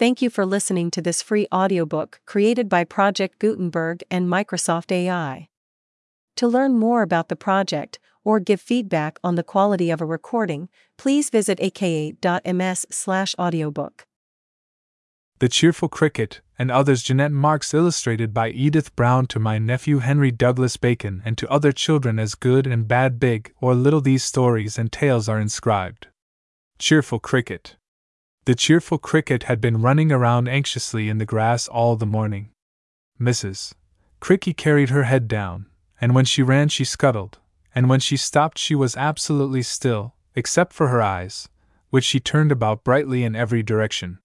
Thank you for listening to this free audiobook created by Project Gutenberg and Microsoft AI. To learn more about the project or give feedback on the quality of a recording, please visit aka.ms/audiobook. The Cheerful Cricket and others Jeannette Marks illustrated by Edith Brown to my nephew Henry Douglas Bacon and to other children as good and bad big or little these stories and tales are inscribed. Cheerful Cricket The cheerful cricket had been running around anxiously in the grass all the morning. Mrs. Cricky carried her head down, and when she ran she scuttled, and when she stopped she was absolutely still, except for her eyes, which she turned about brightly in every direction.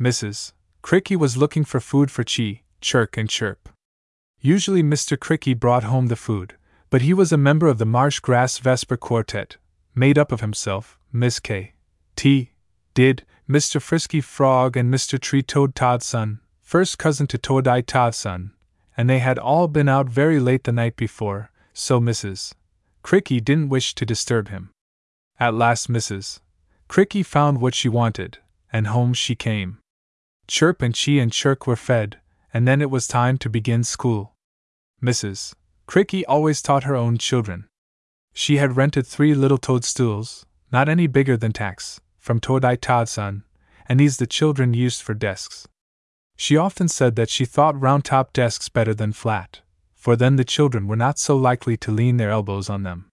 Mrs. Cricky was looking for food for Chee, Chirk, and Chirp. Usually Mr. Cricky brought home the food, but he was a member of the Marsh Grass Vesper Quartet, made up of himself, Miss K. T. Did, Mr. Frisky Frog, and Mr. Tree Toad Todson, first cousin to Toadai Todson, and they had all been out very late the night before, so Mrs. Cricky didn't wish to disturb him. At last Mrs. Cricky found what she wanted, and home she came. Chirp and Chee and Chirk were fed, and then it was time to begin school. Mrs. Cricky always taught her own children. She had rented three little toadstools, not any bigger than tacks, from Toadai Todson, and these the children used for desks. She often said that she thought round top desks better than flat, for then the children were not so likely to lean their elbows on them.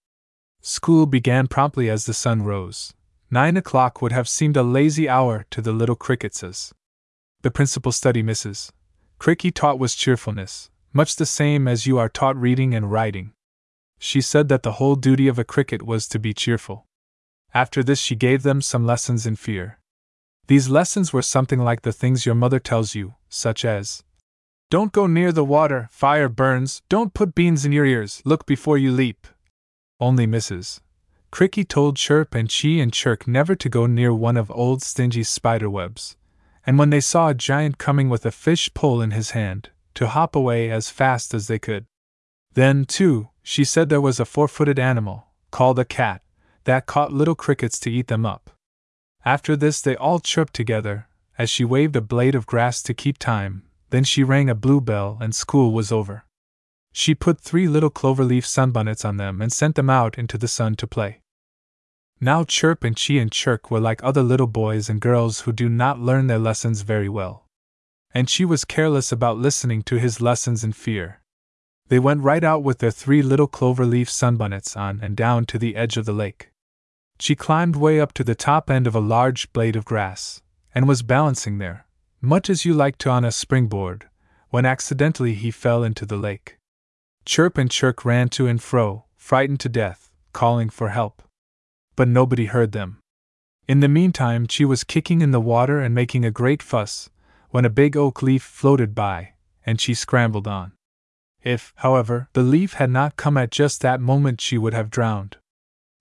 School began promptly as the sun rose. Nine o'clock would have seemed a lazy hour to the little cricketses. The principal study Mrs. Cricky taught was cheerfulness, much the same as you are taught reading and writing. She said that the whole duty of a cricket was to be cheerful. After this, she gave them some lessons in fear. These lessons were something like the things your mother tells you, such as Don't go near the water, fire burns, don't put beans in your ears, look before you leap. Only Mrs. Cricky told Chirp and Chee and Chirk never to go near one of old Stingy's spider webs, and when they saw a giant coming with a fish pole in his hand, to hop away as fast as they could. Then, too, she said there was a four footed animal, called a cat, that caught little crickets to eat them up. After this, they all chirped together, as she waved a blade of grass to keep time, then she rang a blue bell and school was over. She put three little clover leaf sunbonnets on them and sent them out into the sun to play. Now Chirp and Chee and Chirk were like other little boys and girls who do not learn their lessons very well. And she was careless about listening to his lessons in fear. They went right out with their three little clover leaf sunbonnets on and down to the edge of the lake. She climbed way up to the top end of a large blade of grass, and was balancing there, much as you like to on a springboard, when accidentally he fell into the lake. Chirp and Chirk ran to and fro, frightened to death, calling for help but nobody heard them. In the meantime, she was kicking in the water and making a great fuss, when a big oak leaf floated by, and she scrambled on. If, however, the leaf had not come at just that moment, she would have drowned.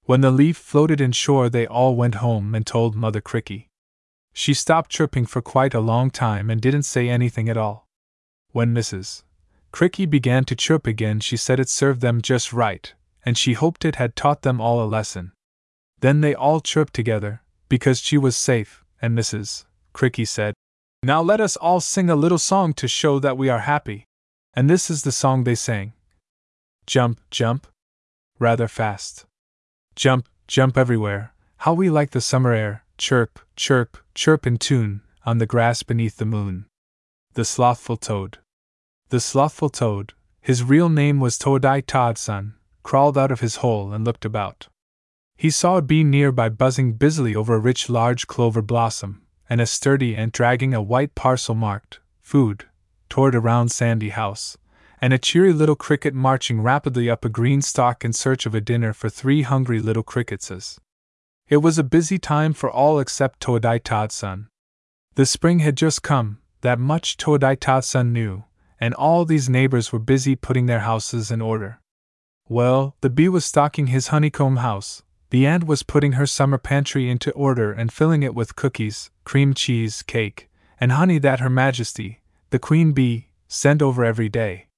When the leaf floated inshore, they all went home and told Mother Cricky. She stopped chirping for quite a long time and didn't say anything at all. When Mrs. Cricky began to chirp again, she said it served them just right, and she hoped it had taught them all a lesson. Then they all chirped together, because she was safe, and Mrs. Cricky said, Now let us all sing a little song to show that we are happy. And this is the song they sang Jump, jump, rather fast. Jump, jump everywhere, how we like the summer air, chirp, chirp, chirp in tune, on the grass beneath the moon. The Slothful Toad. The slothful toad, his real name was Toadai Todson, crawled out of his hole and looked about. He saw a bee near by buzzing busily over a rich large clover blossom, and a sturdy ant dragging a white parcel marked food toward a round sandy house, and a cheery little cricket marching rapidly up a green stalk in search of a dinner for three hungry little cricketses. It was a busy time for all except Toadai Todson. The spring had just come, that much Toadai Todson knew, and all these neighbors were busy putting their houses in order. Well, the bee was stocking his honeycomb house, the ant was putting her summer pantry into order and filling it with cookies, cream cheese, cake, and honey that Her Majesty, the Queen Bee, sent over every day.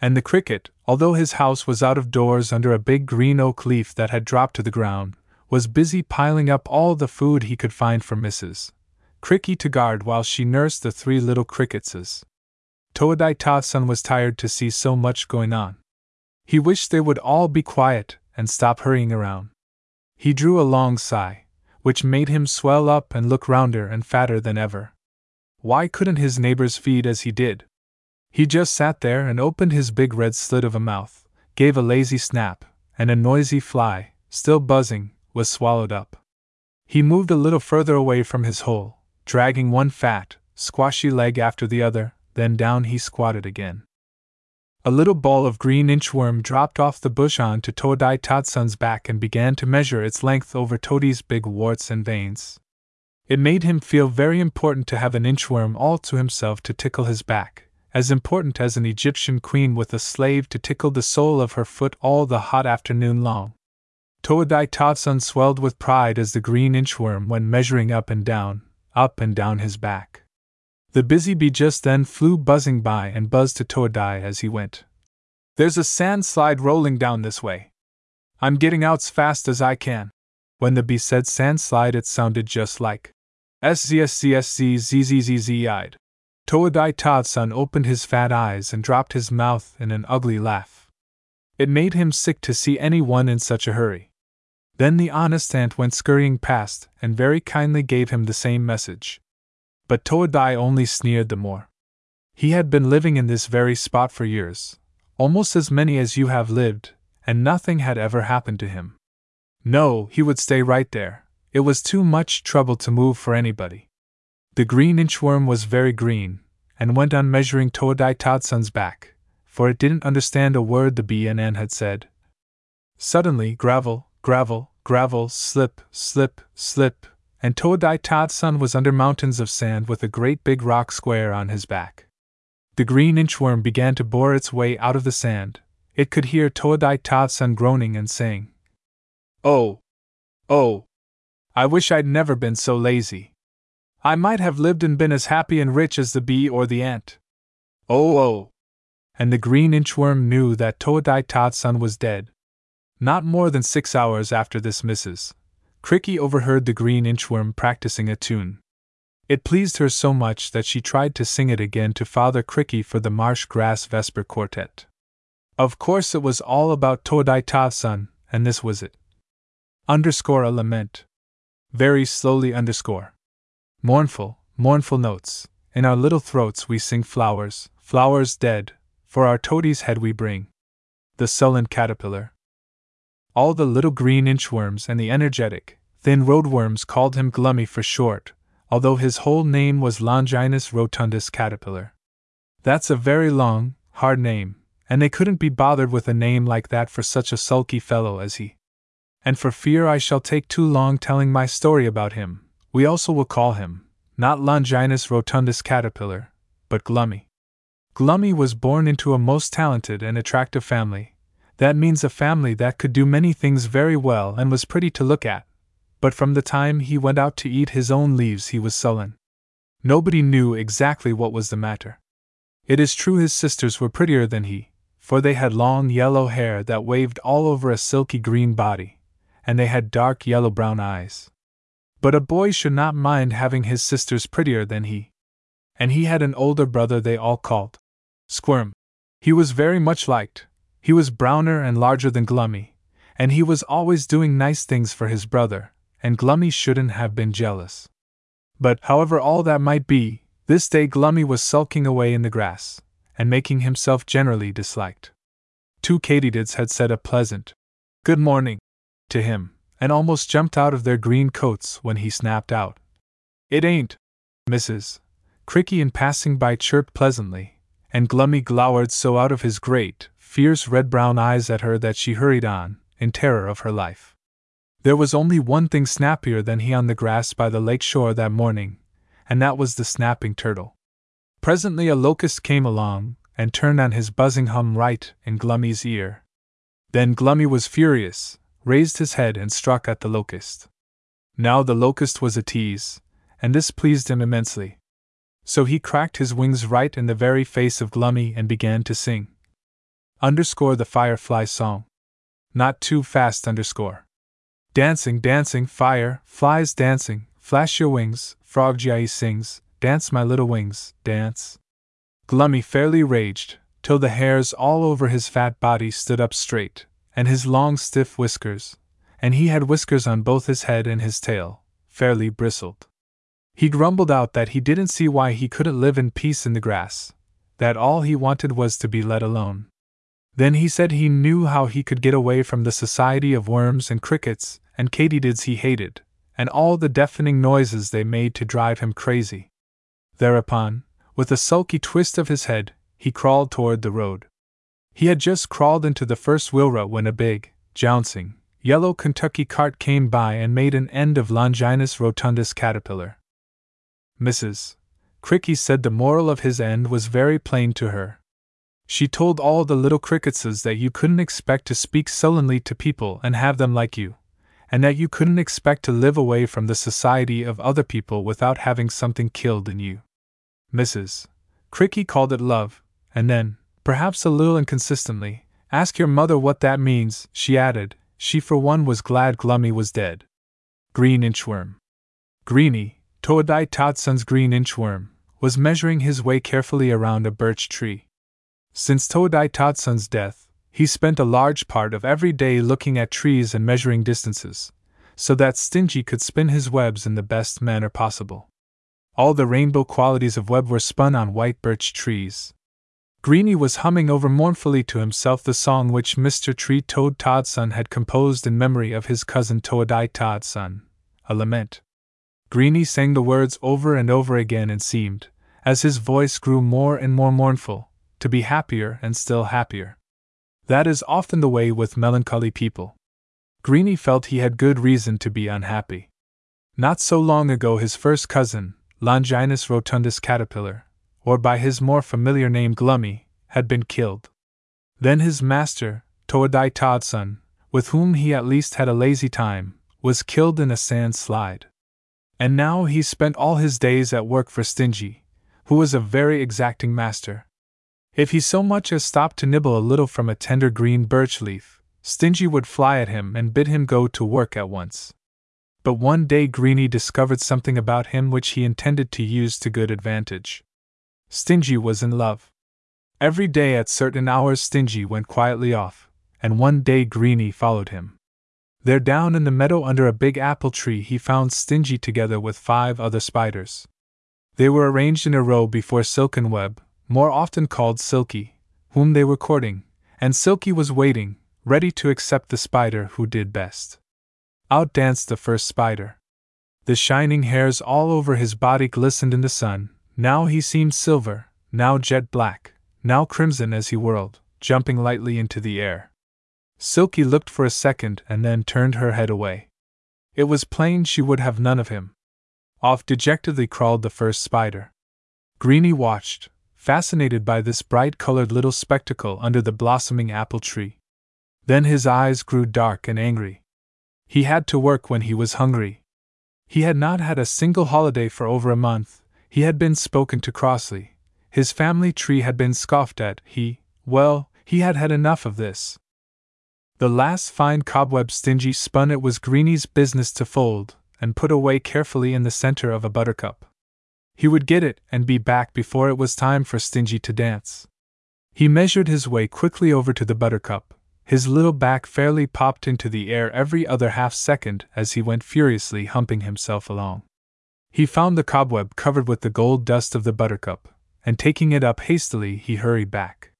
And the cricket, although his house was out of doors under a big green oak leaf that had dropped to the ground, was busy piling up all the food he could find for Mrs. Cricky to guard while she nursed the three little cricketses. Toadai Todson was tired to see so much going on. He wished they would all be quiet and stop hurrying around. He drew a long sigh, which made him swell up and look rounder and fatter than ever. Why couldn't his neighbors feed as he did? He just sat there and opened his big red slit of a mouth, gave a lazy snap, and a noisy fly, still buzzing, was swallowed up. He moved a little further away from his hole, dragging one fat, squashy leg after the other, then down he squatted again. A little ball of green inchworm dropped off the bush on to Toadai Todson's back and began to measure its length over Toadie's big warts and veins. It made him feel very important to have an inchworm all to himself to tickle his back, as important as an Egyptian queen with a slave to tickle the sole of her foot all the hot afternoon long. Toadai Todson swelled with pride as the green inchworm went measuring up and down, up and down his back. The busy bee just then flew buzzing by and buzzed to Toadai as he went. There's a sand slide rolling down this way. I'm getting out's fast as I can. When the bee said sand slide, it sounded just like SZSCSCZZZZ-eyed. Toadai Todson opened his fat eyes and dropped his mouth in an ugly laugh. It made him sick to see anyone in such a hurry. Then the honest ant went scurrying past and very kindly gave him the same message. But Toadai only sneered the more. He had been living in this very spot for years, almost as many as you have lived, and nothing had ever happened to him. No, he would stay right there. It was too much trouble to move for anybody. The green inchworm was very green, and went on measuring Toadai Todson's back, for it didn't understand a word the ant had said. Suddenly, gravel, gravel, gravel, slip, slip, slip, and Toadai Todson was under mountains of sand with a great big rock square on his back. The green inchworm began to bore its way out of the sand. It could hear Toadai Todson groaning and saying, Oh! Oh! I wish I'd never been so lazy. I might have lived and been as happy and rich as the bee or the ant. Oh, oh! And the green inchworm knew that Toadai Todson was dead, not more than six hours after this Mrs. Cricky overheard the green inchworm practicing a tune. It pleased her so much that she tried to sing it again to Father Cricky for the Marsh Grass Vesper Quartet. Of course, it was all about Toadai son, and this was it. Underscore a lament. Very slowly underscore. Mournful, mournful notes. In our little throats we sing flowers, flowers dead, for our toady's head we bring. The sullen caterpillar, all the little green inchworms and the energetic, thin roadworms called him Glummy for short, although his whole name was Longinus rotundus caterpillar. That's a very long, hard name, and they couldn't be bothered with a name like that for such a sulky fellow as he. And for fear I shall take too long telling my story about him, we also will call him, not Longinus rotundus caterpillar, but Glummy. Glummy was born into a most talented and attractive family, that means a family that could do many things very well and was pretty to look at. But from the time he went out to eat his own leaves, he was sullen. Nobody knew exactly what was the matter. It is true his sisters were prettier than he, for they had long yellow hair that waved all over a silky green body, and they had dark yellow brown eyes. But a boy should not mind having his sisters prettier than he. And he had an older brother they all called Squirm. He was very much liked, he was browner and larger than Glummy, and he was always doing nice things for his brother, and Glummy shouldn't have been jealous. But, however, all that might be, this day Glummy was sulking away in the grass, and making himself generally disliked. Two katydids had said a pleasant, Good morning, to him, and almost jumped out of their green coats when he snapped out. It ain't, Mrs. Cricky in passing by chirped pleasantly, and Glummy glowered so out of his great, fierce red brown eyes at her that she hurried on, in terror of her life. There was only one thing snappier than he on the grass by the lake shore that morning, and that was the snapping turtle. Presently a locust came along, and turned on his buzzing hum right in Glummy's ear. Then Glummy was furious, raised his head, and struck at the locust. Now the locust was a tease, and this pleased him immensely. So he cracked his wings right in the very face of Glummy and began to sing underscore the firefly song. Not too fast underscore. Dancing, dancing, fire, flies dancing, Flash your wings, Frog Gi sings, Dance, my little wings, dance. Glummy fairly raged, till the hairs all over his fat body stood up straight, and his long stiff whiskers, and he had whiskers on both his head and his tail, fairly bristled. He grumbled out that he didn't see why he couldn't live in peace in the grass, that all he wanted was to be let alone. Then he said he knew how he could get away from the society of worms and crickets and katydids he hated, and all the deafening noises they made to drive him crazy. Thereupon, with a sulky twist of his head, he crawled toward the road. He had just crawled into the first wheelrow when a big, jouncing, yellow Kentucky cart came by and made an end of Longinus rotundus caterpillar. Mrs. Cricky said the moral of his end was very plain to her. She told all the little cricketses that you couldn't expect to speak sullenly to people and have them like you, and that you couldn't expect to live away from the society of other people without having something killed in you. Mrs. Cricky called it love, and then, perhaps a little inconsistently, ask your mother what that means, she added. She for one was glad Glummy was dead. Green inchworm. Greeny, Toadai Todson's green inchworm, was measuring his way carefully around a birch tree. Since Toadai Todson's death, he spent a large part of every day looking at trees and measuring distances, so that Stingy could spin his webs in the best manner possible. All the rainbow qualities of web were spun on white birch trees. Greeny was humming over mournfully to himself the song which Mr. Tree Toad Todson had composed in memory of his cousin Toadai Todson, a lament. Greeny sang the words over and over again and seemed, as his voice grew more and more mournful, to be happier and still happier. That is often the way with melancholy people. Greeny felt he had good reason to be unhappy. Not so long ago, his first cousin, Longinus rotundus caterpillar, or by his more familiar name Glummy, had been killed. Then his master, Toadai Todson, with whom he at least had a lazy time, was killed in a sand slide. And now he spent all his days at work for Stingy, who was a very exacting master. If he so much as stopped to nibble a little from a tender green birch leaf, Stingy would fly at him and bid him go to work at once. But one day Greeny discovered something about him which he intended to use to good advantage. Stingy was in love. Every day at certain hours Stingy went quietly off, and one day Greeny followed him. There down in the meadow under a big apple tree he found Stingy together with five other spiders. They were arranged in a row before Silken Web, more often called Silky, whom they were courting, and Silky was waiting, ready to accept the spider who did best. Out danced the first spider. The shining hairs all over his body glistened in the sun, now he seemed silver, now jet black, now crimson as he whirled, jumping lightly into the air. Silky looked for a second and then turned her head away. It was plain she would have none of him. Off dejectedly crawled the first spider. Greeny watched, fascinated by this bright colored little spectacle under the blossoming apple tree. Then his eyes grew dark and angry. He had to work when he was hungry. He had not had a single holiday for over a month, he had been spoken to crossly, his family tree had been scoffed at, he, well, he had had enough of this. The last fine cobweb Stingy spun it was Greeny's business to fold, and put away carefully in the center of a buttercup. He would get it and be back before it was time for Stingy to dance. He measured his way quickly over to the buttercup. His little back fairly popped into the air every other half second as he went furiously humping himself along. He found the cobweb covered with the gold dust of the buttercup, and taking it up hastily, he hurried back.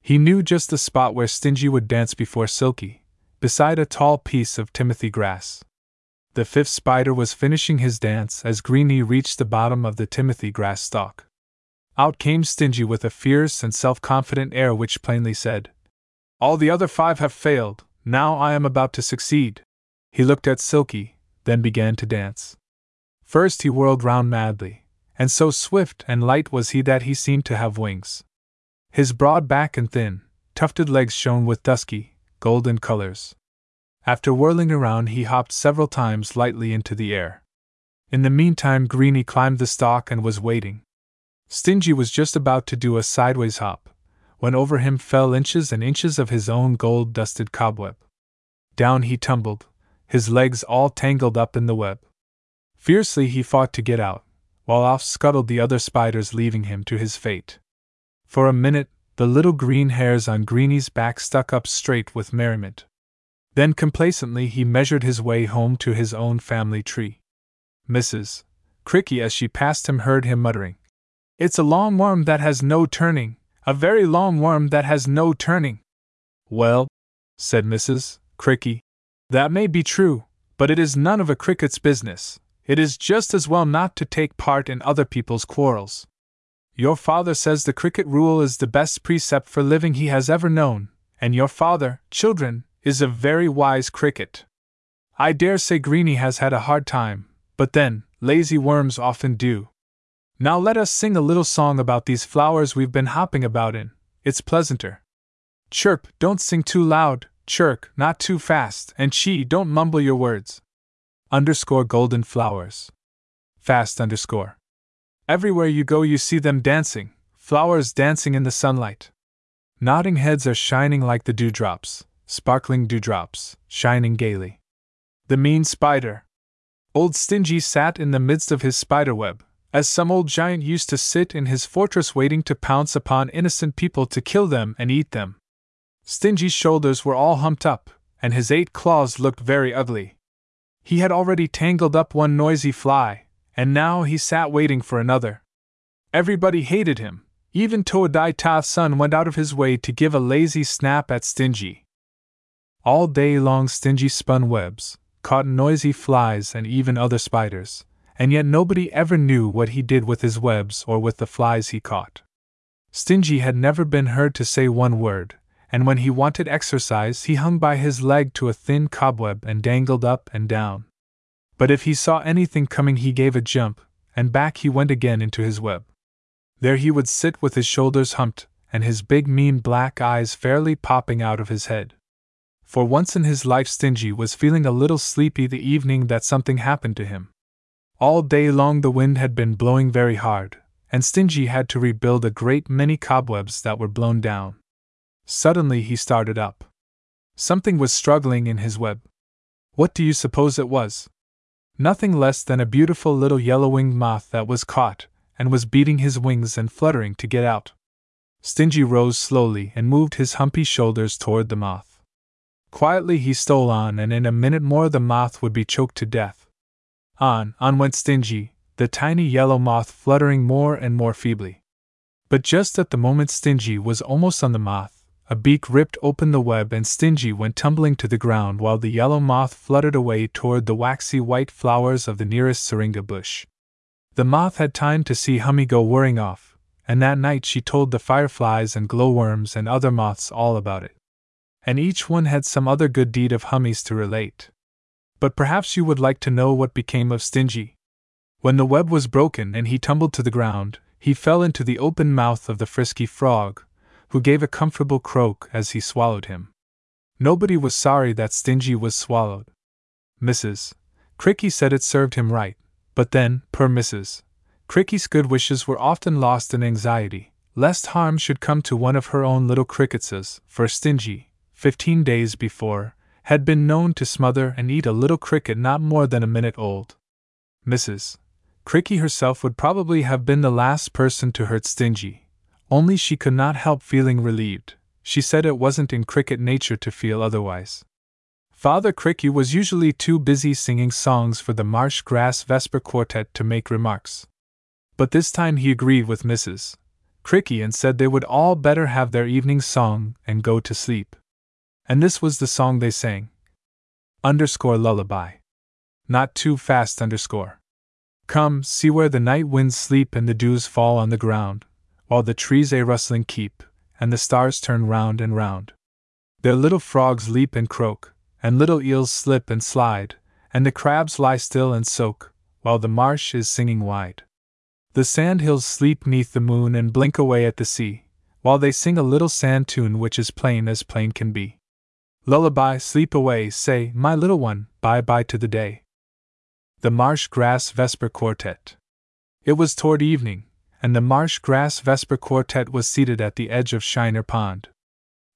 He knew just the spot where Stingy would dance before Silky, beside a tall piece of timothy grass. The fifth spider was finishing his dance as Greeny reached the bottom of the timothy grass stalk. Out came Stingy with a fierce and self confident air which plainly said, All the other five have failed, now I am about to succeed. He looked at Silky, then began to dance. First he whirled round madly, and so swift and light was he that he seemed to have wings. His broad back and thin, tufted legs shone with dusky, golden colors. After whirling around, he hopped several times lightly into the air. In the meantime, Greeny climbed the stalk and was waiting. Stingy was just about to do a sideways hop, when over him fell inches and inches of his own gold dusted cobweb. Down he tumbled, his legs all tangled up in the web. Fiercely he fought to get out, while off scuttled the other spiders, leaving him to his fate. For a minute, the little green hairs on Greeny's back stuck up straight with merriment. Then complacently he measured his way home to his own family tree. Mrs. Cricky, as she passed him, heard him muttering, It's a long worm that has no turning, a very long worm that has no turning. Well, said Mrs. Cricky, that may be true, but it is none of a cricket's business. It is just as well not to take part in other people's quarrels. Your father says the cricket rule is the best precept for living he has ever known, and your father, children, is a very wise cricket. I dare say Greeny has had a hard time, but then, lazy worms often do. Now let us sing a little song about these flowers we've been hopping about in, it's pleasanter. Chirp, don't sing too loud, chirk, not too fast, and chee, don't mumble your words. Underscore golden flowers. Fast underscore. Everywhere you go, you see them dancing, flowers dancing in the sunlight. Nodding heads are shining like the dewdrops, sparkling dewdrops, shining gaily. The mean spider. Old Stingy sat in the midst of his spider web, as some old giant used to sit in his fortress waiting to pounce upon innocent people to kill them and eat them. Stingy's shoulders were all humped up, and his eight claws looked very ugly. He had already tangled up one noisy fly, and now he sat waiting for another. Everybody hated him, even Toadai Todson went out of his way to give a lazy snap at Stingy. All day long, Stingy spun webs, caught noisy flies, and even other spiders, and yet nobody ever knew what he did with his webs or with the flies he caught. Stingy had never been heard to say one word, and when he wanted exercise, he hung by his leg to a thin cobweb and dangled up and down. But if he saw anything coming, he gave a jump, and back he went again into his web. There he would sit with his shoulders humped, and his big, mean black eyes fairly popping out of his head. For once in his life, Stingy was feeling a little sleepy the evening that something happened to him. All day long, the wind had been blowing very hard, and Stingy had to rebuild a great many cobwebs that were blown down. Suddenly he started up. Something was struggling in his web. What do you suppose it was? Nothing less than a beautiful little yellow winged moth that was caught, and was beating his wings and fluttering to get out. Stingy rose slowly and moved his humpy shoulders toward the moth. Quietly he stole on, and in a minute more the moth would be choked to death. On, on went Stingy, the tiny yellow moth fluttering more and more feebly. But just at the moment Stingy was almost on the moth, a beak ripped open the web and Stingy went tumbling to the ground while the yellow moth fluttered away toward the waxy white flowers of the nearest syringa bush. The moth had time to see Hummy go whirring off, and that night she told the fireflies and glowworms and other moths all about it. And each one had some other good deed of Hummy's to relate. But perhaps you would like to know what became of Stingy. When the web was broken and he tumbled to the ground, he fell into the open mouth of the frisky frog, who gave a comfortable croak as he swallowed him. Nobody was sorry that Stingy was swallowed. Mrs. Cricky said it served him right, but then, per Mrs. Cricky's good wishes were often lost in anxiety, lest harm should come to one of her own little cricketses, for Stingy, fifteen days before, had been known to smother and eat a little cricket not more than a minute old. Mrs. Cricky herself would probably have been the last person to hurt Stingy, only she could not help feeling relieved. She said it wasn't in cricket nature to feel otherwise. Father Cricky was usually too busy singing songs for the Marsh Grass Vesper Quartet to make remarks. But this time he agreed with Mrs. Cricky and said they would all better have their evening song and go to sleep. And this was the song they sang. Underscore lullaby. Not too fast underscore. Come, see where the night winds sleep and the dews fall on the ground, while the trees a rustling keep, and the stars turn round and round. Their little frogs leap and croak, and little eels slip and slide, and the crabs lie still and soak, while the marsh is singing wide. The sand hills sleep neath the moon and blink away at the sea, while they sing a little sand tune which is plain as plain can be. Lullaby, sleep away, say, my little one, bye bye to the day. The Marsh Grass Vesper Quartet. It was toward evening, and the Marsh Grass Vesper Quartet was seated at the edge of Shiner Pond.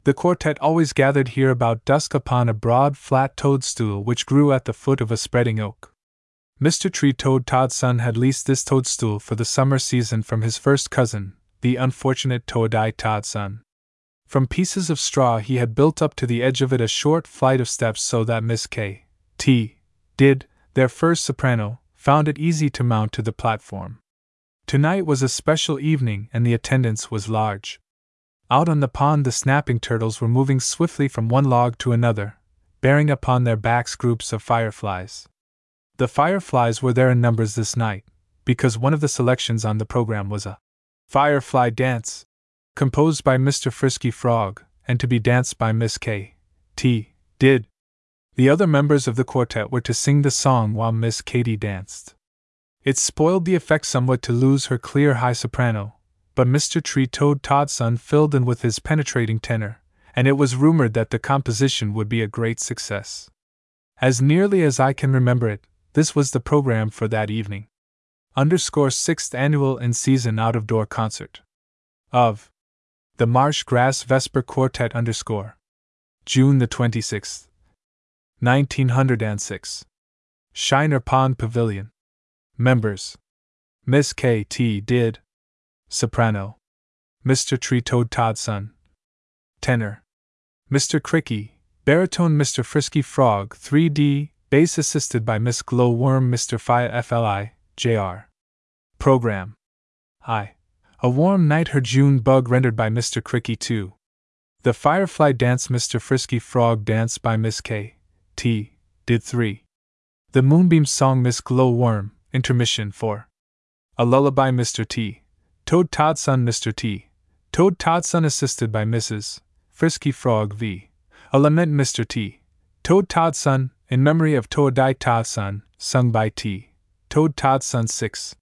The quartet always gathered here about dusk upon a broad, flat toadstool which grew at the foot of a spreading oak. Mr. Tree Toad Todson had leased this toadstool for the summer season from his first cousin, the unfortunate Toadai Todson. From pieces of straw he had built up to the edge of it a short flight of steps so that Miss K. T. did, their first soprano, found it easy to mount to the platform. Tonight was a special evening and the attendance was large. Out on the pond, the snapping turtles were moving swiftly from one log to another, bearing upon their backs groups of fireflies. The fireflies were there in numbers this night, because one of the selections on the program was a firefly dance, composed by Mr. Frisky Frog, and to be danced by Miss K. T. Did. The other members of the quartet were to sing the song while Miss Katy danced. It spoiled the effect somewhat to lose her clear high soprano, but Mr. Tree Toad Todson filled in with his penetrating tenor, and it was rumored that the composition would be a great success. As nearly as I can remember it, this was the program for that evening. Underscore sixth annual in season out of door concert. Of the Marsh Grass Vesper Quartet underscore. June the 26th. 1906. Shiner Pond Pavilion. Members. Miss K. T. Did. Soprano. Mr. Tree Toad Todson. Tenor. Mr. Cricky. Baritone Mr. Frisky Frog 3D. Bass assisted by Miss Glowworm Mr. Phi FLI. Jr. Program. I. A Warm Night Her June Bug rendered by Mr. Cricky 2. The Firefly Dance Mr. Frisky Frog Dance by Miss K. T. Did 3. The Moonbeam Song Miss Glowworm, Intermission 4. A Lullaby Mr. T. Toad Todson Mr. T. Toad Todson assisted by Mrs. Frisky Frog V. A Lament Mr. T. Toad Todson, in memory of Toadai Todson, sung by T. Toad Todson 6.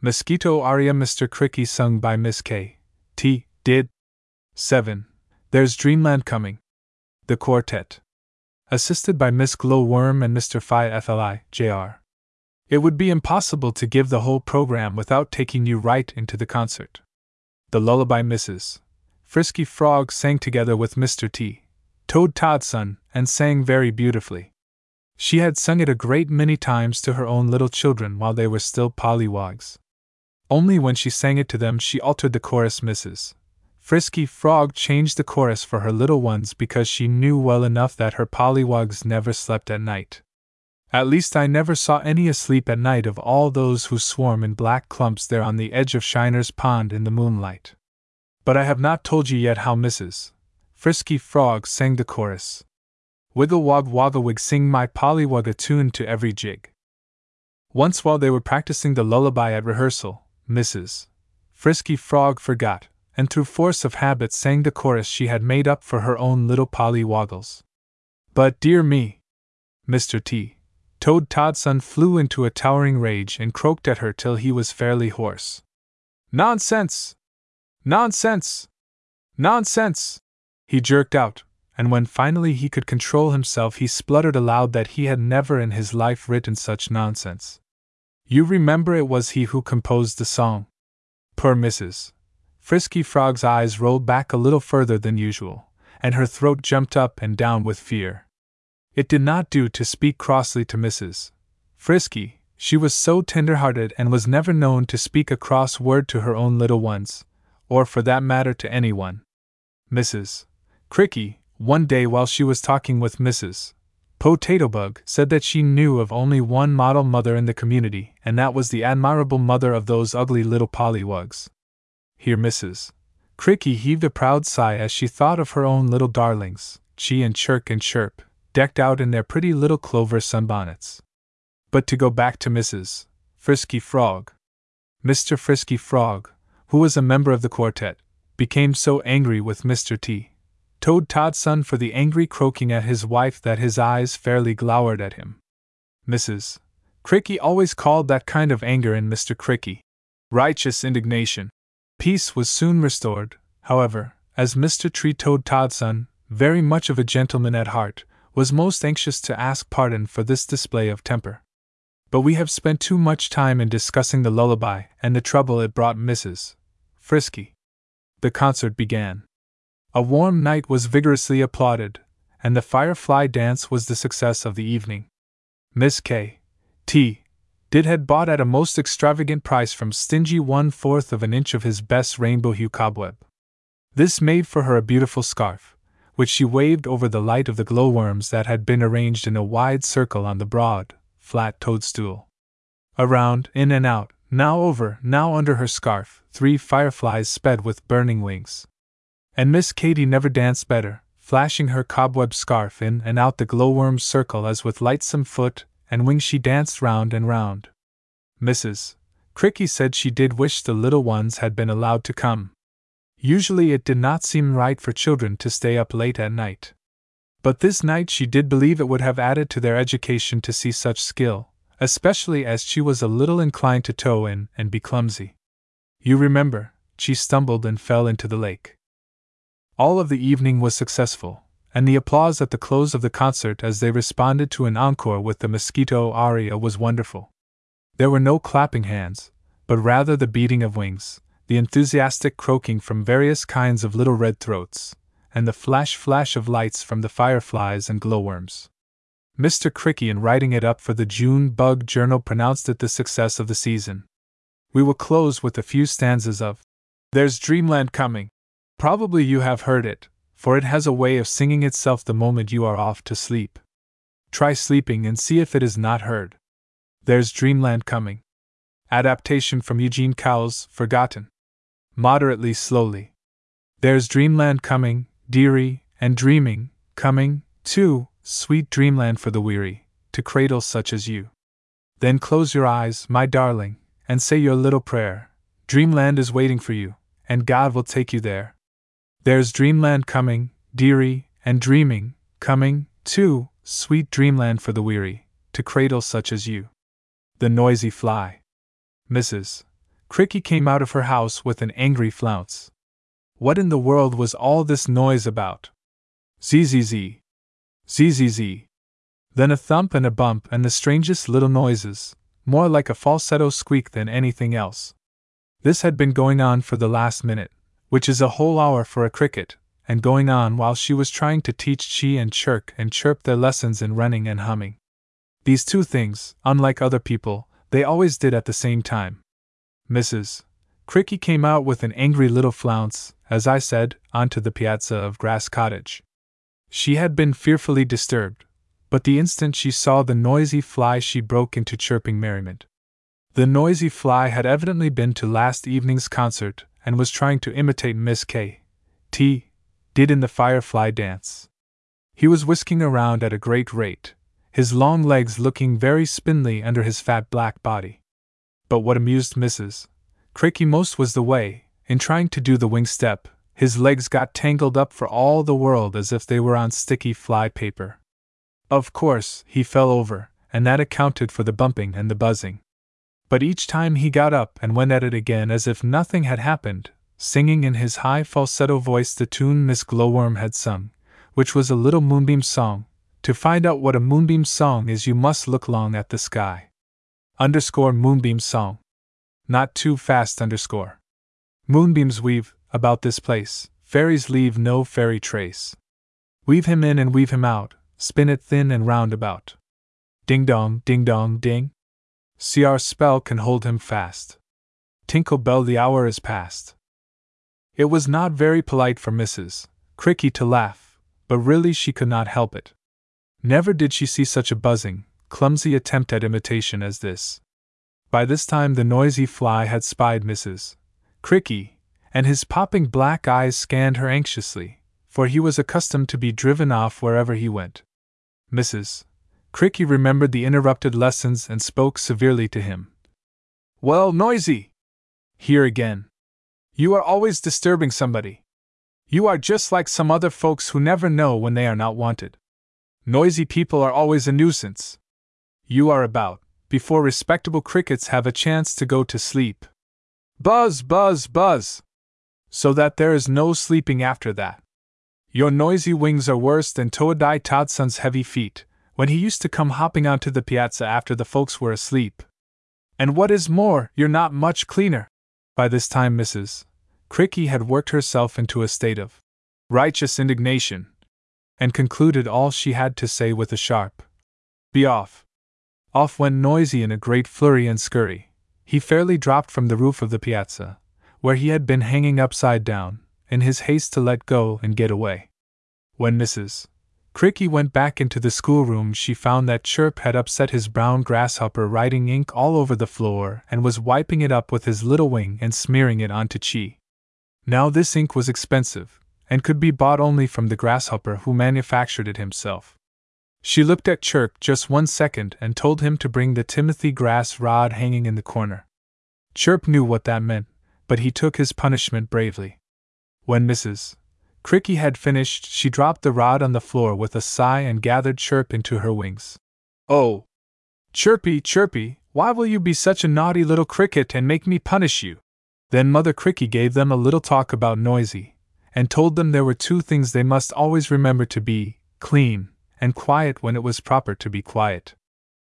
Mosquito Aria Mr. Cricky sung by Miss K. T. Did. 7. There's Dreamland Coming. The Quartet. Assisted by Miss Glowworm and Mr. Phi FLI, Jr. It would be impossible to give the whole program without taking you right into the concert. The Lullaby Mrs. Frisky Frog sang together with Mr. T. Toad Todson, and sang very beautifully. She had sung it a great many times to her own little children while they were still pollywogs. Only when she sang it to them she altered the chorus Mrs. Frisky Frog changed the chorus for her little ones because she knew well enough that her pollywogs never slept at night. At least I never saw any asleep at night of all those who swarm in black clumps there on the edge of Shiner's Pond in the moonlight. But I have not told you yet how Mrs. Frisky Frog sang the chorus. Wiggle wog wogglewig sing my pollywog a tune to every jig. Once while they were practicing the lullaby at rehearsal, Mrs. Frisky Frog forgot, and through force of habit sang the chorus she had made up for her own little Polly Woggles. But dear me! Mr. T. Toad Todson flew into a towering rage and croaked at her till he was fairly hoarse. Nonsense! Nonsense! Nonsense! He jerked out, and when finally he could control himself, he spluttered aloud that he had never in his life written such nonsense. You remember it was he who composed the song. Poor Mrs. Frisky Frog's eyes rolled back a little further than usual, and her throat jumped up and down with fear. It did not do to speak crossly to Mrs. Frisky, she was so tender hearted and was never known to speak a cross word to her own little ones, or for that matter to anyone. Mrs. Cricky, one day while she was talking with Mrs. Potato Bug said that she knew of only one model mother in the community, and that was the admirable mother of those ugly little pollywugs. Here Mrs. Cricky heaved a proud sigh as she thought of her own little darlings, Chee and Chirk and Chirp, decked out in their pretty little clover sunbonnets. But to go back to Mrs. Frisky Frog. Mr. Frisky Frog, who was a member of the quartet, became so angry with Mr. T. Toad Todson for the angry croaking at his wife that his eyes fairly glowered at him. Mrs. Cricky always called that kind of anger in Mr. Cricky righteous indignation. Peace was soon restored, however, as Mr. Tree Toad Todson, very much of a gentleman at heart, was most anxious to ask pardon for this display of temper. But we have spent too much time in discussing the lullaby and the trouble it brought Mrs. Frisky. The concert began. A warm night was vigorously applauded, and the firefly dance was the success of the evening. Miss K. T. Did had bought at a most extravagant price from stingy one fourth of an inch of his best rainbow hue cobweb. This made for her a beautiful scarf, which she waved over the light of the glowworms that had been arranged in a wide circle on the broad, flat toadstool. Around, in and out, now over, now under her scarf, three fireflies sped with burning wings. And Miss Katy never danced better, flashing her cobweb scarf in and out the glowworm's circle as with lightsome foot and wings she danced round and round. Mrs. Cricky said she did wish the little ones had been allowed to come. Usually it did not seem right for children to stay up late at night. But this night she did believe it would have added to their education to see such skill, especially as she was a little inclined to toe in and be clumsy. You remember, she stumbled and fell into the lake. All of the evening was successful, and the applause at the close of the concert as they responded to an encore with the mosquito aria was wonderful. There were no clapping hands, but rather the beating of wings, the enthusiastic croaking from various kinds of little red throats, and the flash flash of lights from the fireflies and glowworms. Mr. Cricky, in writing it up for the June Bug Journal, pronounced it the success of the season. We will close with a few stanzas of There's Dreamland Coming. Probably you have heard it, for it has a way of singing itself the moment you are off to sleep. Try sleeping and see if it is not heard. There's Dreamland Coming. Adaptation from Eugene Cowles, Forgotten moderately slowly. There's dreamland coming, dearie, and dreaming, coming, too, sweet dreamland for the weary, to cradle such as you. Then close your eyes, my darling, and say your little prayer. Dreamland is waiting for you, and God will take you there. There's dreamland coming, dearie, and dreaming, coming, too, sweet dreamland for the weary, to cradle such as you. The noisy fly. Mrs. Cricky came out of her house with an angry flounce. What in the world was all this noise about? Zzz. Zzz. Then a thump and a bump and the strangest little noises, more like a falsetto squeak than anything else. This had been going on for the last minute, which is a whole hour for a cricket, and going on while she was trying to teach Chee and Chirk and Chirp their lessons in running and humming. These two things, unlike other people, they always did at the same time. Mrs. Cricky came out with an angry little flounce, as I said, onto the piazza of Grass Cottage. She had been fearfully disturbed, but the instant she saw the noisy fly she broke into chirping merriment. The noisy fly had evidently been to last evening's concert and was trying to imitate Miss K. T. did in the firefly dance. He was whisking around at a great rate, his long legs looking very spindly under his fat black body. But what amused Mrs. Cricky most was the way, in trying to do the wing step, his legs got tangled up for all the world as if they were on sticky fly paper. Of course, he fell over, and that accounted for the bumping and the buzzing. But each time he got up and went at it again as if nothing had happened, singing in his high falsetto voice the tune Miss Glowworm had sung, which was a little moonbeam song. To find out what a moonbeam song is, you must look long at the sky underscore Moonbeam Song. Not too fast underscore. Moonbeams weave about this place, fairies leave no fairy trace. Weave him in and weave him out, spin it thin and round about. Ding dong, ding dong, ding. See our spell can hold him fast. Tinkle bell, the hour is past. It was not very polite for Mrs. Cricky to laugh, but really she could not help it. Never did she see such a buzzing, clumsy attempt at imitation as this. By this time, the noisy fly had spied Mrs. Cricky, and his popping black eyes scanned her anxiously, for he was accustomed to be driven off wherever he went. Mrs. Cricky remembered the interrupted lessons and spoke severely to him. Well, noisy! Here again. You are always disturbing somebody. You are just like some other folks who never know when they are not wanted. Noisy people are always a nuisance you are about, before respectable crickets have a chance to go to sleep. Buzz, buzz, buzz! So that there is no sleeping after that. Your noisy wings are worse than Toadai Todson's heavy feet, when he used to come hopping onto the piazza after the folks were asleep. And what is more, you're not much cleaner. By this time, Mrs. Cricky had worked herself into a state of righteous indignation, and concluded all she had to say with a sharp, Be off. Off went Noisy in a great flurry and scurry. He fairly dropped from the roof of the piazza, where he had been hanging upside down, in his haste to let go and get away. When Mrs. Cricky went back into the schoolroom, she found that Chirp had upset his brown grasshopper, writing ink all over the floor, and was wiping it up with his little wing and smearing it onto Chee. Now, this ink was expensive, and could be bought only from the grasshopper who manufactured it himself. She looked at Chirp just one second and told him to bring the Timothy grass rod hanging in the corner. Chirp knew what that meant, but he took his punishment bravely. When Mrs. Cricky had finished, she dropped the rod on the floor with a sigh and gathered Chirp into her wings. Oh! Chirpy, Chirpy, why will you be such a naughty little cricket and make me punish you? Then Mother Cricky gave them a little talk about Noisy, and told them there were two things they must always remember to be clean and quiet when it was proper to be quiet.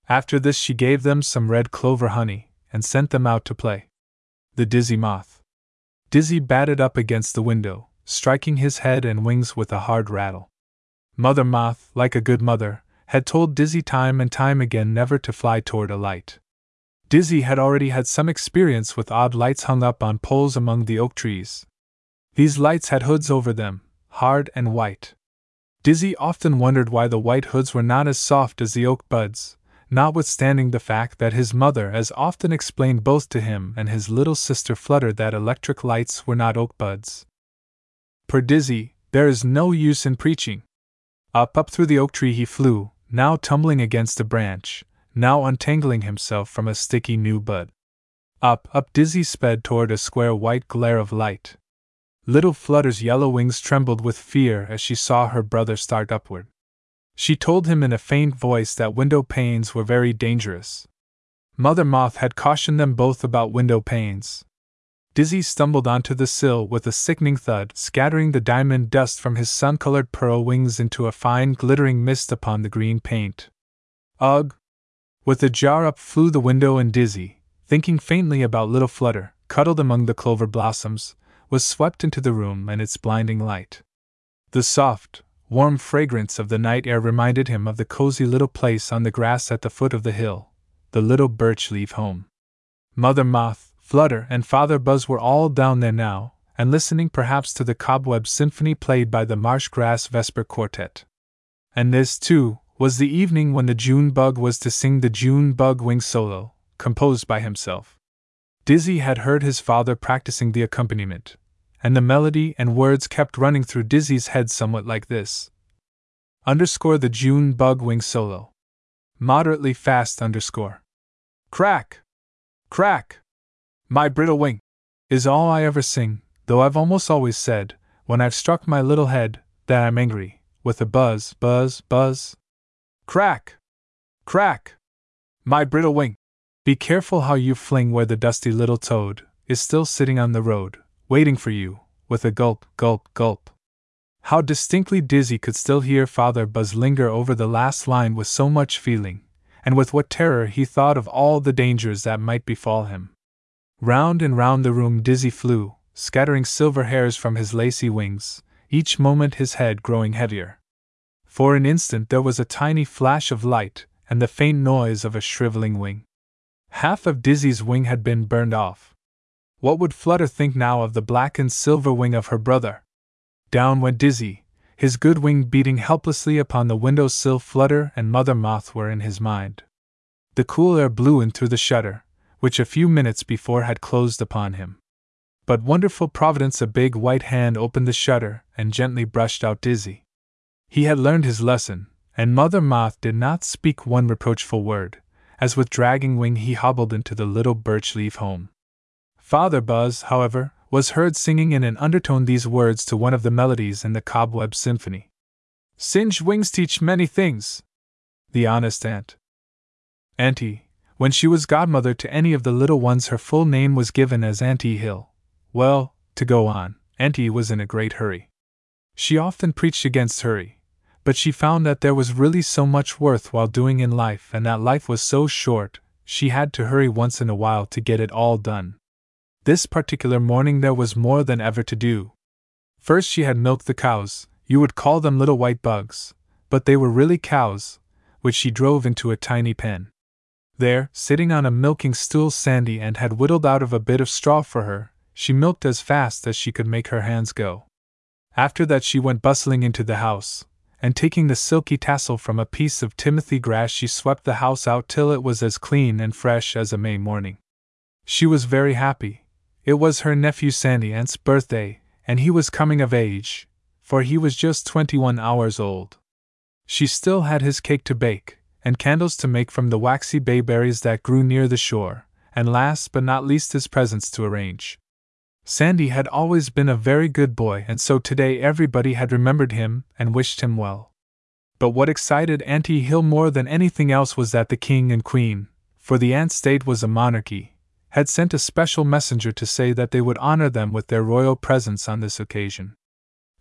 After this, she gave them some red clover honey and sent them out to play. The Dizzy Moth. Dizzy batted up against the window, striking his head and wings with a hard rattle. Mother Moth, like a good mother, had told Dizzy time and time again never to fly toward a light. Dizzy had already had some experience with odd lights hung up on poles among the oak trees. These lights had hoods over them, hard and white. Dizzy often wondered why the white hoods were not as soft as the oak buds, notwithstanding the fact that his mother as often explained both to him and his little sister Flutter that electric lights were not oak buds. Per Dizzy, there is no use in preaching. Up, up through the oak tree he flew, now tumbling against a branch, now untangling himself from a sticky new bud. Up, up Dizzy sped toward a square white glare of light, Little Flutter's yellow wings trembled with fear as she saw her brother start upward. She told him in a faint voice that window panes were very dangerous. Mother Moth had cautioned them both about window panes. Dizzy stumbled onto the sill with a sickening thud, scattering the diamond dust from his sun colored pearl wings into a fine glittering mist upon the green paint. Ugh! With a jar up flew the window, and Dizzy, thinking faintly about little Flutter, cuddled among the clover blossoms, was swept into the room and its blinding light. The soft, warm fragrance of the night air reminded him of the cozy little place on the grass at the foot of the hill, the little birch leaf home. Mother Moth, Flutter, and Father Buzz were all down there now, and listening perhaps to the cobweb symphony played by the Marsh Grass Vesper Quartet. And this, too, was the evening when the June bug was to sing the June bug wing solo, composed by himself. Dizzy had heard his father practicing the accompaniment, and the melody and words kept running through Dizzy's head somewhat like this. Underscore the June bug wing solo. Moderately fast underscore. Crack! Crack! My brittle wing! Is all I ever sing, though I've almost always said, when I've struck my little head, that I'm angry, with a buzz, buzz, buzz. Crack! Crack! My brittle wing! Be careful how you fling where the dusty little toad is still sitting on the road, waiting for you, with a gulp, gulp, gulp. How distinctly Dizzy could still hear Father Buzz linger over the last line with so much feeling, and with what terror he thought of all the dangers that might befall him. Round and round the room Dizzy flew, scattering silver hairs from his lacy wings, each moment his head growing heavier. For an instant there was a tiny flash of light, and the faint noise of a shriveling wing. Half of Dizzy's wing had been burned off. What would Flutter think now of the black and silver wing of her brother? Down went Dizzy, his good wing beating helplessly upon the window sill. Flutter and Mother Moth were in his mind. The cool air blew in through the shutter, which a few minutes before had closed upon him. But wonderful providence, a big white hand opened the shutter and gently brushed out Dizzy. He had learned his lesson, and Mother Moth did not speak one reproachful word, as with dragging wing he hobbled into the little birch leaf home. Father Buzz, however, was heard singing in an undertone these words to one of the melodies in the Cobweb Symphony Singed wings teach many things. The honest aunt. Auntie, when she was godmother to any of the little ones, her full name was given as Auntie Hill. Well, to go on, Auntie was in a great hurry. She often preached against hurry, but she found that there was really so much worth while doing in life and that life was so short, she had to hurry once in a while to get it all done. This particular morning there was more than ever to do. First, she had milked the cows, you would call them little white bugs, but they were really cows, which she drove into a tiny pen. There, sitting on a milking stool Sandy Ant had whittled out of a bit of straw for her, she milked as fast as she could make her hands go. After that, she went bustling into the house, and taking the silky tassel from a piece of timothy grass, she swept the house out till it was as clean and fresh as a May morning. She was very happy. It was her nephew Sandy Ant's birthday, and he was coming of age, for he was just twenty one hours old. She still had his cake to bake, and candles to make from the waxy bayberries that grew near the shore, and last but not least his presents to arrange. Sandy had always been a very good boy, and so today everybody had remembered him and wished him well. But what excited Auntie Hill more than anything else was that the king and queen, for the ant state was a monarchy, had sent a special messenger to say that they would honor them with their royal presence on this occasion.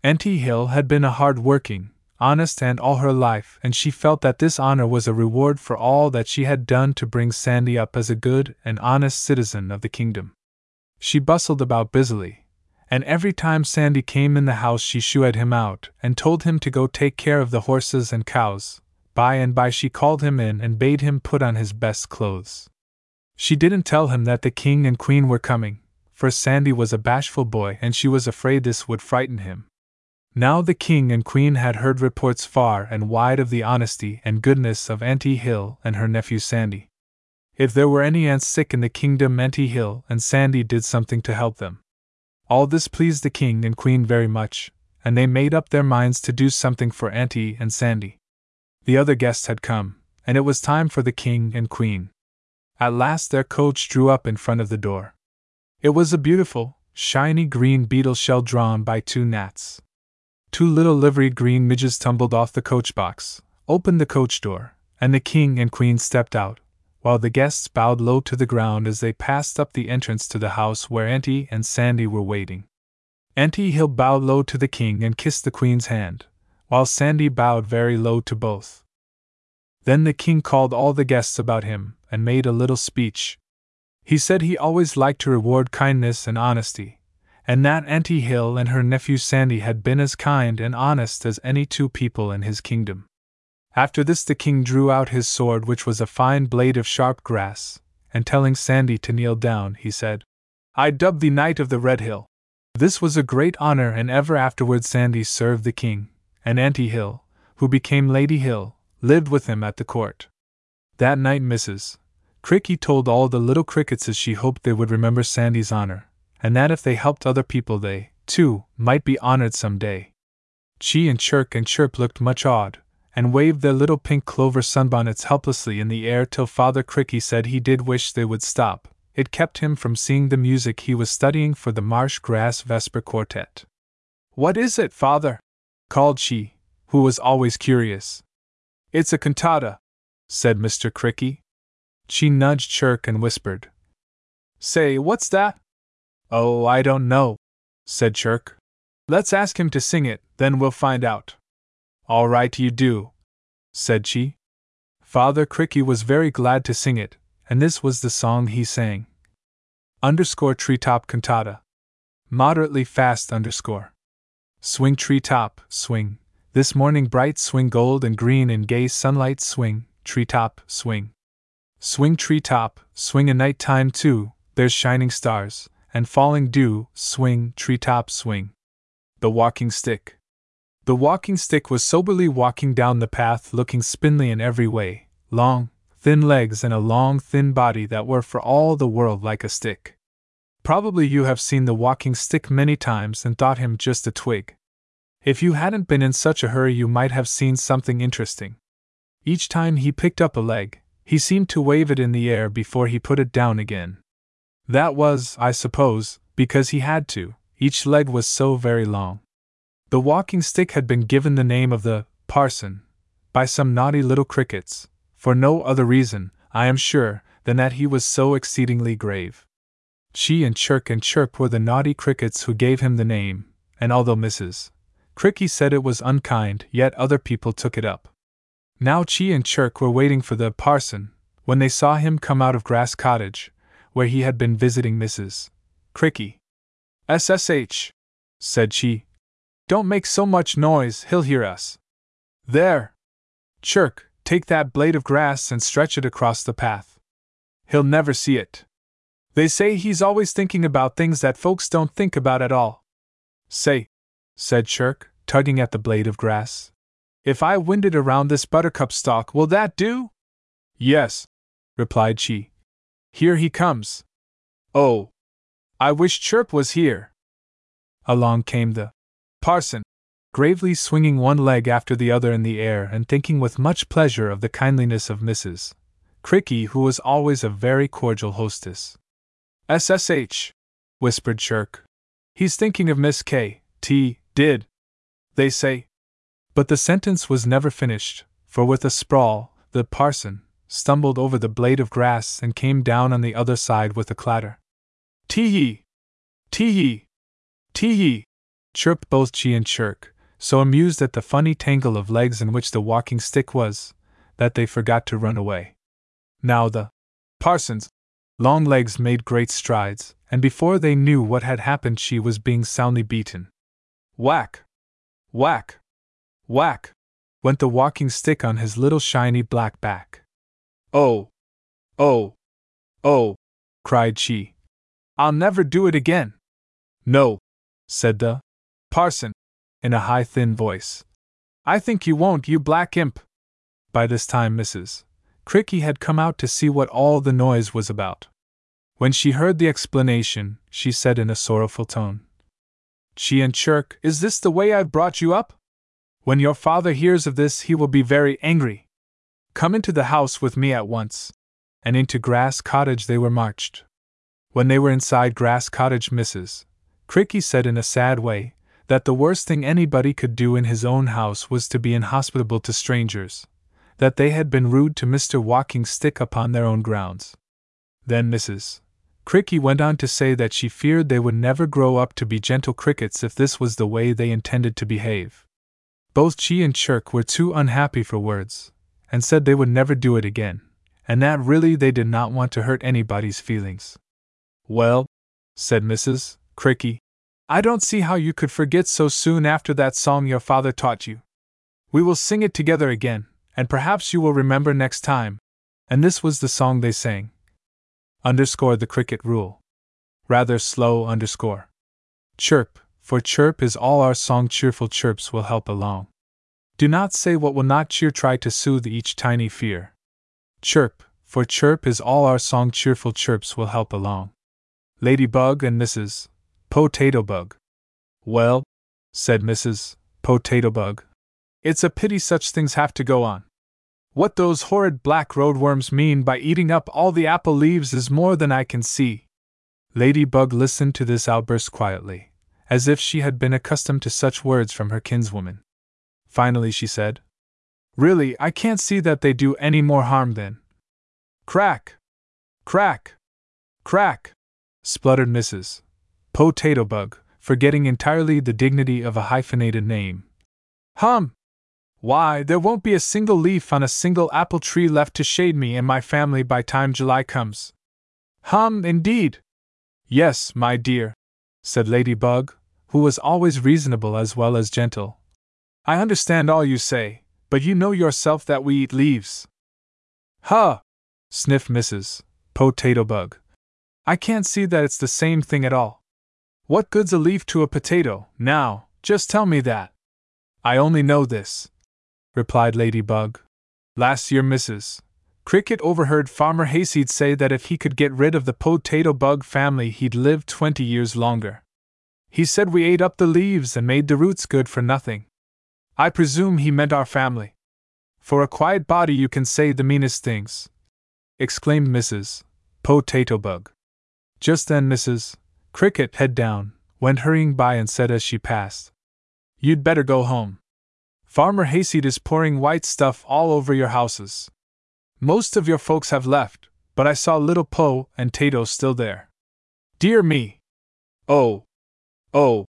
Auntie Hill had been a hard working, honest ant all her life, and she felt that this honor was a reward for all that she had done to bring Sandy up as a good and honest citizen of the kingdom. She bustled about busily, and every time Sandy came in the house she shooed him out and told him to go take care of the horses and cows. By and by she called him in and bade him put on his best clothes. She didn't tell him that the king and queen were coming, for Sandy was a bashful boy and she was afraid this would frighten him. Now the king and queen had heard reports far and wide of the honesty and goodness of Auntie Hill and her nephew Sandy. If there were any ants sick in the kingdom, Auntie Hill and Sandy did something to help them. All this pleased the king and queen very much, and they made up their minds to do something for Auntie and Sandy. The other guests had come, and it was time for the king and queen. At last their coach drew up in front of the door. It was a beautiful, shiny green beetle shell drawn by two gnats. Two little liveried green midges tumbled off the coach box, opened the coach door, and the king and queen stepped out, while the guests bowed low to the ground as they passed up the entrance to the house where Auntie and Sandy were waiting. Auntie Hill bowed low to the king and kissed the queen's hand, while Sandy bowed very low to both. Then the king called all the guests about him and made a little speech. He said he always liked to reward kindness and honesty, and that Auntie Hill and her nephew Sandy had been as kind and honest as any two people in his kingdom. After this, the king drew out his sword, which was a fine blade of sharp grass, and telling Sandy to kneel down, he said, I dub thee Knight of the Red Hill. This was a great honor, and ever afterward Sandy served the king, and Auntie Hill, who became Lady Hill, lived with him at the court. That night, Mrs. Cricky told all the little crickets as she hoped they would remember Sandy's honor, and that if they helped other people, they, too, might be honored some day. Chee and Chirk and Chirp looked much awed, and waved their little pink clover sunbonnets helplessly in the air till Father Cricky said he did wish they would stop. It kept him from seeing the music he was studying for the Marsh Grass Vesper Quartet. What is it, Father? called Chee, who was always curious. It's a cantata, said Mr. Cricky. Chee nudged Chirk and whispered, Say, what's that? Oh, I don't know, said Chirk. Let's ask him to sing it, then we'll find out. All right, you do, said Chee. Father Cricky was very glad to sing it, and this was the song he sang. Underscore treetop cantata. Moderately fast underscore. Swing treetop, swing. This morning bright swing gold and green in gay sunlight swing, treetop, swing. Swing treetop, swing a night time too, there's shining stars, and falling dew, swing, treetop, swing. The walking stick. The walking stick was soberly walking down the path, looking spindly in every way long, thin legs, and a long, thin body that were for all the world like a stick. Probably you have seen the walking stick many times and thought him just a twig. If you hadn't been in such a hurry, you might have seen something interesting. Each time he picked up a leg, he seemed to wave it in the air before he put it down again. That was, I suppose, because he had to, each leg was so very long. The walking stick had been given the name of the parson by some naughty little crickets, for no other reason, I am sure, than that he was so exceedingly grave. Chee and Chirk and Chirp were the naughty crickets who gave him the name, and although Mrs. Cricky said it was unkind, yet other people took it up. Now Chee and Chirk were waiting for the parson, when they saw him come out of Grass Cottage, where he had been visiting Mrs. Cricky. SSH, said Chee, don't make so much noise, he'll hear us. There! Chirk, take that blade of grass and stretch it across the path. He'll never see it. They say he's always thinking about things that folks don't think about at all. Say, said Chirk, tugging at the blade of grass. If I wind it around this buttercup stalk, will that do? Yes, replied Chee. Here he comes. Oh, I wish Chirp was here. Along came the parson, gravely swinging one leg after the other in the air and thinking with much pleasure of the kindliness of Mrs. Cricky, who was always a very cordial hostess. SSH, whispered Chirk. He's thinking of Miss K. T. Did. They say. But the sentence was never finished, for with a sprawl, the parson stumbled over the blade of grass and came down on the other side with a clatter. Tee yee! Tee! Tee! Chirped both Chee and Chirk, so amused at the funny tangle of legs in which the walking stick was, that they forgot to run away. Now the parson's long legs made great strides, and before they knew what had happened, Chee was being soundly beaten. Whack! Whack! Whack! went the walking stick on his little shiny black back. Oh! Oh! Oh! cried Chee. I'll never do it again. No, said the parson, in a high, thin voice. I think you won't, you black imp. By this time, Mrs. Cricky had come out to see what all the noise was about. When she heard the explanation, she said in a sorrowful tone, Chee and Chirk, is this the way I've brought you up? When your father hears of this, he will be very angry. Come into the house with me at once. And into Grass Cottage they were marched. When they were inside Grass Cottage, Mrs. Cricky said in a sad way, that the worst thing anybody could do in his own house was to be inhospitable to strangers, that they had been rude to Mr. Walking Stick upon their own grounds. Then Mrs. Cricky went on to say that she feared they would never grow up to be gentle crickets if this was the way they intended to behave. Both Chee and Chirk were too unhappy for words, and said they would never do it again, and that really they did not want to hurt anybody's feelings. Well, said Mrs. Cricky, I don't see how you could forget so soon after that song your father taught you. We will sing it together again, and perhaps you will remember next time. And this was the song they sang. Underscore the cricket rule. Rather slow underscore. Chirp, for chirp is all our song, cheerful chirps will help along. Do not say what will not cheer, try to soothe each tiny fear. Chirp, for chirp is all our song, cheerful chirps will help along. Ladybug and Mrs. Potato Bug. Well, said Mrs. Potato Bug, it's a pity such things have to go on. What those horrid black roadworms mean by eating up all the apple leaves is more than I can see. Ladybug listened to this outburst quietly, as if she had been accustomed to such words from her kinswoman. Finally, she said, Really, I can't see that they do any more harm than. Crack! Crack! Crack! spluttered Mrs. Potato Bug, forgetting entirely the dignity of a hyphenated name. Hum! Why, there won't be a single leaf on a single apple tree left to shade me and my family by time July comes. Hum, indeed! Yes, my dear, said Lady Bug, who was always reasonable as well as gentle. I understand all you say, but you know yourself that we eat leaves. Huh! sniffed Mrs. Potato Bug. I can't see that it's the same thing at all. What good's a leaf to a potato, now, just tell me that. I only know this, replied Ladybug. Last year, Mrs. Cricket overheard Farmer Hayseed say that if he could get rid of the potato bug family, he'd live twenty years longer. He said we ate up the leaves and made the roots good for nothing. I presume he meant our family. For a quiet body, you can say the meanest things, exclaimed Mrs. Potato Bug. Just then, Mrs. Cricket, head down, went hurrying by and said as she passed, You'd better go home. Farmer Hayseed is pouring white stuff all over your houses. Most of your folks have left, but I saw little Poe and Tato still there. Dear me! Oh! Oh!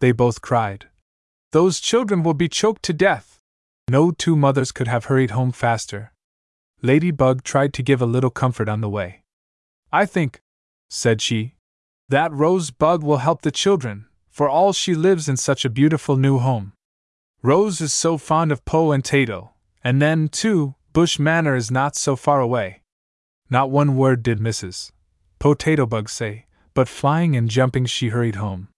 They both cried. Those children will be choked to death! No two mothers could have hurried home faster. Ladybug tried to give a little comfort on the way. I think, said she, that Rose Bug will help the children, for all she lives in such a beautiful new home. Rose is so fond of Poe and Tato, and then, too, Bush Manor is not so far away. Not one word did Mrs. Potato Bug say, but flying and jumping she hurried home.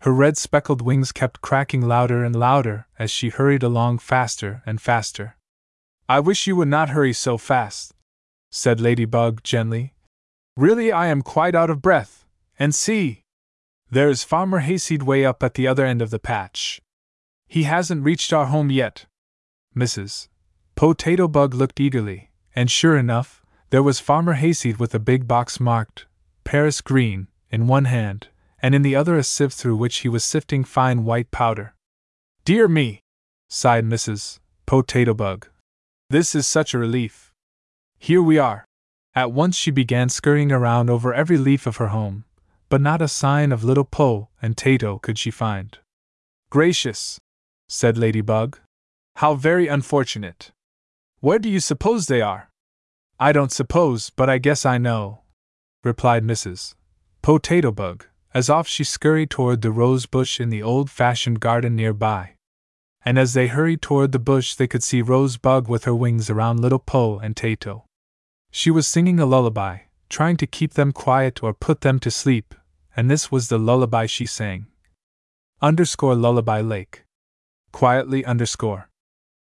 Her red speckled wings kept cracking louder and louder as she hurried along faster and faster. I wish you would not hurry so fast, said Ladybug gently. Really, I am quite out of breath. And see! There is Farmer Hayseed way up at the other end of the patch. He hasn't reached our home yet. Mrs. Potato Bug looked eagerly, and sure enough, there was Farmer Hayseed with a big box marked Paris Green in one hand, and in the other a sieve through which he was sifting fine white powder. Dear me! sighed Mrs. Potato Bug. This is such a relief. Here we are. At once she began scurrying around over every leaf of her home, but not a sign of little Po and Tato could she find. Gracious! said Ladybug. How very unfortunate! Where do you suppose they are? I don't suppose, but I guess I know, replied Mrs. Potato Bug, as off she scurried toward the rose bush in the old fashioned garden near by. And as they hurried toward the bush, they could see Rosebug with her wings around little Po and Tato. She was singing a lullaby, trying to keep them quiet or put them to sleep, and this was the lullaby she sang. Underscore Lullaby Lake. Quietly underscore.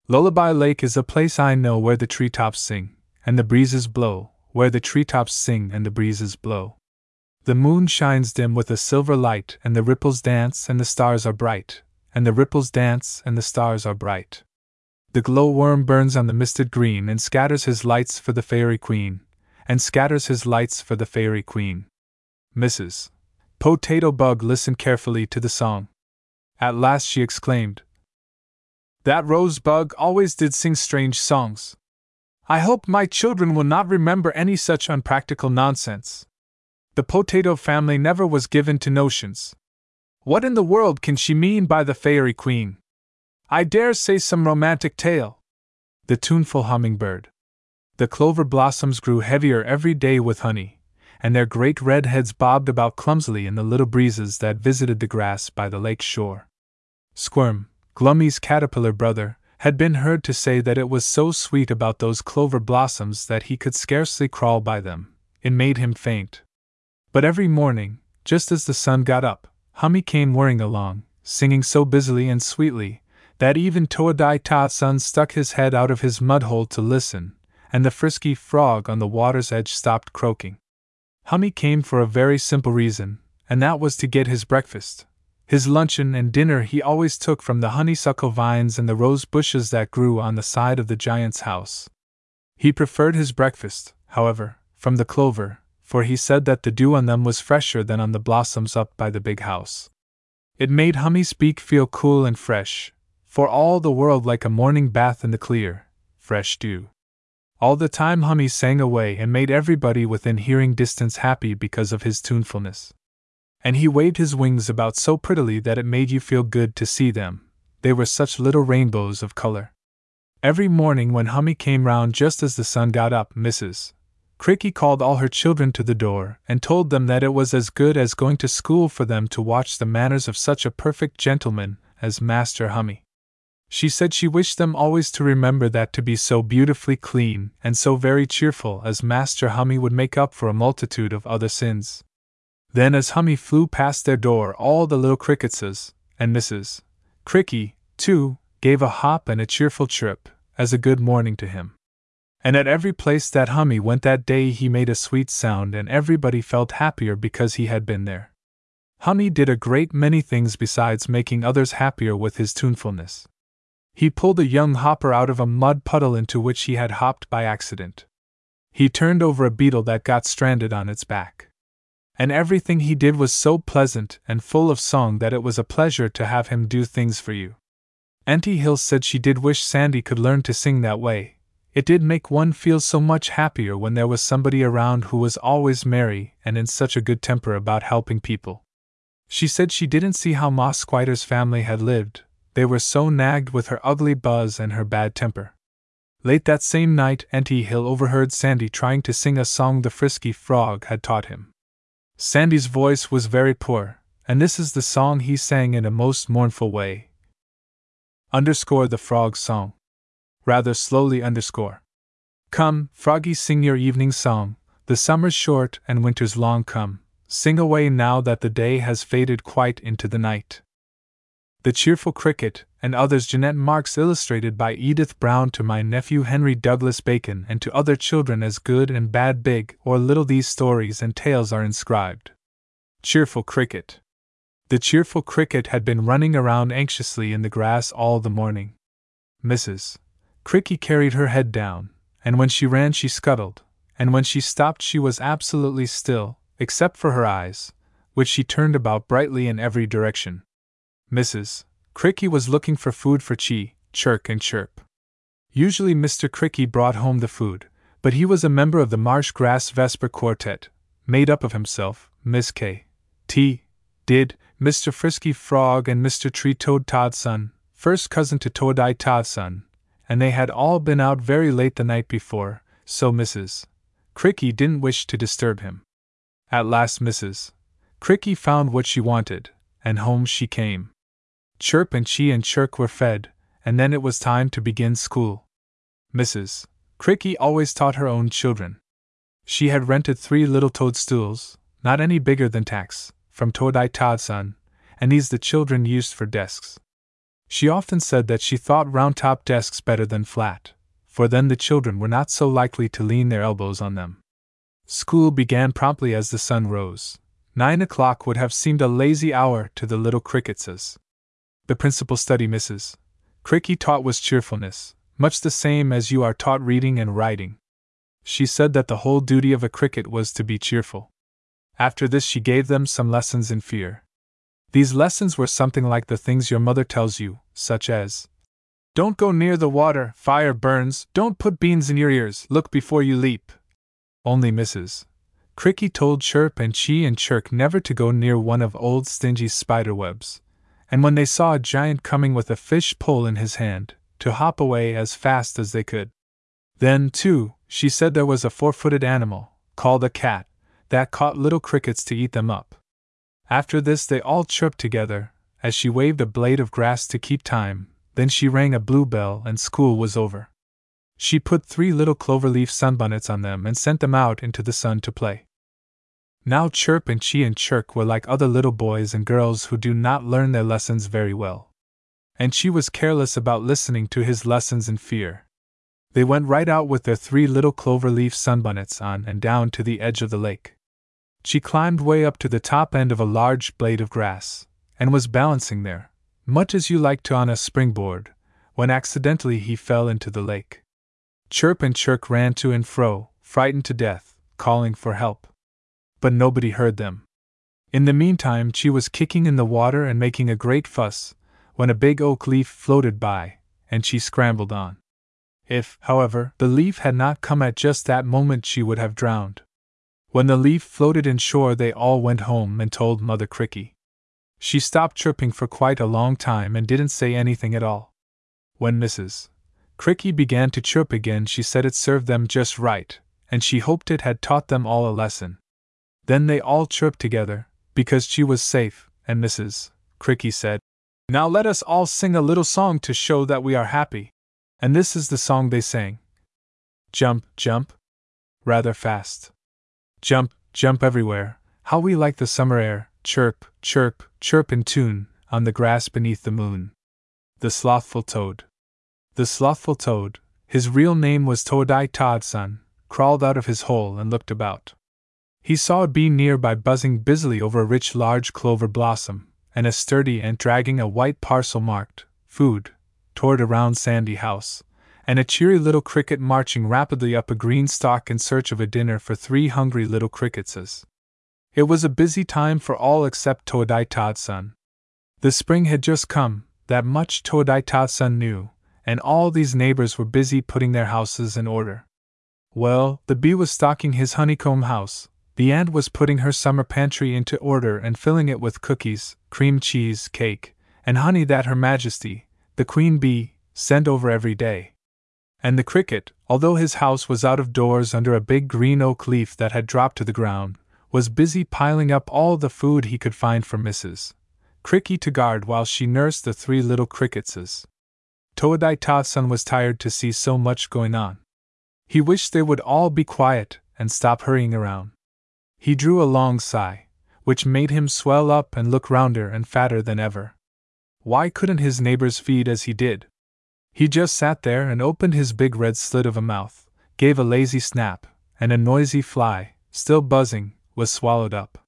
Lullaby Lake is a place I know where the treetops sing, and the breezes blow, where the treetops sing and the breezes blow. The moon shines dim with a silver light, and the ripples dance, and the stars are bright, and the ripples dance, and the stars are bright. The glowworm burns on the misted green, and scatters his lights for the Fairy Queen, and scatters his lights for the Fairy Queen. Mrs. Potato Bug listened carefully to the song. At last she exclaimed, That rosebug always did sing strange songs. I hope my children will not remember any such unpractical nonsense. The potato family never was given to notions. What in the world can she mean by the fairy queen? I dare say some romantic tale. The tuneful hummingbird. The clover blossoms grew heavier every day with honey, and their great red heads bobbed about clumsily in the little breezes that visited the grass by the lake shore. Squirm, Glummy's caterpillar brother, had been heard to say that it was so sweet about those clover blossoms that he could scarcely crawl by them. It made him faint. But every morning, just as the sun got up, Hummy came whirring along, singing so busily and sweetly that even Toadai Todson stuck his head out of his mud hole to listen, and the frisky frog on the water's edge stopped croaking. Hummy came for a very simple reason, and that was to get his breakfast. His luncheon and dinner he always took from the honeysuckle vines and the rose bushes that grew on the side of the giant's house. He preferred his breakfast, however, from the clover, for he said that the dew on them was fresher than on the blossoms up by the big house. It made Hummy's beak feel cool and fresh, for all the world like a morning bath in the clear, fresh dew. All the time Hummy sang away and made everybody within hearing distance happy because of his tunefulness. And he waved his wings about so prettily that it made you feel good to see them, they were such little rainbows of color. Every morning when Hummy came round just as the sun got up, Mrs. Cricky called all her children to the door and told them that it was as good as going to school for them to watch the manners of such a perfect gentleman as Master Hummy. She said she wished them always to remember that to be so beautifully clean and so very cheerful as Master Hummy would make up for a multitude of other sins. Then, as Hummy flew past their door, all the little cricketses, and Mrs. Cricky, too, gave a hop and a cheerful chirp, as a good morning to him. And at every place that Hummy went that day he made a sweet sound and everybody felt happier because he had been there. Hummy did a great many things besides making others happier with his tunefulness. He pulled a young hopper out of a mud puddle into which he had hopped by accident. He turned over a beetle that got stranded on its back. And everything he did was so pleasant and full of song that it was a pleasure to have him do things for you. Auntie Hill said she did wish Sandy could learn to sing that way, it did make one feel so much happier when there was somebody around who was always merry and in such a good temper about helping people. She said she didn't see how Ma Squiter's family had lived, they were so nagged with her ugly buzz and her bad temper. Late that same night, Auntie Hill overheard Sandy trying to sing a song the frisky frog had taught him. Sandy's voice was very poor, and this is the song he sang in a most mournful way. Underscore the frog's song rather slowly underscore. Come, froggies, sing your evening song, the summer's short and winter's long come, sing away now that the day has faded quite into the night. The Cheerful Cricket, and others Jeannette Marks illustrated by Edith Brown to my nephew Henry Douglas Bacon and to other children as good and bad big or little these stories and tales are inscribed. Cheerful Cricket. The cheerful cricket had been running around anxiously in the grass all the morning. Mrs. Cricky carried her head down, and when she ran she scuttled, and when she stopped she was absolutely still, except for her eyes, which she turned about brightly in every direction. Mrs. Cricky was looking for food for Chee, Chirk, and Chirp. Usually Mr. Cricky brought home the food, but he was a member of the Marsh Grass Vesper Quartet, made up of himself, Miss K. T. Did, Mr. Frisky Frog, and Mr. Tree Toad Todson, first cousin to Toadai Todson, and they had all been out very late the night before, so Mrs. Cricky didn't wish to disturb him. At last Mrs. Cricky found what she wanted, and home she came. Chirp and Chee and Chirk were fed, and then it was time to begin school. Mrs. Cricky always taught her own children. She had rented three little toadstools, not any bigger than tacks, from Toadai Todson, and these the children used for desks. She often said that she thought round top desks better than flat, for then the children were not so likely to lean their elbows on them. School began promptly as the sun rose. Nine o'clock would have seemed a lazy hour to the little cricketses. The principal study Mrs. Cricky taught was cheerfulness, much the same as you are taught reading and writing. She said that the whole duty of a cricket was to be cheerful. After this, she gave them some lessons in fear. These lessons were something like the things your mother tells you, such as Don't go near the water, fire burns, don't put beans in your ears, look before you leap. Only Mrs. Cricky told Chirp and Chee and Chirk never to go near one of old Stingy's spider webs, and when they saw a giant coming with a fish pole in his hand, to hop away as fast as they could. Then, too, she said there was a four footed animal, called a cat, that caught little crickets to eat them up. After this, they all chirped together, as she waved a blade of grass to keep time, then she rang a blue bell and school was over. She put three little clover leaf sunbonnets on them and sent them out into the sun to play. Now Chirp and Chee and Chirk were like other little boys and girls who do not learn their lessons very well. And Chee was careless about listening to his lessons in fear. They went right out with their three little clover leaf sunbonnets on and down to the edge of the lake. Chee climbed way up to the top end of a large blade of grass, and was balancing there, much as you like to on a springboard, when accidentally he fell into the lake. Chirp and Chirk ran to and fro, frightened to death, calling for help but nobody heard them. In the meantime, Chee was kicking in the water and making a great fuss, when a big oak leaf floated by, and Chee scrambled on. If, however, the leaf had not come at just that moment, Chee would have drowned. When the leaf floated inshore, they all went home and told Mother Cricky. She stopped chirping for quite a long time and didn't say anything at all. When Mrs. Cricky began to chirp again, she said it served them just right, and she hoped it had taught them all a lesson. Then they all chirped together, because Chee was safe, and Mrs. Cricky said, Now let us all sing a little song to show that we are happy. And this is the song they sang Jump, jump, rather fast. Jump, jump everywhere, how we like the summer air, chirp, chirp, chirp in tune, on the grass beneath the moon. The Slothful Toad. The slothful toad, his real name was Toadai Todson, crawled out of his hole and looked about. He saw a bee near by buzzing busily over a rich large clover blossom, and a sturdy ant dragging a white parcel marked food toward a round sandy house, and a cheery little cricket marching rapidly up a green stalk in search of a dinner for three hungry little cricketses. It was a busy time for all except Toadai Todson. The spring had just come, that much Toadai Todson knew, and all these neighbors were busy putting their houses in order. Well, the bee was stocking his honeycomb house, the ant was putting her summer pantry into order and filling it with cookies, cream cheese, cake, and honey that Her Majesty, the Queen Bee, sent over every day. And the cricket, although his house was out of doors under a big green oak leaf that had dropped to the ground, was busy piling up all the food he could find for Mrs. Cricky to guard while she nursed the three little cricketses. Toadai Todson was tired to see so much going on. He wished they would all be quiet and stop hurrying around. He drew a long sigh, which made him swell up and look rounder and fatter than ever. Why couldn't his neighbors feed as he did? He just sat there and opened his big red slit of a mouth, gave a lazy snap, and a noisy fly, still buzzing, was swallowed up.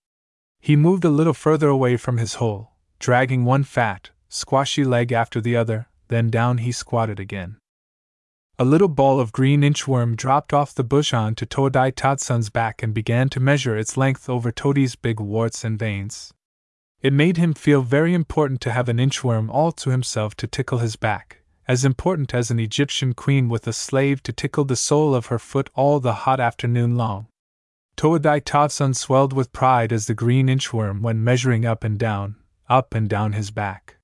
He moved a little further away from his hole, dragging one fat, squashy leg after the other, then down he squatted again. A little ball of green inchworm dropped off the bush on to Toadai Todson's back and began to measure its length over Toadie's big warts and veins. It made him feel very important to have an inchworm all to himself to tickle his back, as important as an Egyptian queen with a slave to tickle the sole of her foot all the hot afternoon long. Toadai Todson swelled with pride as the green inchworm went measuring up and down, up and down his back.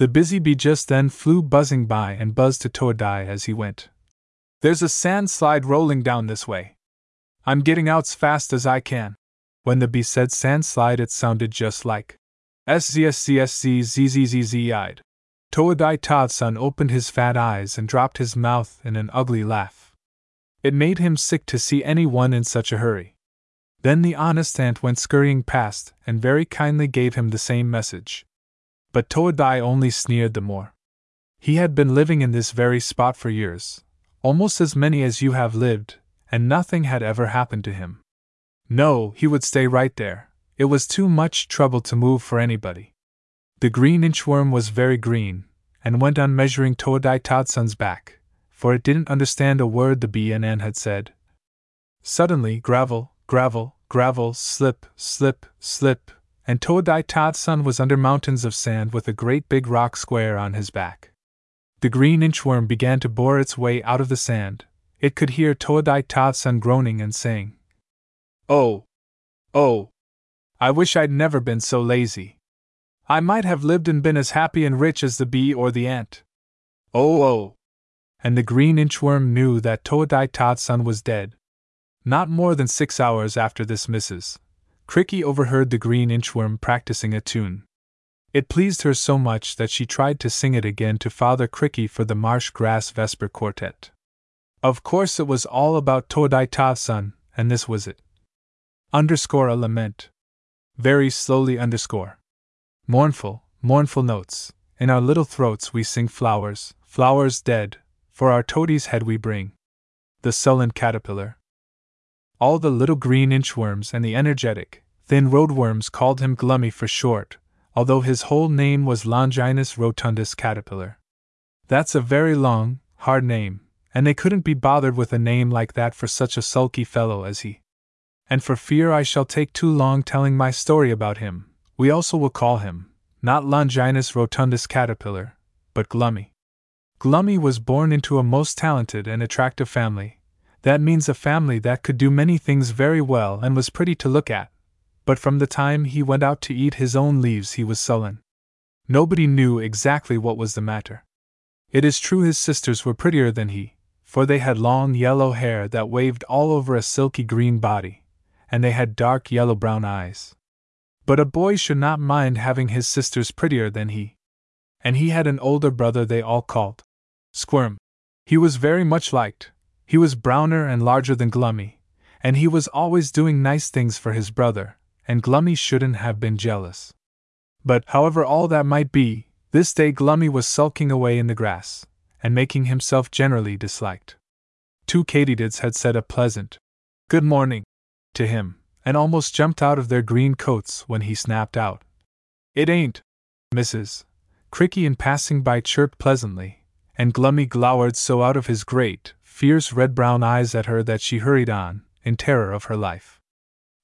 The busy bee just then flew buzzing by and buzzed to Toadai as he went. There's a sand slide rolling down this way. I'm getting out's fast as I can. When the bee said sand slide, it sounded just like SZSCSCZZZZ-eyed. Toadai Todson opened his fat eyes and dropped his mouth in an ugly laugh. It made him sick to see anyone in such a hurry. Then the honest ant went scurrying past and very kindly gave him the same message. But Toadai only sneered the more. He had been living in this very spot for years, almost as many as you have lived, and nothing had ever happened to him. No, he would stay right there. It was too much trouble to move for anybody. The green inchworm was very green, and went on measuring Toadai Todson's back, for it didn't understand a word the ant had said. Suddenly, gravel, gravel, gravel, slip, slip, slip, and Toadai Todson was under mountains of sand with a great big rock square on his back. The green inchworm began to bore its way out of the sand. It could hear Toadai Todson groaning and saying, Oh! Oh! I wish I'd never been so lazy. I might have lived and been as happy and rich as the bee or the ant. Oh, oh! And the green inchworm knew that Toadai Todson was dead. Not more than six hours after this Mrs. Cricky overheard the green inchworm practicing a tune. It pleased her so much that she tried to sing it again to Father Cricky for the Marsh Grass Vesper Quartet. Of course, it was all about Toadai Todson, and this was it. Underscore a lament. Very slowly underscore. Mournful, mournful notes. In our little throats we sing flowers, flowers dead, for our toadie's head we bring. The sullen caterpillar, all the little green inchworms and the energetic, thin roadworms called him Glummy for short, although his whole name was Longinus rotundus caterpillar. That's a very long, hard name, and they couldn't be bothered with a name like that for such a sulky fellow as he. And for fear I shall take too long telling my story about him, we also will call him, not Longinus rotundus caterpillar, but Glummy. Glummy was born into a most talented and attractive family, that means a family that could do many things very well and was pretty to look at. But from the time he went out to eat his own leaves, he was sullen. Nobody knew exactly what was the matter. It is true his sisters were prettier than he, for they had long yellow hair that waved all over a silky green body, and they had dark yellow brown eyes. But a boy should not mind having his sisters prettier than he. And he had an older brother they all called Squirm. He was very much liked, he was browner and larger than Glummy, and he was always doing nice things for his brother, and Glummy shouldn't have been jealous. But, however, all that might be, this day Glummy was sulking away in the grass, and making himself generally disliked. Two katydids had said a pleasant, Good morning, to him, and almost jumped out of their green coats when he snapped out, It ain't, Mrs. Cricky in passing by chirped pleasantly, and Glummy glowered so out of his great, fierce red brown eyes at her that she hurried on, in terror of her life.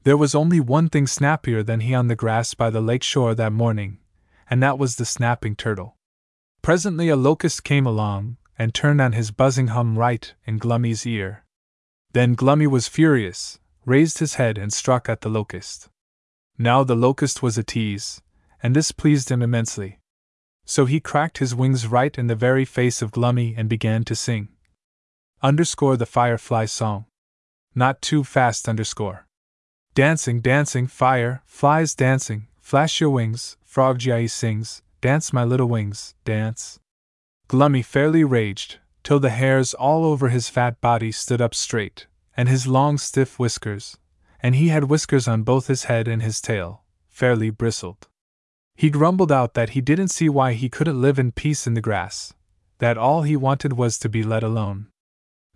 There was only one thing snappier than he on the grass by the lake shore that morning, and that was the snapping turtle. Presently a locust came along, and turned on his buzzing hum right in Glummy's ear. Then Glummy was furious, raised his head and struck at the locust. Now the locust was a tease, and this pleased him immensely. So he cracked his wings right in the very face of Glummy and began to sing. Underscore the Firefly song. Not too fast underscore. Dancing, dancing, fire, flies dancing, flash your wings, Frog Jai sings, dance my little wings, dance. Glummy fairly raged, till the hairs all over his fat body stood up straight, and his long stiff whiskers, and he had whiskers on both his head and his tail, fairly bristled. He grumbled out that he didn't see why he couldn't live in peace in the grass, that all he wanted was to be let alone.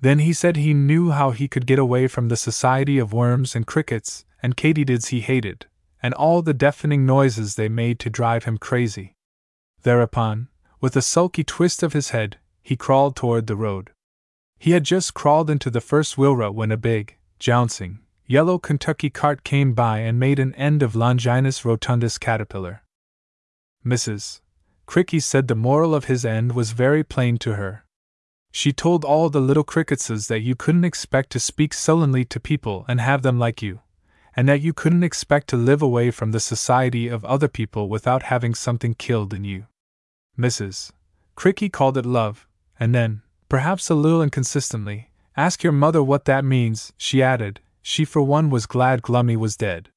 Then he said he knew how he could get away from the society of worms and crickets and katydids he hated, and all the deafening noises they made to drive him crazy. Thereupon, with a sulky twist of his head, he crawled toward the road. He had just crawled into the first wheelrow when a big, jouncing, yellow Kentucky cart came by and made an end of Longinus rotundus caterpillar. Mrs. Cricky said the moral of his end was very plain to her. She told all the little cricketses that you couldn't expect to speak sullenly to people and have them like you, and that you couldn't expect to live away from the society of other people without having something killed in you. Mrs. Cricky called it love, and then, perhaps a little inconsistently, ask your mother what that means, she added. She for one was glad Glummy was dead.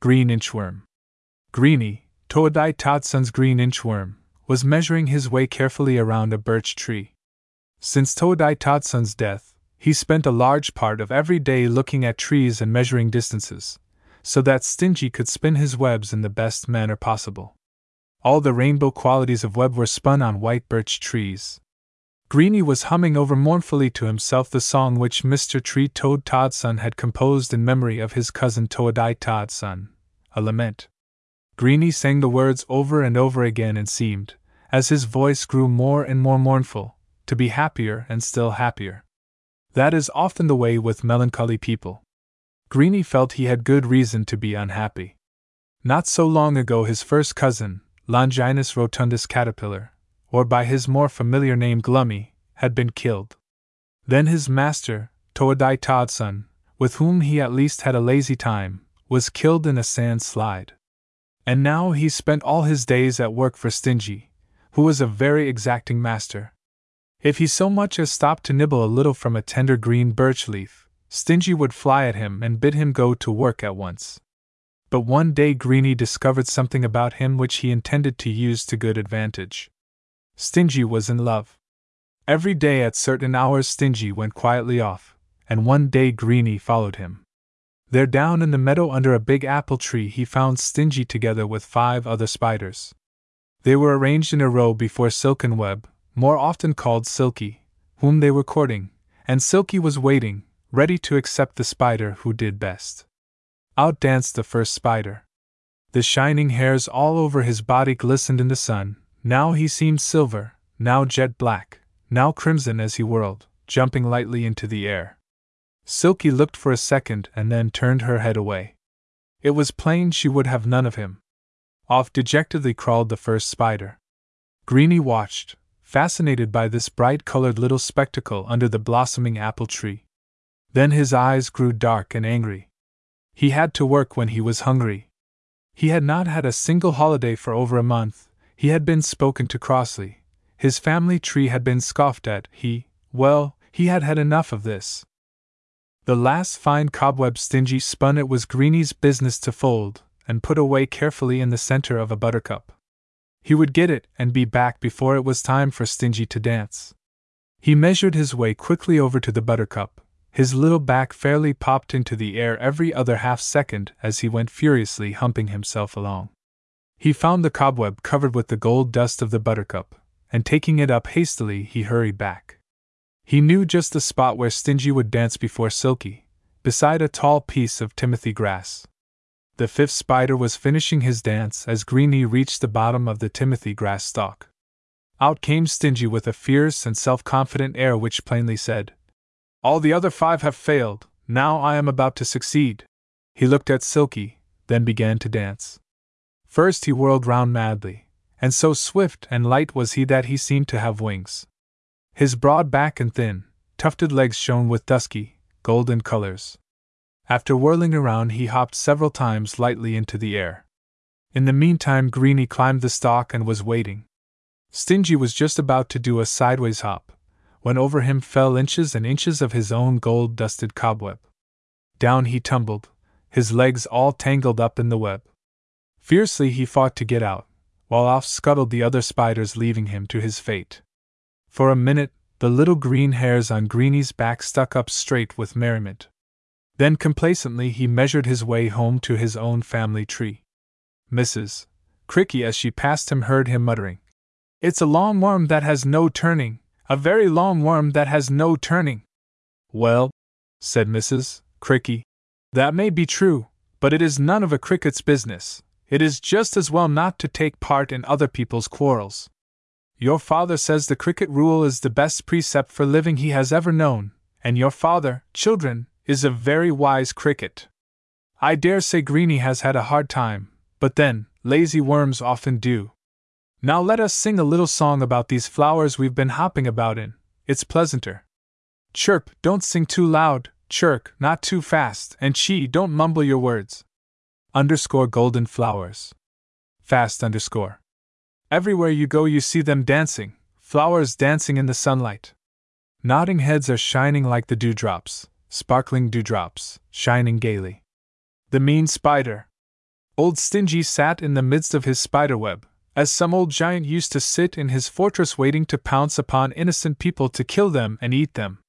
Green inchworm. Greeny, Toadai Todson's green inchworm, was measuring his way carefully around a birch tree. Since Toadai Todson's death, he spent a large part of every day looking at trees and measuring distances, so that Stingy could spin his webs in the best manner possible. All the rainbow qualities of web were spun on white birch trees. Greeny was humming over mournfully to himself the song which Mr. Tree Toad Todson had composed in memory of his cousin Toadai Todson, a lament. Greeny sang the words over and over again and seemed, as his voice grew more and more mournful, to be happier and still happier. That is often the way with melancholy people. Greeny felt he had good reason to be unhappy. Not so long ago, his first cousin, Longinus rotundus caterpillar, or by his more familiar name Glummy, had been killed. Then his master, Toadai Todson, with whom he at least had a lazy time, was killed in a sand slide. And now he spent all his days at work for Stingy, who was a very exacting master. If he so much as stopped to nibble a little from a tender green birch leaf, Stingy would fly at him and bid him go to work at once. But one day Greeny discovered something about him which he intended to use to good advantage. Stingy was in love. Every day at certain hours Stingy went quietly off, and one day Greeny followed him. There down in the meadow under a big apple tree he found Stingy together with five other spiders. They were arranged in a row before Silken Web, more often called Silky, whom they were courting, and Silky was waiting, ready to accept the spider who did best. Out danced the first spider. The shining hairs all over his body glistened in the sun, now he seemed silver, now jet black, now crimson as he whirled, jumping lightly into the air. Silky looked for a second and then turned her head away. It was plain she would have none of him. Off dejectedly crawled the first spider. Greeny watched, fascinated by this bright colored little spectacle under the blossoming apple tree. Then his eyes grew dark and angry. He had to work when he was hungry. He had not had a single holiday for over a month, he had been spoken to crossly, his family tree had been scoffed at, he, well, he had had enough of this. The last fine cobweb Stingy spun it was Greeny's business to fold, and put away carefully in the center of a buttercup. He would get it and be back before it was time for Stingy to dance. He measured his way quickly over to the buttercup. His little back fairly popped into the air every other half second as he went furiously humping himself along. He found the cobweb covered with the gold dust of the buttercup, and taking it up hastily, he hurried back. He knew just the spot where Stingy would dance before Silky, beside a tall piece of timothy grass. The fifth spider was finishing his dance as Greeny reached the bottom of the timothy grass stalk. Out came Stingy with a fierce and self confident air which plainly said, All the other five have failed, now I am about to succeed. He looked at Silky, then began to dance. First he whirled round madly, and so swift and light was he that he seemed to have wings. His broad back and thin, tufted legs shone with dusky, golden colors. After whirling around, he hopped several times lightly into the air. In the meantime, Greeny climbed the stalk and was waiting. Stingy was just about to do a sideways hop, when over him fell inches and inches of his own gold dusted cobweb. Down he tumbled, his legs all tangled up in the web. Fiercely he fought to get out, while off scuttled the other spiders, leaving him to his fate. For a minute, the little green hairs on Greeny's back stuck up straight with merriment. Then complacently he measured his way home to his own family tree. Mrs. Cricky, as she passed him, heard him muttering, It's a long worm that has no turning, a very long worm that has no turning. Well, said Mrs. Cricky, that may be true, but it is none of a cricket's business. It is just as well not to take part in other people's quarrels. Your father says the cricket rule is the best precept for living he has ever known, and your father, children, is a very wise cricket. I dare say Greeny has had a hard time, but then, lazy worms often do. Now let us sing a little song about these flowers we've been hopping about in, it's pleasanter. Chirp, don't sing too loud, chirk, not too fast, and chee, don't mumble your words. Underscore golden flowers. Fast underscore. Everywhere you go, you see them dancing, flowers dancing in the sunlight. Nodding heads are shining like the dewdrops, sparkling dewdrops, shining gaily. The mean spider. Old Stingy sat in the midst of his spiderweb, as some old giant used to sit in his fortress waiting to pounce upon innocent people to kill them and eat them.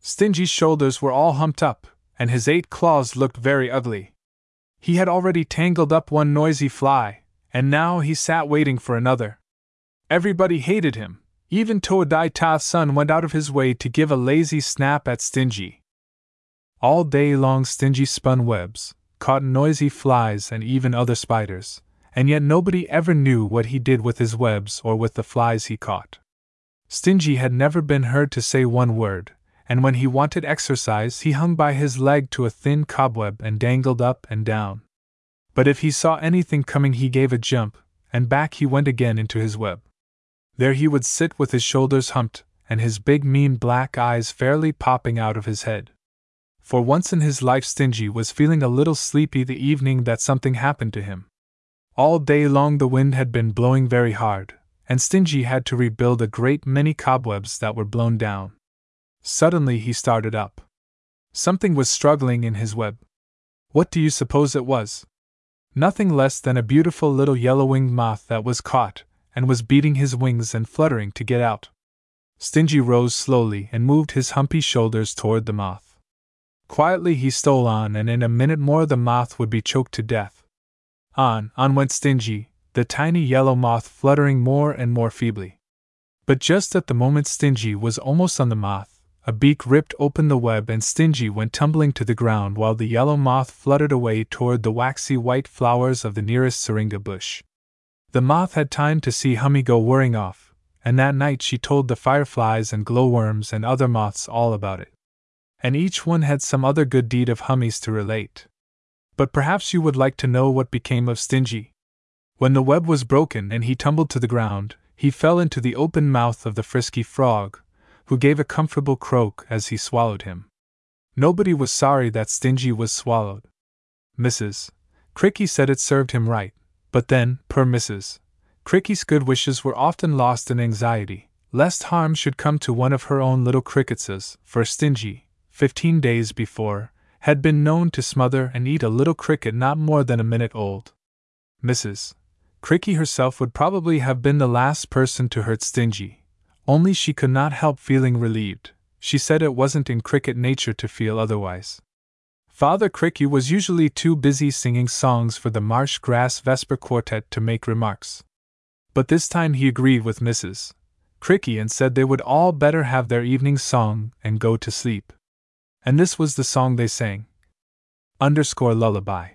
Stingy's shoulders were all humped up, and his eight claws looked very ugly. He had already tangled up one noisy fly, and now he sat waiting for another. Everybody hated him, even Toadai Todson went out of his way to give a lazy snap at Stingy. All day long, Stingy spun webs, caught noisy flies, and even other spiders, and yet nobody ever knew what he did with his webs or with the flies he caught. Stingy had never been heard to say one word, and when he wanted exercise, he hung by his leg to a thin cobweb and dangled up and down. But if he saw anything coming, he gave a jump, and back he went again into his web. There he would sit with his shoulders humped, and his big, mean black eyes fairly popping out of his head. For once in his life, Stingy was feeling a little sleepy the evening that something happened to him. All day long the wind had been blowing very hard, and Stingy had to rebuild a great many cobwebs that were blown down. Suddenly he started up. Something was struggling in his web. What do you suppose it was? Nothing less than a beautiful little yellow winged moth that was caught, and was beating his wings and fluttering to get out. Stingy rose slowly and moved his humpy shoulders toward the moth. Quietly he stole on, and in a minute more the moth would be choked to death. On, on went Stingy, the tiny yellow moth fluttering more and more feebly. But just at the moment Stingy was almost on the moth, a beak ripped open the web and Stingy went tumbling to the ground while the yellow moth fluttered away toward the waxy white flowers of the nearest syringa bush. The moth had time to see Hummy go whirring off, and that night she told the fireflies and glowworms and other moths all about it and each one had some other good deed of Hummy's to relate. But perhaps you would like to know what became of Stingy. When the web was broken and he tumbled to the ground, he fell into the open mouth of the frisky frog, who gave a comfortable croak as he swallowed him. Nobody was sorry that Stingy was swallowed. Mrs. Cricky said it served him right, but then, per Mrs. Cricky's good wishes were often lost in anxiety, lest harm should come to one of her own little cricketses, for Stingy, fifteen days before, had been known to smother and eat a little cricket not more than a minute old. Mrs. Cricky herself would probably have been the last person to hurt Stingy, only she could not help feeling relieved. She said it wasn't in cricket nature to feel otherwise. Father Cricky was usually too busy singing songs for the Marsh Grass Vesper Quartet to make remarks. But this time he agreed with Mrs. Cricky and said they would all better have their evening song and go to sleep and this was the song they sang. Underscore lullaby.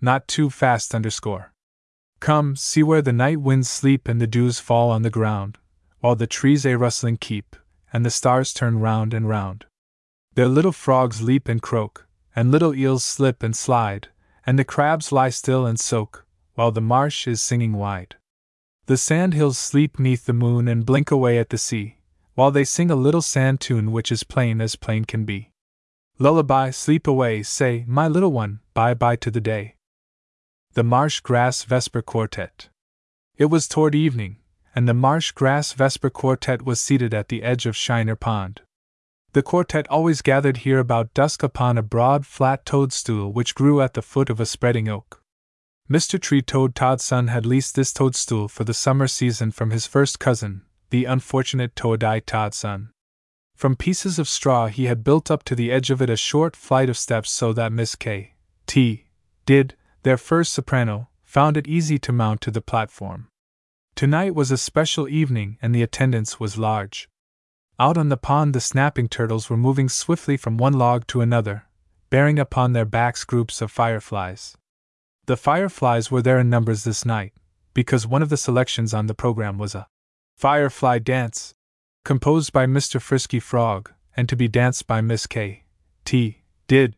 Not too fast underscore. Come, see where the night winds sleep and the dews fall on the ground, while the trees a rustling keep, and the stars turn round and round. Their little frogs leap and croak, and little eels slip and slide, and the crabs lie still and soak, while the marsh is singing wide. The sand hills sleep neath the moon and blink away at the sea, while they sing a little sand tune which is plain as plain can be. Lullaby, sleep away, say, my little one, bye bye to the day. The Marsh Grass Vesper Quartet. It was toward evening, and the Marsh Grass Vesper Quartet was seated at the edge of Shiner Pond. The quartet always gathered here about dusk upon a broad, flat toadstool which grew at the foot of a spreading oak. Mr. Tree Toad Todson had leased this toadstool for the summer season from his first cousin, the unfortunate Toadai Todson. From pieces of straw, he had built up to the edge of it a short flight of steps so that Miss K. T. did, their first soprano, found it easy to mount to the platform. Tonight was a special evening and the attendance was large. Out on the pond, the snapping turtles were moving swiftly from one log to another, bearing upon their backs groups of fireflies. The fireflies were there in numbers this night, because one of the selections on the program was a firefly dance, composed by Mr. Frisky Frog, and to be danced by Miss K. T. Did.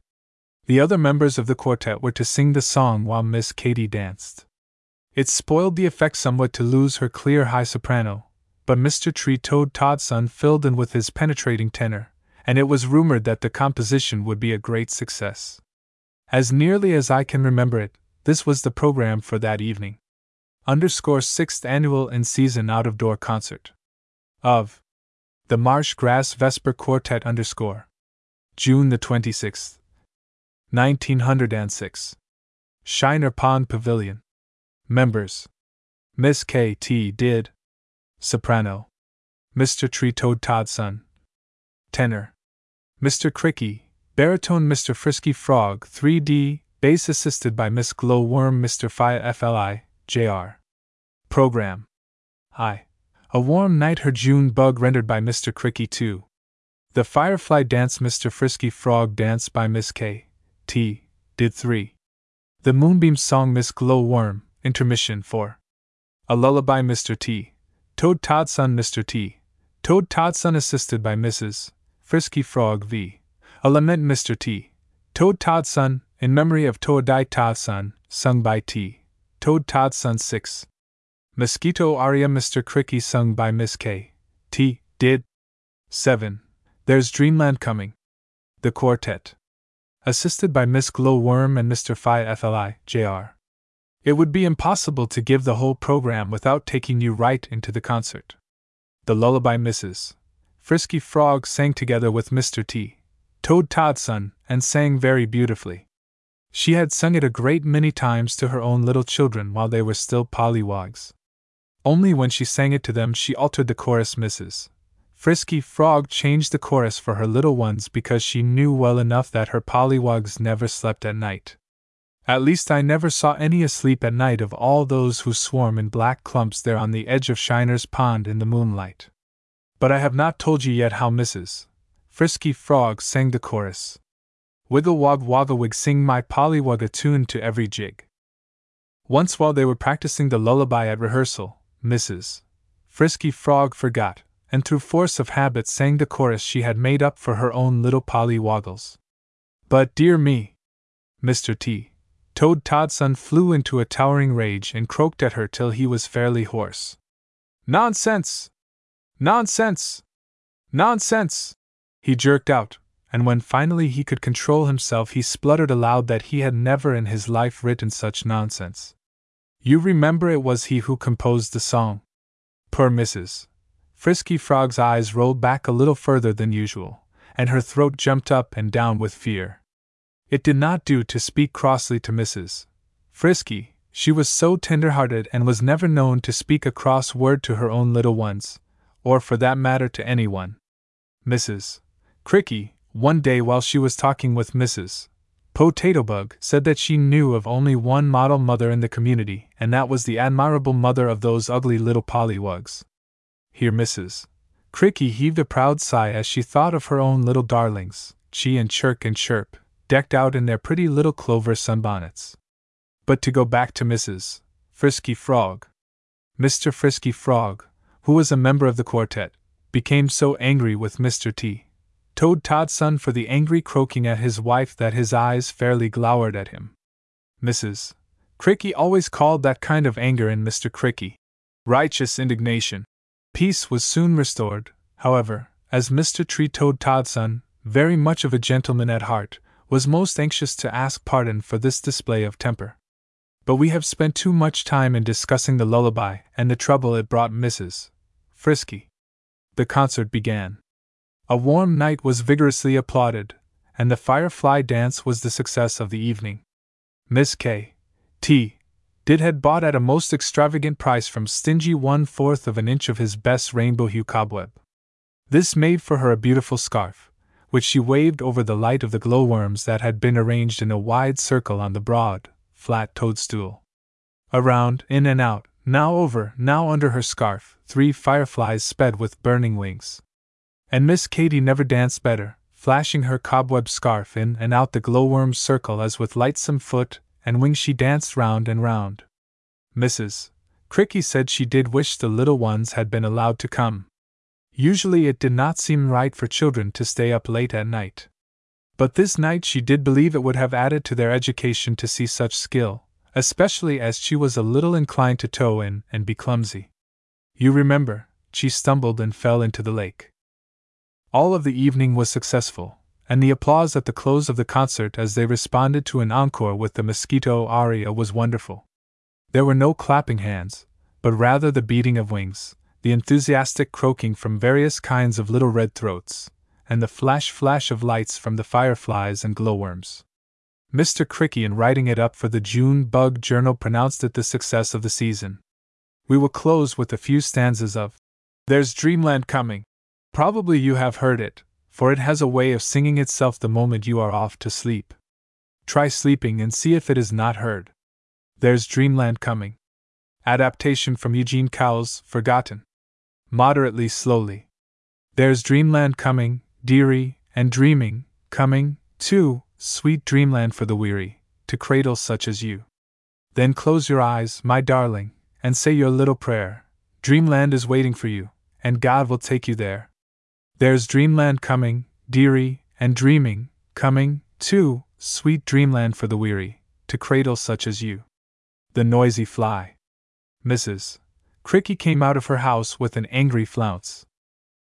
The other members of the quartet were to sing the song while Miss Katy danced. It spoiled the effect somewhat to lose her clear high soprano, but Mr. Tree Toad Todson filled in with his penetrating tenor, and it was rumored that the composition would be a great success. As nearly as I can remember it, this was the program for that evening. Underscore sixth annual in season out of door concert. Of the Marsh Grass Vesper Quartet underscore. June the 26th. 1906. Shiner Pond Pavilion. Members. Miss K. T. Did. Soprano. Mr. Tree Toad Todson. Tenor. Mr. Cricky, baritone Mr. Frisky Frog 3D, bass assisted by Miss Glowworm Mr. Phi FLI, JR. Program. I. A Warm Night Her June Bug rendered by Mr. Cricky 2. The Firefly Dance Mr. Frisky Frog Dance by Miss K. T. Did 3. The Moonbeam Song Miss Glowworm, intermission 4. A Lullaby Mr. T. Toad Todson Mr. T. Toad Todson assisted by Mrs. Frisky Frog v. A Lament Mr. T. Toad Todson, in memory of Toadai Todson, sung by T. Toad Todson 6. Mosquito Aria Mr. Cricky sung by Miss K. T. Did. 7. There's Dreamland Coming. The Quartet. Assisted by Miss Glowworm and Mr. Phi FLI, Jr. It would be impossible to give the whole program without taking you right into the concert. The lullaby Mrs. Frisky Frog sang together with Mr. T. Toad Todson, and sang very beautifully. She had sung it a great many times to her own little children while they were still pollywogs. Only when she sang it to them she altered the chorus Mrs. Frisky Frog changed the chorus for her little ones because she knew well enough that her pollywogs never slept at night. At least I never saw any asleep at night of all those who swarm in black clumps there on the edge of Shiner's Pond in the moonlight. But I have not told you yet how Mrs. Frisky Frog sang the chorus. Wiggle wog wogglewig sing my pollywog a tune to every jig. Once while they were practicing the lullaby at rehearsal, Mrs. Frisky Frog forgot, and through force of habit sang the chorus she had made up for her own little pollywoggles. But dear me! Mr. T. Toad Todson flew into a towering rage and croaked at her till he was fairly hoarse. Nonsense! Nonsense! Nonsense! He jerked out, and when finally he could control himself, he spluttered aloud that he had never in his life written such nonsense. You remember it was he who composed the song. Poor Mrs. Frisky Frog's eyes rolled back a little further than usual, and her throat jumped up and down with fear. It did not do to speak crossly to Mrs. Frisky, she was so tender hearted and was never known to speak a cross word to her own little ones, or for that matter to anyone. Mrs. Cricky, one day while she was talking with Mrs. Potato Bug, said that she knew of only one model mother in the community, and that was the admirable mother of those ugly little pollywogs. Here Mrs. Cricky heaved a proud sigh as she thought of her own little darlings, Chee and Chirk and Chirp, decked out in their pretty little clover sunbonnets. But to go back to Mrs. Frisky Frog. Mr. Frisky Frog, who was a member of the quartet, became so angry with Mr. T. Toad Todson for the angry croaking at his wife that his eyes fairly glowered at him. Mrs. Cricky always called that kind of anger in Mr. Cricky righteous indignation. Peace was soon restored, however, as Mr. Tree Toad Todson, very much of a gentleman at heart, was most anxious to ask pardon for this display of temper. But we have spent too much time in discussing the lullaby and the trouble it brought Mrs. Frisky. The concert began. A warm night was vigorously applauded, and the firefly dance was the success of the evening. Miss K. T. Did had bought at a most extravagant price from Stingy one fourth of an inch of his best rainbow hue cobweb. This made for her a beautiful scarf, which she waved over the light of the glowworms that had been arranged in a wide circle on the broad, flat toadstool. Around, in and out, now over, now under her scarf, three fireflies sped with burning wings. And Miss Katy never danced better, flashing her cobweb scarf in and out the glowworm's circle as with lightsome foot and wing she danced round and round. Mrs. Cricky said she did wish the little ones had been allowed to come. Usually it did not seem right for children to stay up late at night. But this night she did believe it would have added to their education to see such skill, especially as she was a little inclined to toe in and be clumsy. You remember, she stumbled and fell into the lake. All of the evening was successful, and the applause at the close of the concert as they responded to an encore with the Mosquito aria was wonderful. There were no clapping hands, but rather the beating of wings, the enthusiastic croaking from various kinds of little red throats, and the flash flash of lights from the fireflies and glowworms. Mr. Cricky, in writing it up for the June Bug Journal, pronounced it the success of the season. We will close with a few stanzas of There's Dreamland Coming. Probably you have heard it, for it has a way of singing itself the moment you are off to sleep. Try sleeping and see if it is not heard. There's Dreamland Coming. Adaptation from Eugene Cowles, Forgotten. Moderately slowly. There's Dreamland coming, dearie, and dreaming, coming, too, sweet dreamland for the weary, to cradle such as you. Then close your eyes, my darling, and say your little prayer. Dreamland is waiting for you, and God will take you there. There's dreamland coming, dearie, and dreaming, coming, too, sweet dreamland for the weary, to cradle such as you. The noisy fly. Mrs. Cricky came out of her house with an angry flounce.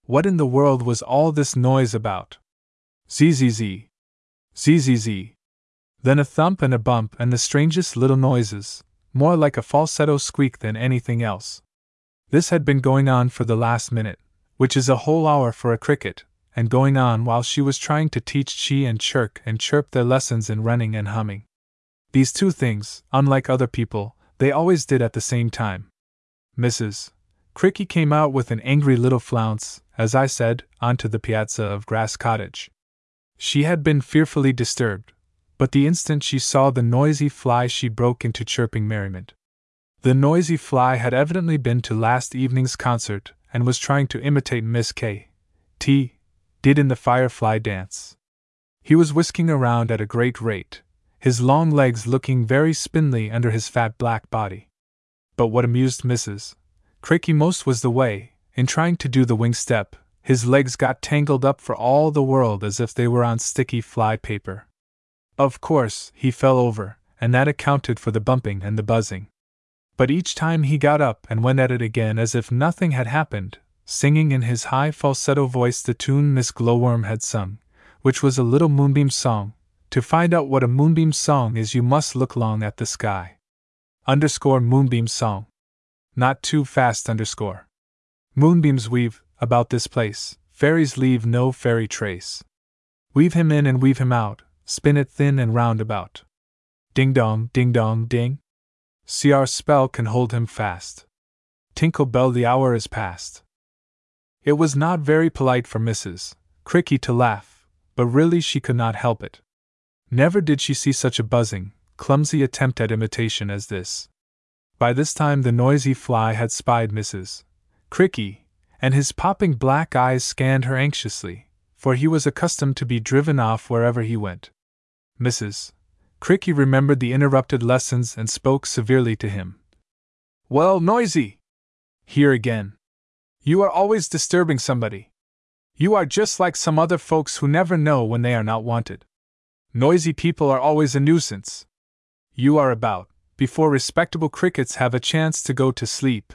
What in the world was all this noise about? Zzz. Zzz. Then a thump and a bump and the strangest little noises, more like a falsetto squeak than anything else. This had been going on for the last minute, which is a whole hour for a cricket, and going on while she was trying to teach Chee and Chirk and Chirp their lessons in running and humming. These two things, unlike other people, they always did at the same time. Mrs. Cricky came out with an angry little flounce, as I said, onto the piazza of Grass Cottage. She had been fearfully disturbed, but the instant she saw the noisy fly she broke into chirping merriment. The noisy fly had evidently been to last evening's concert and was trying to imitate Miss K. T. did in the firefly dance. He was whisking around at a great rate, his long legs looking very spindly under his fat black body. But what amused Mrs. Cricky most was the way, in trying to do the wing step, his legs got tangled up for all the world as if they were on sticky fly paper. Of course, he fell over, and that accounted for the bumping and the buzzing. But each time he got up and went at it again as if nothing had happened, singing in his high falsetto voice the tune Miss Glowworm had sung, which was a little moonbeam song. To find out what a moonbeam song is, you must look long at the sky. Underscore moonbeam song. Not too fast underscore. Moonbeams weave, about this place, fairies leave no fairy trace. Weave him in and weave him out, spin it thin and round about. Ding dong, ding dong, ding. See our spell can hold him fast. Tinkle bell, the hour is past. It was not very polite for Mrs. Cricky to laugh, but really she could not help it. Never did she see such a buzzing, clumsy attempt at imitation as this. By this time the noisy fly had spied Mrs. Cricky, and his popping black eyes scanned her anxiously, for he was accustomed to be driven off wherever he went. Mrs. Cricky remembered the interrupted lessons and spoke severely to him. Well, noisy! Here again. You are always disturbing somebody. You are just like some other folks who never know when they are not wanted. Noisy people are always a nuisance. You are about, before respectable crickets have a chance to go to sleep.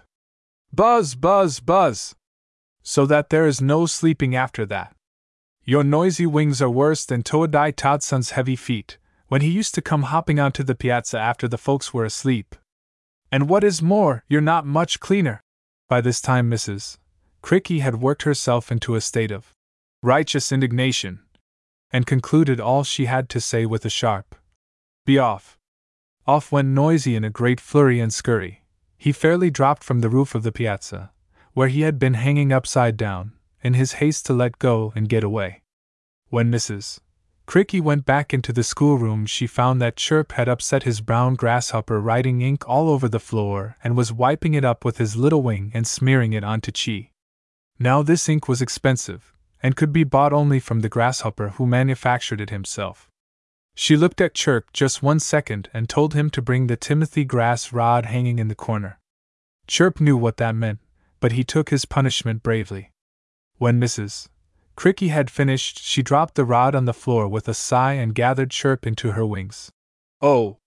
Buzz, buzz, buzz! so that there is no sleeping after that. Your noisy wings are worse than Toadai Todson's heavy feet, when he used to come hopping onto the piazza after the folks were asleep. And what is more, you're not much cleaner. By this time, Mrs. Cricky had worked herself into a state of righteous indignation, and concluded all she had to say with a sharp Be off. Off went Noisy in a great flurry and scurry. He fairly dropped from the roof of the piazza, where he had been hanging upside down, in his haste to let go and get away. When Mrs. Cricky went back into the schoolroom, she found that Chirp had upset his brown grasshopper, writing ink all over the floor, and was wiping it up with his little wing and smearing it onto Chee. Now, this ink was expensive, and could be bought only from the grasshopper who manufactured it himself. She looked at Chirp just one second and told him to bring the Timothy grass rod hanging in the corner. Chirp knew what that meant, but he took his punishment bravely. When Mrs. Cricky had finished, she dropped the rod on the floor with a sigh and gathered Chirp into her wings. Oh!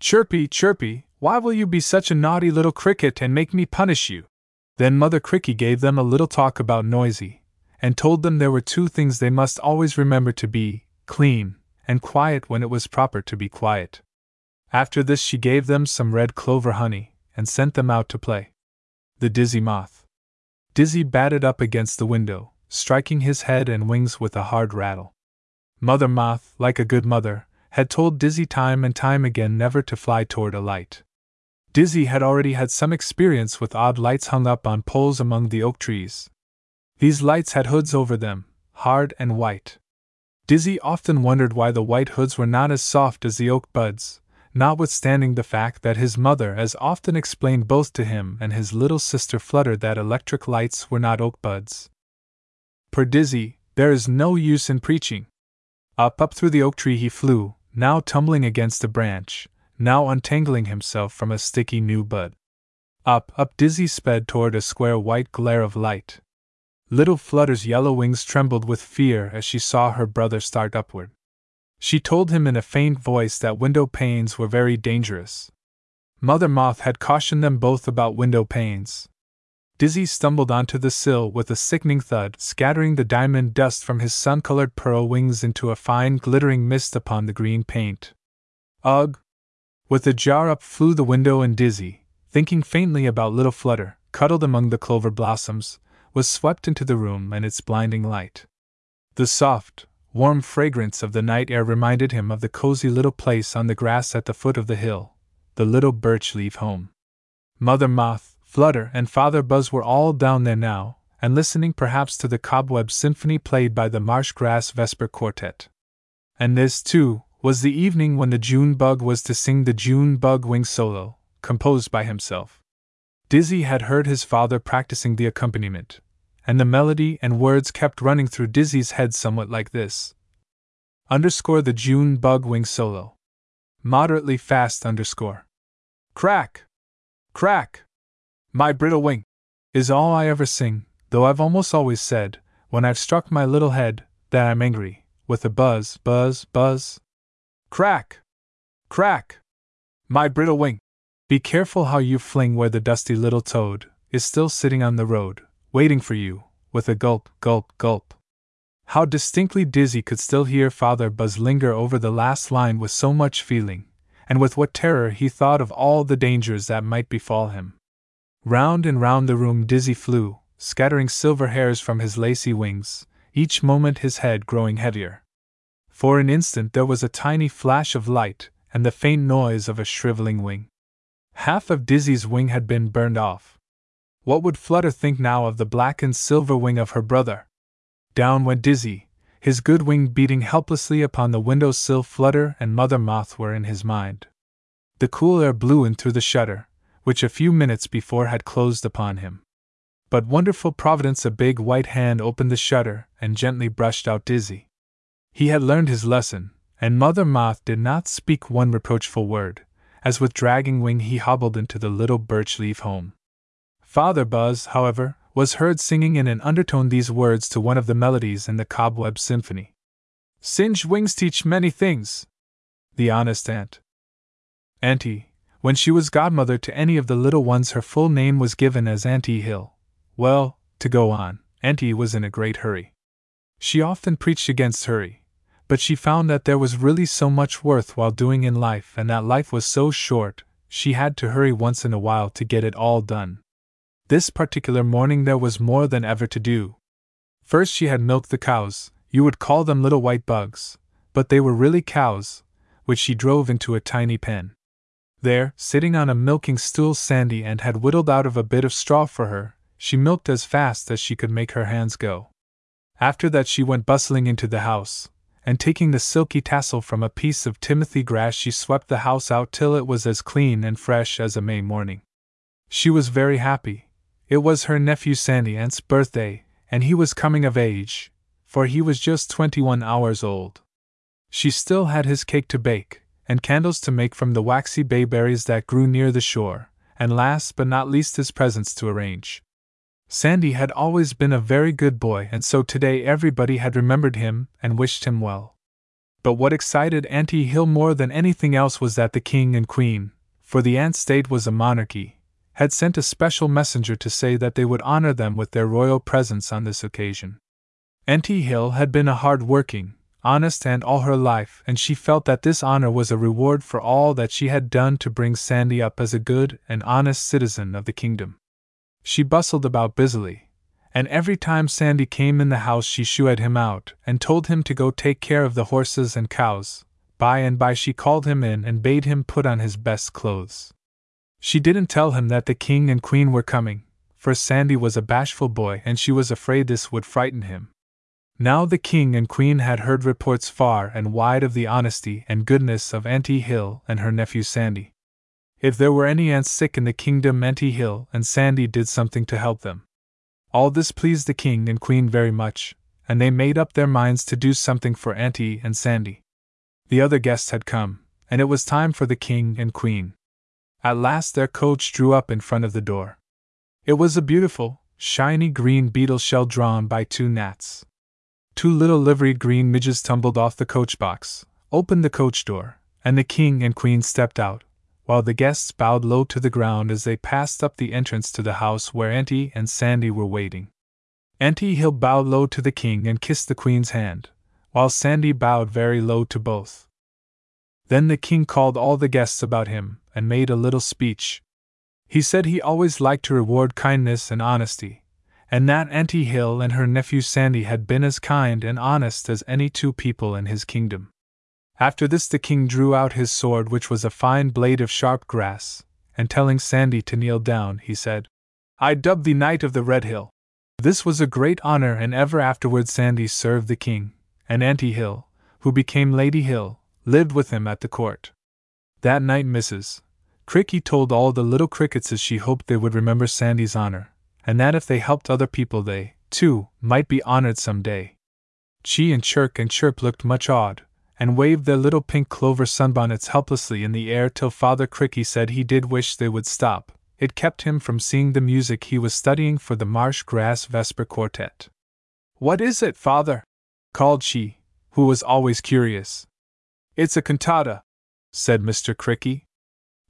Chirpy, Chirpy, why will you be such a naughty little cricket and make me punish you? Then Mother Cricky gave them a little talk about Noisy, and told them there were two things they must always remember to be clean and quiet when it was proper to be quiet. After this, she gave them some red clover honey and sent them out to play. The Dizzy Moth. Dizzy batted up against the window, striking his head and wings with a hard rattle. Mother Moth, like a good mother, had told Dizzy time and time again never to fly toward a light. Dizzy had already had some experience with odd lights hung up on poles among the oak trees. These lights had hoods over them, hard and white. Dizzy often wondered why the white hoods were not as soft as the oak buds, notwithstanding the fact that his mother as often explained both to him and his little sister Flutter that electric lights were not oak buds. Per Dizzy, there is no use in preaching. Up, up through the oak tree he flew, now tumbling against a branch, now untangling himself from a sticky new bud. Up, up Dizzy sped toward a square white glare of light. Little Flutter's yellow wings trembled with fear as she saw her brother start upward. She told him in a faint voice that window panes were very dangerous. Mother Moth had cautioned them both about window panes. Dizzy stumbled onto the sill with a sickening thud, scattering the diamond dust from his sun colored pearl wings into a fine glittering mist upon the green paint. Ugh! With a jar up flew the window, and Dizzy, thinking faintly about little Flutter, cuddled among the clover blossoms, was swept into the room and its blinding light. The soft, warm fragrance of the night air reminded him of the cozy little place on the grass at the foot of the hill, the little birch leaf home. Mother Moth, Flutter, and Father Buzz were all down there now, and listening perhaps to the cobweb symphony played by the Marsh Grass Vesper Quartet. And this, too, was the evening when the June bug was to sing the June bug wing solo, composed by himself. Dizzy had heard his father practicing the accompaniment, and the melody and words kept running through Dizzy's head somewhat like this. Underscore the June bug wing solo. Moderately fast underscore. Crack! Crack! My brittle wing! Is all I ever sing, though I've almost always said, when I've struck my little head, that I'm angry, with a buzz, buzz, buzz. Crack! Crack! My brittle wing! Be careful how you fling where the dusty little toad is still sitting on the road, waiting for you, with a gulp, gulp, gulp. How distinctly Dizzy could still hear Father Buzz linger over the last line with so much feeling, and with what terror he thought of all the dangers that might befall him. Round and round the room Dizzy flew, scattering silver hairs from his lacy wings, each moment his head growing heavier. For an instant there was a tiny flash of light, and the faint noise of a shriveling wing. Half of Dizzy's wing had been burned off, what would Flutter think now of the black and silver wing of her brother? Down went Dizzy, his good wing beating helplessly upon the window sill. Flutter and Mother Moth were in his mind. The cool air blew in through the shutter, which a few minutes before had closed upon him. But wonderful providence, a big white hand opened the shutter and gently brushed out Dizzy. He had learned his lesson, and Mother Moth did not speak one reproachful word, as with dragging wing he hobbled into the little birch leaf home. Father Buzz, however, was heard singing in an undertone these words to one of the melodies in the Cobweb Symphony Singed wings teach many things. The honest ant. Auntie, when she was godmother to any of the little ones, her full name was given as Auntie Hill. Well, to go on, Auntie was in a great hurry. She often preached against hurry, but she found that there was really so much worth while doing in life and that life was so short, she had to hurry once in a while to get it all done. This particular morning there was more than ever to do. First, she had milked the cows, you would call them little white bugs, but they were really cows, which she drove into a tiny pen. There, sitting on a milking stool, Sandy Ant had whittled out of a bit of straw for her, she milked as fast as she could make her hands go. After that, she went bustling into the house, and taking the silky tassel from a piece of timothy grass, she swept the house out till it was as clean and fresh as a May morning. She was very happy. It was her nephew Sandy Ant's birthday, and he was coming of age, for he was just twenty one hours old. She still had his cake to bake, and candles to make from the waxy bayberries that grew near the shore, and last but not least his presents to arrange. Sandy had always been a very good boy, and so today everybody had remembered him and wished him well. But what excited Auntie Hill more than anything else was that the king and queen, for the Ant state was a monarchy, had sent a special messenger to say that they would honor them with their royal presence on this occasion. Auntie Hill had been a hard working, honest ant all her life, and she felt that this honor was a reward for all that she had done to bring Sandy up as a good and honest citizen of the kingdom. She bustled about busily, and every time Sandy came in the house she shooed him out and told him to go take care of the horses and cows. By and by she called him in and bade him put on his best clothes. She didn't tell him that the king and queen were coming, for Sandy was a bashful boy and she was afraid this would frighten him. Now the king and queen had heard reports far and wide of the honesty and goodness of Auntie Hill and her nephew Sandy. If there were any ants sick in the kingdom, Auntie Hill and Sandy did something to help them. All this pleased the king and queen very much, and they made up their minds to do something for Auntie and Sandy. The other guests had come, and it was time for the king and queen. At last their coach drew up in front of the door. It was a beautiful, shiny green beetle shell drawn by two gnats. Two little liveried green midges tumbled off the coach box, opened the coach door, and the king and queen stepped out, while the guests bowed low to the ground as they passed up the entrance to the house where Auntie and Sandy were waiting. Auntie Hill bowed low to the king and kissed the queen's hand, while Sandy bowed very low to both. Then the king called all the guests about him and made a little speech. He said he always liked to reward kindness and honesty, and that Auntie Hill and her nephew Sandy had been as kind and honest as any two people in his kingdom. After this, the king drew out his sword, which was a fine blade of sharp grass, and telling Sandy to kneel down, he said, I dub thee Knight of the Red Hill. This was a great honor, and ever afterward Sandy served the king, and Auntie Hill, who became Lady Hill, lived with him at the court. That night, Mrs. Cricky told all the little crickets as she hoped they would remember Sandy's honor, and that if they helped other people, they, too, might be honored some day. Chee and Chirk and Chirp looked much awed, and waved their little pink clover sunbonnets helplessly in the air till Father Cricky said he did wish they would stop. It kept him from seeing the music he was studying for the Marsh Grass Vesper Quartet. What is it, Father? called Chee, who was always curious. It's a cantata, said Mr. Cricky.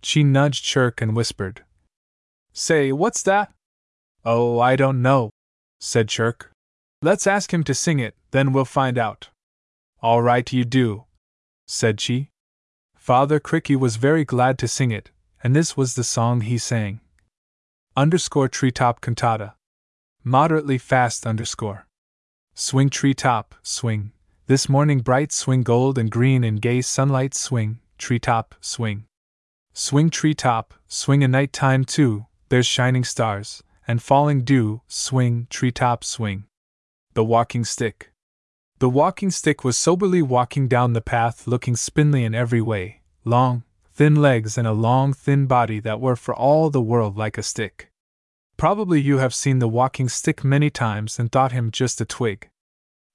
Chee nudged Chirk and whispered, Say, what's that? Oh, I don't know, said Chirk. Let's ask him to sing it, then we'll find out. All right, you do, said Chee. Father Cricky was very glad to sing it, and this was the song he sang. Underscore treetop cantata. Moderately fast underscore. Swing treetop, swing. This morning bright swing gold and green in gay sunlight swing, treetop, swing. Swing treetop, swing a night time too, there's shining stars, and falling dew, swing, treetop swing. The walking stick. The walking stick was soberly walking down the path, looking spindly in every way long, thin legs, and a long, thin body that were for all the world like a stick. Probably you have seen the walking stick many times and thought him just a twig.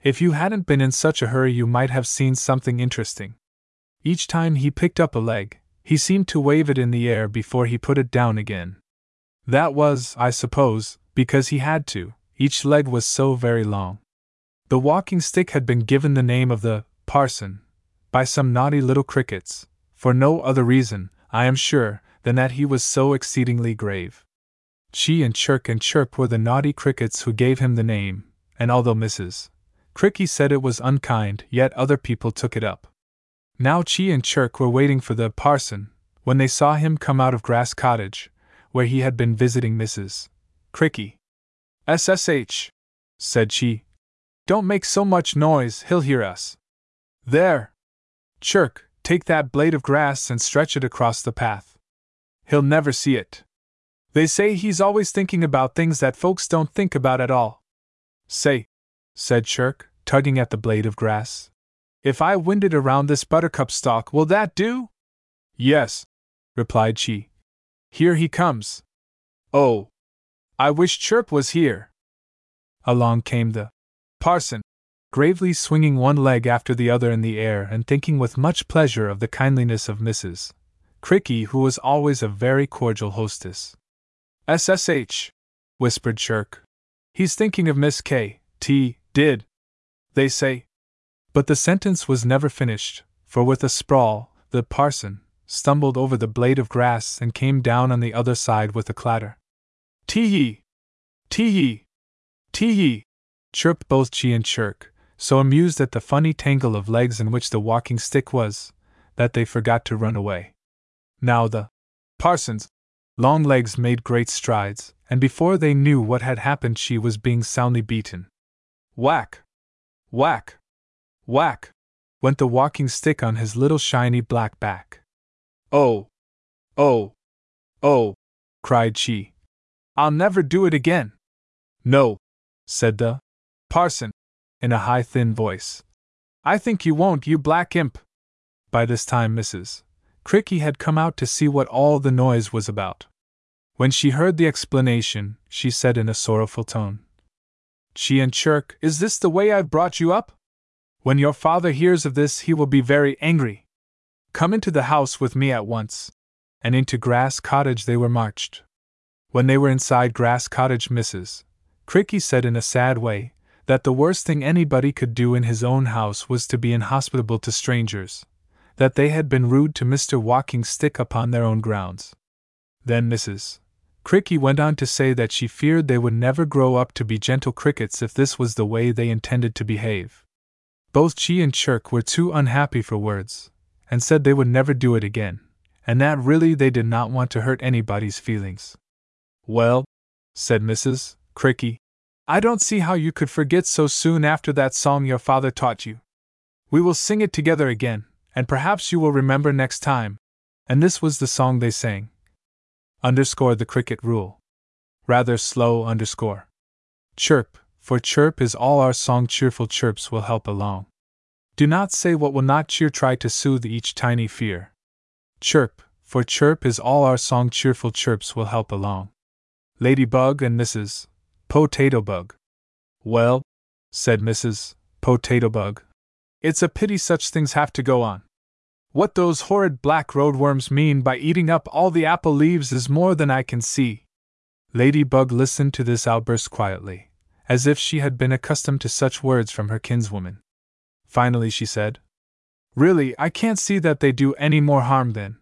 If you hadn't been in such a hurry, you might have seen something interesting. Each time he picked up a leg, he seemed to wave it in the air before he put it down again. That was, I suppose, because he had to, each leg was so very long. The walking stick had been given the name of the parson by some naughty little crickets, for no other reason, I am sure, than that he was so exceedingly grave. Chee and Chirk and Chirp were the naughty crickets who gave him the name, and although Mrs. Cricky said it was unkind, yet other people took it up. Now Chee and Chirk were waiting for the parson, when they saw him come out of Grass Cottage, where he had been visiting Mrs. Cricky. SSH, said Chee. Don't make so much noise, he'll hear us. There! Chirk, take that blade of grass and stretch it across the path. He'll never see it. They say he's always thinking about things that folks don't think about at all. Say, said Chirk, tugging at the blade of grass. If I wind it around this buttercup stalk, will that do? Yes, replied Chee. Here he comes. Oh, I wish Chirp was here. Along came the parson, gravely swinging one leg after the other in the air and thinking with much pleasure of the kindliness of Mrs. Cricky, who was always a very cordial hostess. SSH, whispered Chirk. He's thinking of Miss K. T. Did. They say. But the sentence was never finished, for with a sprawl, the parson stumbled over the blade of grass and came down on the other side with a clatter. Tee yee! Tee yee! Tee yee! chirped both she and Chirk, so amused at the funny tangle of legs in which the walking stick was, that they forgot to run away. Now the parson's long legs made great strides, and before they knew what had happened, she was being soundly beaten. Whack! Whack! Whack! went the walking stick on his little shiny black back. Oh! Oh! Oh! cried she. I'll never do it again. No, said the parson, in a high, thin voice. I think you won't, you black imp. By this time, Mrs. Cricky had come out to see what all the noise was about. When she heard the explanation, she said in a sorrowful tone, She and Chirk, is this the way I've brought you up? When your father hears of this, he will be very angry. Come into the house with me at once. And into Grass Cottage they were marched. When they were inside Grass Cottage, Mrs. Cricky said in a sad way that the worst thing anybody could do in his own house was to be inhospitable to strangers, that they had been rude to Mr. Walking Stick upon their own grounds. Then Mrs. Cricky went on to say that she feared they would never grow up to be gentle crickets if this was the way they intended to behave. Both she and Chirk were too unhappy for words, and said they would never do it again, and that really they did not want to hurt anybody's feelings. Well, said Mrs. Cricky, I don't see how you could forget so soon after that song your father taught you. We will sing it together again, and perhaps you will remember next time. And this was the song they sang underscore the cricket rule. Rather slow underscore. Chirp, for chirp is all our song, cheerful chirps will help along. Do not say what will not cheer, try to soothe each tiny fear. Chirp, for chirp is all our song, cheerful chirps will help along. Ladybug and Mrs. Potato Bug. Well, said Mrs. Potato Bug, it's a pity such things have to go on. What those horrid black roadworms mean by eating up all the apple leaves is more than I can see. Ladybug listened to this outburst quietly, as if she had been accustomed to such words from her kinswoman. Finally, she said, Really, I can't see that they do any more harm than.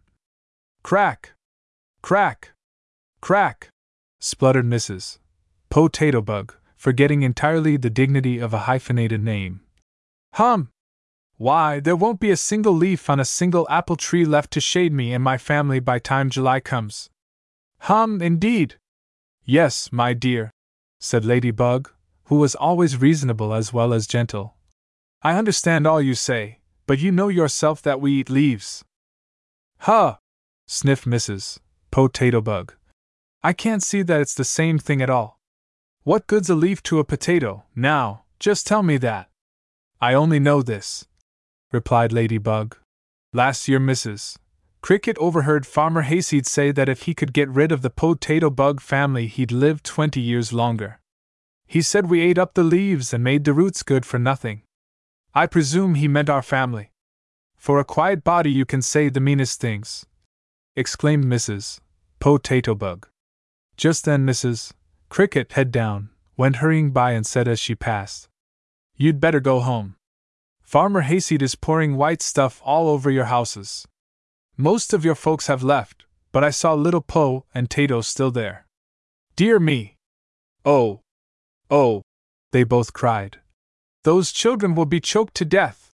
Crack! Crack! Crack! spluttered Mrs. Potato Bug, forgetting entirely the dignity of a hyphenated name. Hum! Why, there won't be a single leaf on a single apple tree left to shade me and my family by time July comes. Hum, indeed! Yes, my dear, said Ladybug, who was always reasonable as well as gentle. I understand all you say, but you know yourself that we eat leaves. Huh! sniffed Mrs. Potato Bug. I can't see that it's the same thing at all. What good's a leaf to a potato, now, just tell me that. I only know this, replied Ladybug. Last year, Mrs. Cricket overheard Farmer Hayseed say that if he could get rid of the potato bug family, he'd live twenty years longer. He said we ate up the leaves and made the roots good for nothing. I presume he meant our family. For a quiet body, you can say the meanest things, exclaimed Mrs. Potato Bug. Just then, Mrs. Cricket, head down, went hurrying by and said as she passed, You'd better go home. Farmer Hayseed is pouring white stuff all over your houses. Most of your folks have left, but I saw little Poe and Tato still there. Dear me! Oh! Oh! They both cried. Those children will be choked to death!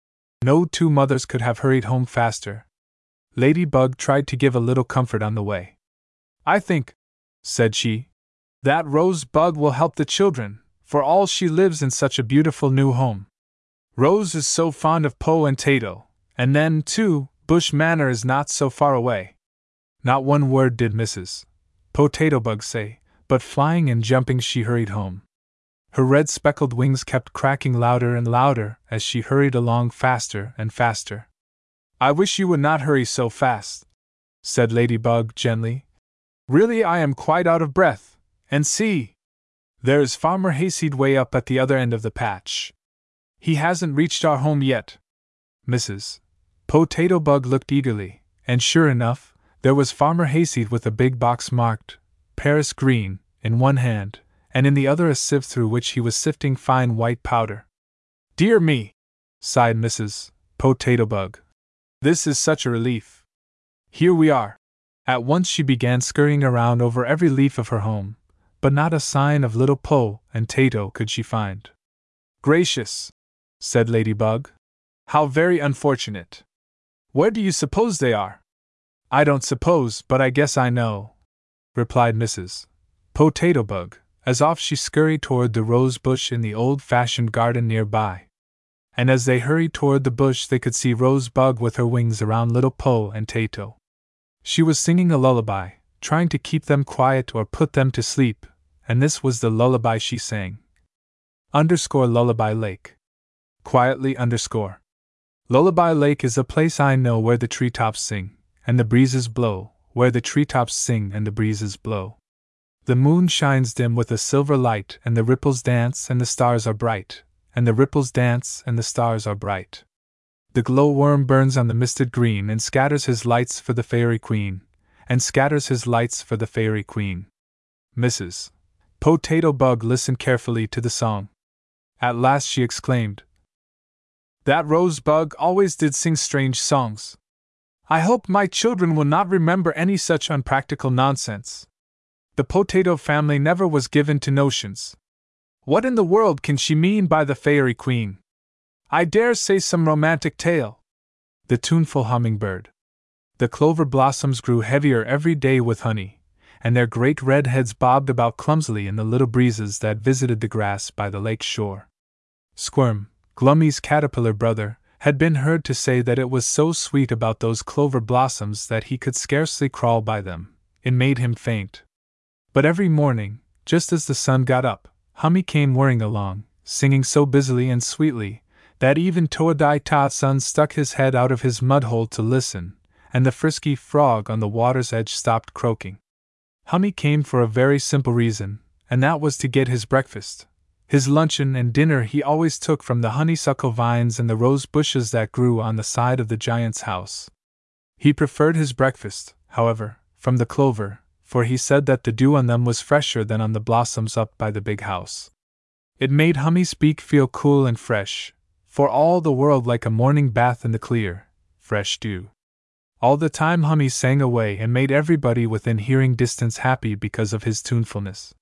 No two mothers could have hurried home faster. Ladybug tried to give a little comfort on the way. I think, said she, that Rosebud will help the children, for all she lives in such a beautiful new home. Rose is so fond of Poe and Tato, and then, too, Bush Manor is not so far away. Not one word did Mrs. Potato Bug say, but flying and jumping she hurried home. Her red speckled wings kept cracking louder and louder as she hurried along faster and faster. I wish you would not hurry so fast, said Ladybug gently. Really, I am quite out of breath. And see! There is Farmer Hayseed way up at the other end of the patch. He hasn't reached our home yet. Mrs. Potato Bug looked eagerly, and sure enough, there was Farmer Hayseed with a big box marked Paris Green in one hand, and in the other a sieve through which he was sifting fine white powder. Dear me! sighed Mrs. Potato Bug. This is such a relief. Here we are. At once she began scurrying around over every leaf of her home, but not a sign of little Po and Tato could she find. Gracious! said Ladybug. How very unfortunate! Where do you suppose they are? I don't suppose, but I guess I know, replied Mrs. Potato Bug, as off she scurried toward the rose bush in the old fashioned garden near by. And as they hurried toward the bush, they could see Rosebud with her wings around little Po and Tato. She was singing a lullaby, trying to keep them quiet or put them to sleep, and this was the lullaby she sang. Underscore Lullaby Lake. Quietly underscore. Lullaby Lake is a place I know where the treetops sing, and the breezes blow, where the treetops sing and the breezes blow. The moon shines dim with a silver light, and the ripples dance, and the stars are bright, and the ripples dance, and the stars are bright. The glowworm burns on the misted green and scatters his lights for the Fairy Queen, and scatters his lights for the Fairy Queen. Mrs. Potato Bug listened carefully to the song. At last she exclaimed, That Rosebud always did sing strange songs. I hope my children will not remember any such unpractical nonsense. The potato family never was given to notions. What in the world can she mean by the Fairy Queen? I dare say some romantic tale. The tuneful hummingbird. The clover blossoms grew heavier every day with honey, and their great red heads bobbed about clumsily in the little breezes that visited the grass by the lake shore. Squirm, Glummy's caterpillar brother, had been heard to say that it was so sweet about those clover blossoms that he could scarcely crawl by them, it made him faint. But every morning, just as the sun got up, Hummy came whirring along, singing so busily and sweetly that even Toadai Todson stuck his head out of his mud hole to listen, and the frisky frog on the water's edge stopped croaking. Hummy came for a very simple reason, and that was to get his breakfast. His luncheon and dinner he always took from the honeysuckle vines and the rose bushes that grew on the side of the giant's house. He preferred his breakfast, however, from the clover, for he said that the dew on them was fresher than on the blossoms up by the big house. It made Hummy's beak feel cool and fresh, for all the world like a morning bath in the clear, fresh dew. All the time Hummy sang away and made everybody within hearing distance happy because of his tunefulness.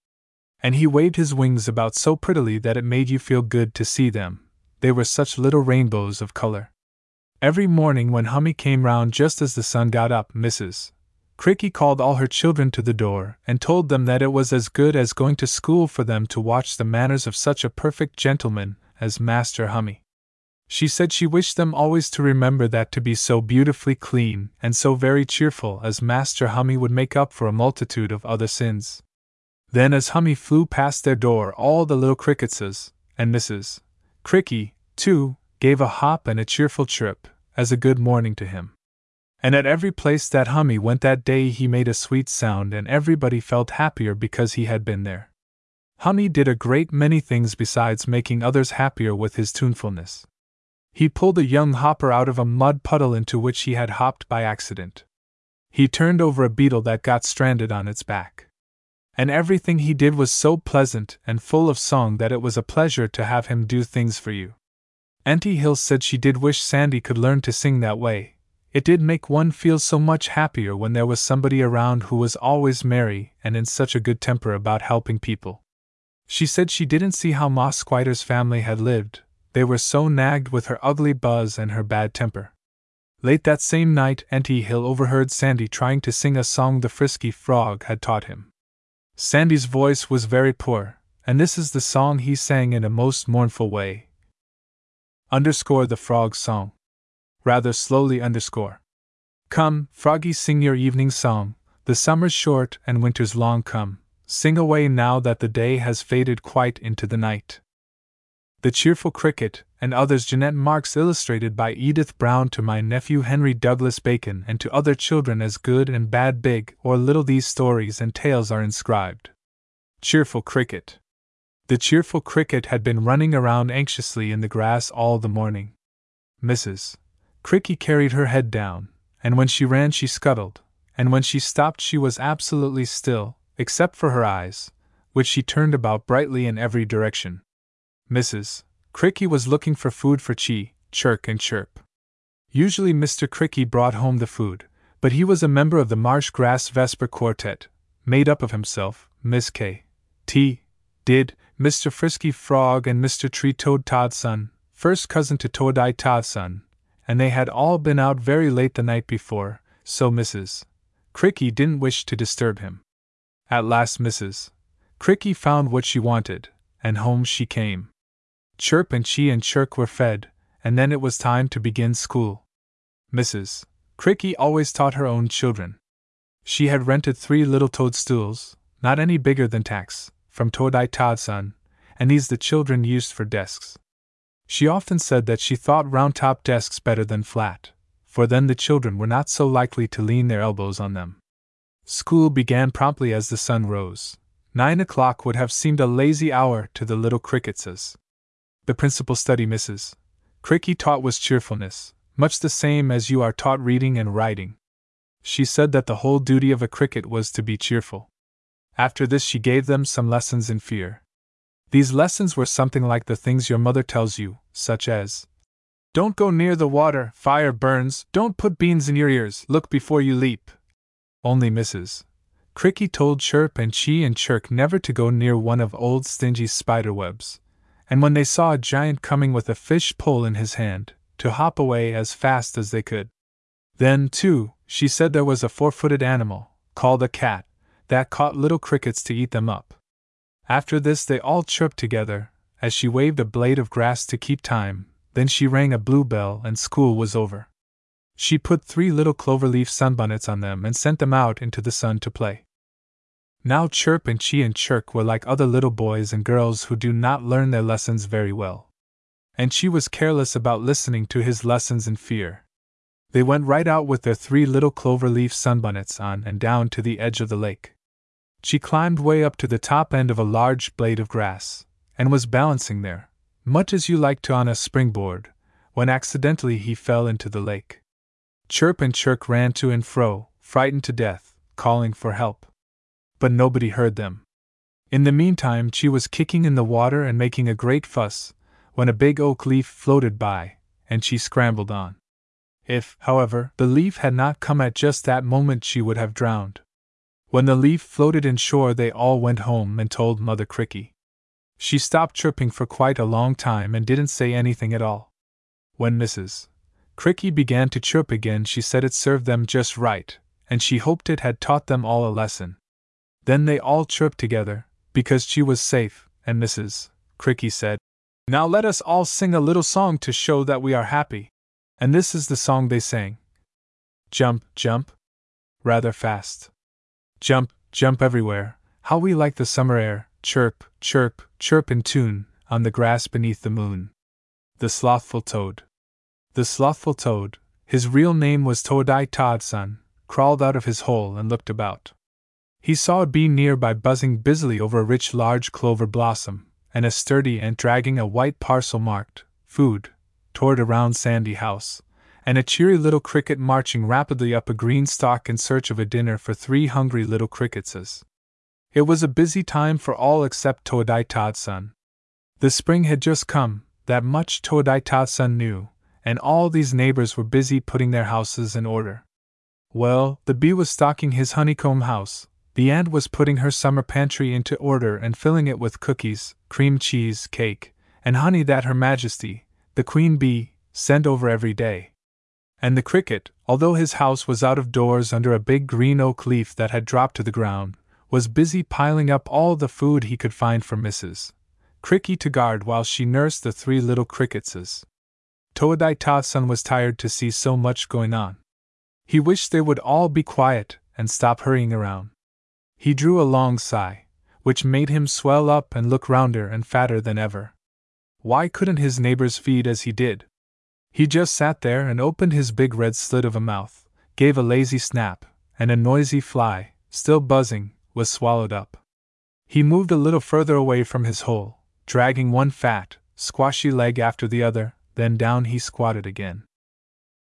And he waved his wings about so prettily that it made you feel good to see them, they were such little rainbows of color. Every morning when Hummy came round just as the sun got up, Mrs. Cricky called all her children to the door and told them that it was as good as going to school for them to watch the manners of such a perfect gentleman as Master Hummy. She said she wished them always to remember that to be so beautifully clean and so very cheerful as Master Hummy would make up for a multitude of other sins. Then, as Hummy flew past their door, all the little cricketses, and Mrs. Cricky, too, gave a hop and a cheerful chirp, as a good morning to him. And at every place that Hummy went that day, he made a sweet sound, and everybody felt happier because he had been there. Hummy did a great many things besides making others happier with his tunefulness. He pulled a young hopper out of a mud puddle into which he had hopped by accident. He turned over a beetle that got stranded on its back. And everything he did was so pleasant and full of song that it was a pleasure to have him do things for you. Auntie Hill said she did wish Sandy could learn to sing that way. It did make one feel so much happier when there was somebody around who was always merry and in such a good temper about helping people. She said she didn't see how Ma Squider's family had lived, they were so nagged with her ugly buzz and her bad temper. Late that same night, Auntie Hill overheard Sandy trying to sing a song the frisky frog had taught him. Sandy's voice was very poor, and this is the song he sang in a most mournful way. Underscore the frog's song. Rather slowly underscore. Come, froggy, sing your evening song, The summer's short and winter's long come, sing away now that the day has faded quite into the night. The Cheerful Cricket, and others Jeannette Marks illustrated by Edith Brown to my nephew Henry Douglas Bacon and to other children as good and bad big or little these stories and tales are inscribed. Cheerful Cricket. The cheerful cricket had been running around anxiously in the grass all the morning. Mrs. Cricky carried her head down, and when she ran she scuttled, and when she stopped she was absolutely still, except for her eyes, which she turned about brightly in every direction. Mrs. Cricky was looking for food for Chee, Chirk, and Chirp. Usually Mr. Cricky brought home the food, but he was a member of the Marsh Grass Vesper Quartet, made up of himself, Miss K. T. Did, Mr. Frisky Frog, and Mr. Tree Toad Todson, first cousin to Toadai Todson, and they had all been out very late the night before, so Mrs. Cricky didn't wish to disturb him. At last Mrs. Cricky found what she wanted, and home she came. Chirp and Chee and Chirk were fed, and then it was time to begin school. Mrs. Cricky always taught her own children. She had rented three little toadstools, not any bigger than tacks, from Toadai Todson, and these the children used for desks. She often said that she thought round top desks better than flat, for then the children were not so likely to lean their elbows on them. School began promptly as the sun rose. Nine o'clock would have seemed a lazy hour to the little cricketses. The principal study Mrs. Cricky taught was cheerfulness, much the same as you are taught reading and writing. She said that the whole duty of a cricket was to be cheerful. After this, she gave them some lessons in fear. These lessons were something like the things your mother tells you, such as don't go near the water, fire burns, don't put beans in your ears, look before you leap. Only Mrs. Cricky told Chirp and Chee and Chirk never to go near one of old Stingy's spider webs, and when they saw a giant coming with a fish pole in his hand, to hop away as fast as they could. Then, too, she said there was a four footed animal, called a cat, that caught little crickets to eat them up. After this, they all chirped together, as she waved a blade of grass to keep time, then she rang a blue bell and school was over. She put three little clover leaf sunbonnets on them and sent them out into the sun to play. Now Chirp and Chee and Chirk were like other little boys and girls who do not learn their lessons very well. And she was careless about listening to his lessons in fear. They went right out with their three little clover leaf sunbonnets on and down to the edge of the lake. She climbed way up to the top end of a large blade of grass, and was balancing there, much as you like to on a springboard, when accidentally he fell into the lake. Chirp and Chirk ran to and fro, frightened to death, calling for help. But nobody heard them. In the meantime, she was kicking in the water and making a great fuss, when a big oak leaf floated by, and she scrambled on. If, however, the leaf had not come at just that moment, she would have drowned. When the leaf floated inshore, they all went home and told Mother Cricky. She stopped chirping for quite a long time and didn't say anything at all. When Mrs. Cricky began to chirp again, she said it served them just right, and she hoped it had taught them all a lesson. Then they all chirped together, because she was safe, and Mrs. Cricky said, Now let us all sing a little song to show that we are happy. And this is the song they sang Jump, jump. Rather fast. Jump, jump everywhere. How we like the summer air chirp, chirp, chirp in tune, on the grass beneath the moon. The Slothful Toad. The slothful toad, his real name was Toadai Todson, crawled out of his hole and looked about. He saw a bee near by buzzing busily over a rich large clover blossom, and a sturdy ant dragging a white parcel marked food toward a round sandy house, and a cheery little cricket marching rapidly up a green stalk in search of a dinner for three hungry little cricketses. It was a busy time for all except Toadai Todson. The spring had just come, that much Toadai Todson knew, and all these neighbors were busy putting their houses in order. Well, the bee was stocking his honeycomb house, the ant was putting her summer pantry into order and filling it with cookies, cream cheese, cake, and honey that Her Majesty, the Queen Bee, sent over every day. And the cricket, although his house was out of doors under a big green oak leaf that had dropped to the ground, was busy piling up all the food he could find for Mrs. Cricky to guard while she nursed the three little cricketses. Toadai Todson was tired to see so much going on. He wished they would all be quiet and stop hurrying around. He drew a long sigh, which made him swell up and look rounder and fatter than ever. Why couldn't his neighbors feed as he did? He just sat there and opened his big red slit of a mouth, gave a lazy snap, and a noisy fly, still buzzing, was swallowed up. He moved a little further away from his hole, dragging one fat, squashy leg after the other, then down he squatted again.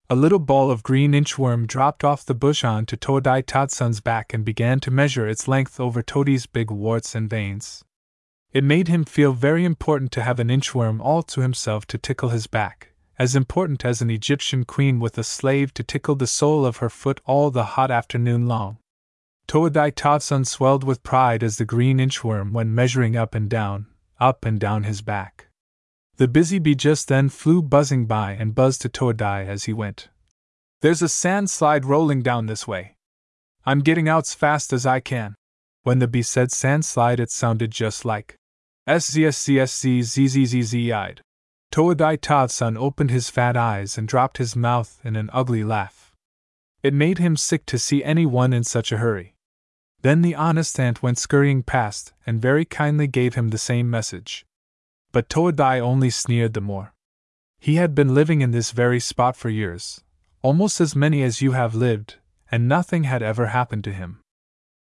A little ball of green inchworm dropped off the bush on to Toadai Todson's back and began to measure its length over Toadie's big warts and veins. It made him feel very important to have an inchworm all to himself to tickle his back, as important as an Egyptian queen with a slave to tickle the sole of her foot all the hot afternoon long. Toadai Todson swelled with pride as the green inchworm went measuring up and down, up and down his back. The busy bee just then flew buzzing by and buzzed to Toadai as he went. There's a sand slide rolling down this way. I'm getting out's fast as I can. When the bee said sand slide, it sounded just like SZSCSCZZZZ-eyed. Toadai Todson opened his fat eyes and dropped his mouth in an ugly laugh. It made him sick to see anyone in such a hurry. Then the honest ant went scurrying past and very kindly gave him the same message. But Toadai only sneered the more. He had been living in this very spot for years, almost as many as you have lived, and nothing had ever happened to him.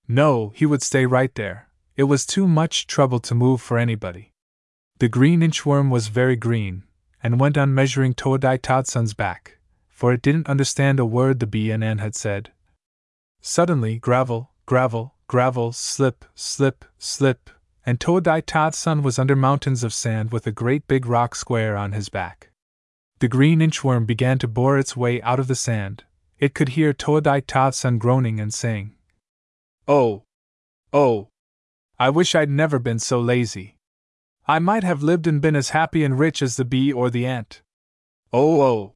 No, he would stay right there. It was too much trouble to move for anybody. The green inchworm was very green, and went on measuring Toadai Todson's back, for it didn't understand a word the bee and ant had said. Suddenly, gravel, gravel, gravel, slip, slip, slip, and Toadai Todson was under mountains of sand with a great big rock square on his back. The green inchworm began to bore its way out of the sand. It could hear Toadai Todson groaning and saying, Oh! Oh! I wish I'd never been so lazy. I might have lived and been as happy and rich as the bee or the ant. Oh, oh!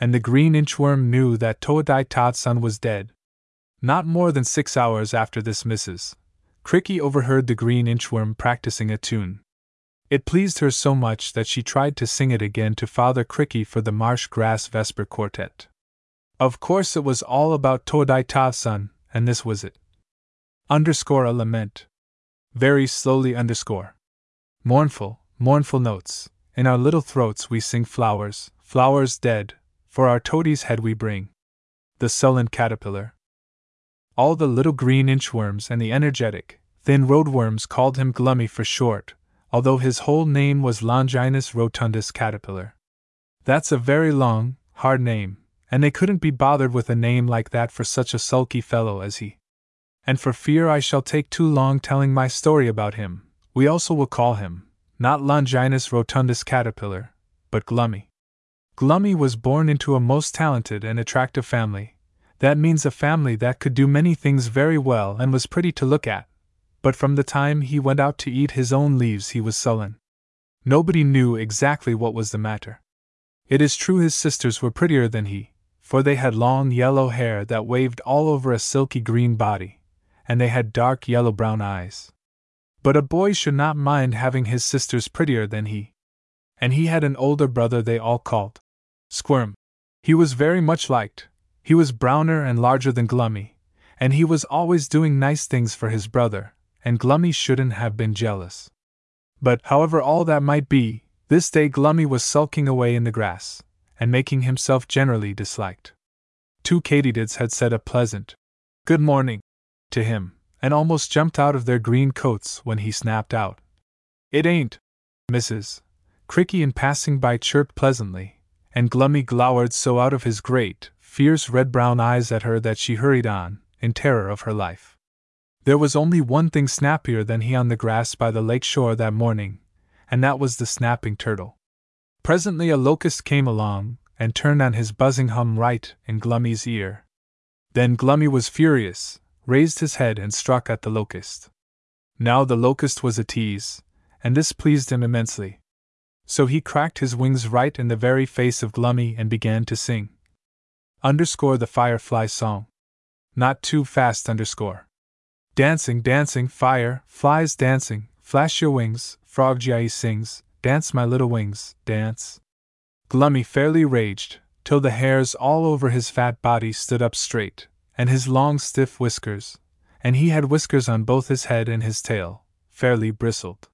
And the green inchworm knew that Toadai son was dead. Not more than six hours after this Mrs. Cricky overheard the green inchworm practicing a tune. It pleased her so much that she tried to sing it again to Father Cricky for the Marsh Grass Vesper Quartet. Of course, it was all about Toadai Todson, and this was it. Underscore a lament. Very slowly underscore. Mournful, mournful notes. In our little throats we sing flowers, flowers dead, for our toady's head we bring. The sullen caterpillar, all the little green inchworms and the energetic, thin roadworms called him Glummy for short, although his whole name was Longinus rotundus caterpillar. That's a very long, hard name, and they couldn't be bothered with a name like that for such a sulky fellow as he. And for fear I shall take too long telling my story about him, we also will call him, not Longinus rotundus caterpillar, but Glummy. Glummy was born into a most talented and attractive family, that means a family that could do many things very well and was pretty to look at. But from the time he went out to eat his own leaves, he was sullen. Nobody knew exactly what was the matter. It is true his sisters were prettier than he, for they had long yellow hair that waved all over a silky green body, and they had dark yellow brown eyes. But a boy should not mind having his sisters prettier than he. And he had an older brother they all called Squirm. He was very much liked, he was browner and larger than Glummy, and he was always doing nice things for his brother, and Glummy shouldn't have been jealous. But, however, all that might be, this day Glummy was sulking away in the grass, and making himself generally disliked. Two katydids had said a pleasant, Good morning, to him, and almost jumped out of their green coats when he snapped out. It ain't, Mrs. Cricky in passing by chirped pleasantly, and Glummy glowered so out of his great, fierce red brown eyes at her that she hurried on, in terror of her life. There was only one thing snappier than he on the grass by the lake shore that morning, and that was the snapping turtle. Presently a locust came along, and turned on his buzzing hum right in Glummy's ear. Then Glummy was furious, raised his head and struck at the locust. Now the locust was a tease, and this pleased him immensely. So he cracked his wings right in the very face of Glummy and began to sing underscore the firefly song. Not too fast underscore. Dancing, dancing, fire, flies dancing, flash your wings, frog Jai sings, dance my little wings, dance. Glummy fairly raged, till the hairs all over his fat body stood up straight, and his long stiff whiskers, and he had whiskers on both his head and his tail, fairly bristled.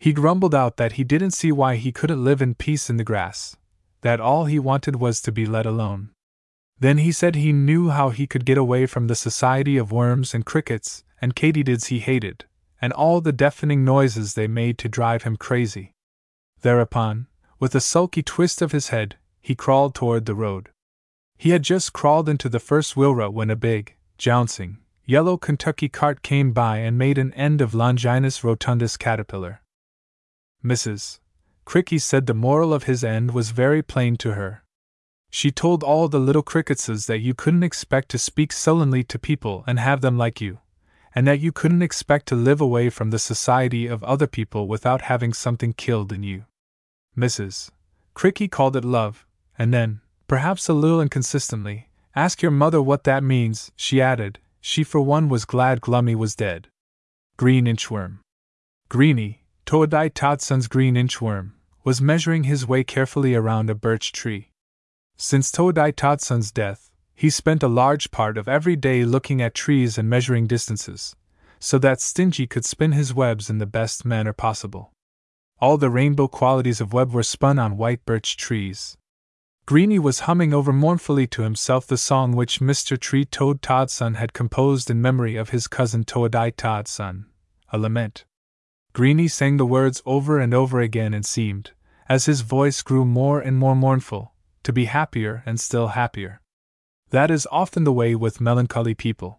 He grumbled out that he didn't see why he couldn't live in peace in the grass, that all he wanted was to be let alone. Then he said he knew how he could get away from the society of worms and crickets and katydids he hated, and all the deafening noises they made to drive him crazy. Thereupon, with a sulky twist of his head, he crawled toward the road. He had just crawled into the first wheelrow when a big, jouncing, yellow Kentucky cart came by and made an end of Longinus rotundus caterpillar. Mrs. Cricky said the moral of his end was very plain to her. She told all the little cricketses that you couldn't expect to speak sullenly to people and have them like you, and that you couldn't expect to live away from the society of other people without having something killed in you. Mrs. Cricky called it love, and then, perhaps a little inconsistently, ask your mother what that means, she added. She for one was glad Glummy was dead. Green inchworm. Greeny, Toadai Todson's green inchworm, was measuring his way carefully around a birch tree. Since Toadai Todson's death, he spent a large part of every day looking at trees and measuring distances, so that Stingy could spin his webs in the best manner possible. All the rainbow qualities of web were spun on white birch trees, Greeny was humming over mournfully to himself the song which Mr. Tree Toad Todson had composed in memory of his cousin Toadai Todson, a lament. Greeny sang the words over and over again and seemed, as his voice grew more and more mournful, to be happier and still happier. That is often the way with melancholy people.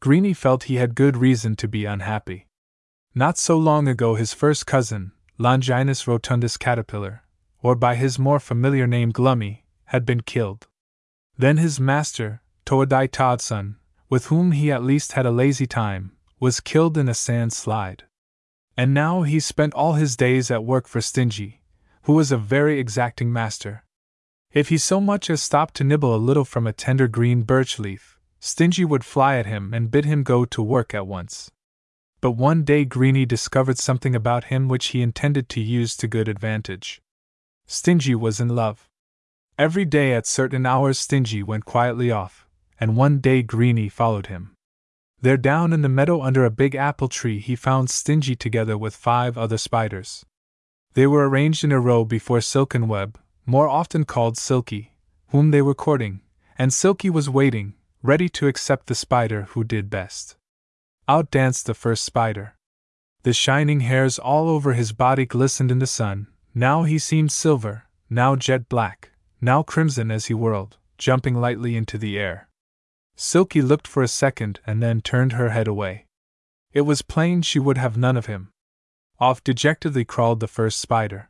Greeny felt he had good reason to be unhappy. Not so long ago, his first cousin, Longinus rotundus caterpillar, or by his more familiar name Glummy, had been killed. Then his master, Toadai Todson, with whom he at least had a lazy time, was killed in a sand slide. And now he spent all his days at work for Stingy, who was a very exacting master. If he so much as stopped to nibble a little from a tender green birch leaf, Stingy would fly at him and bid him go to work at once. But one day Greeny discovered something about him which he intended to use to good advantage. Stingy was in love. Every day at certain hours, Stingy went quietly off, and one day Greeny followed him. There, down in the meadow under a big apple tree, he found Stingy together with five other spiders. They were arranged in a row before Silken Web, more often called Silky, whom they were courting, and Silky was waiting, ready to accept the spider who did best. Out danced the first spider. The shining hairs all over his body glistened in the sun, now he seemed silver, now jet black, now crimson as he whirled, jumping lightly into the air. Silky looked for a second and then turned her head away. It was plain she would have none of him. Off dejectedly crawled the first spider.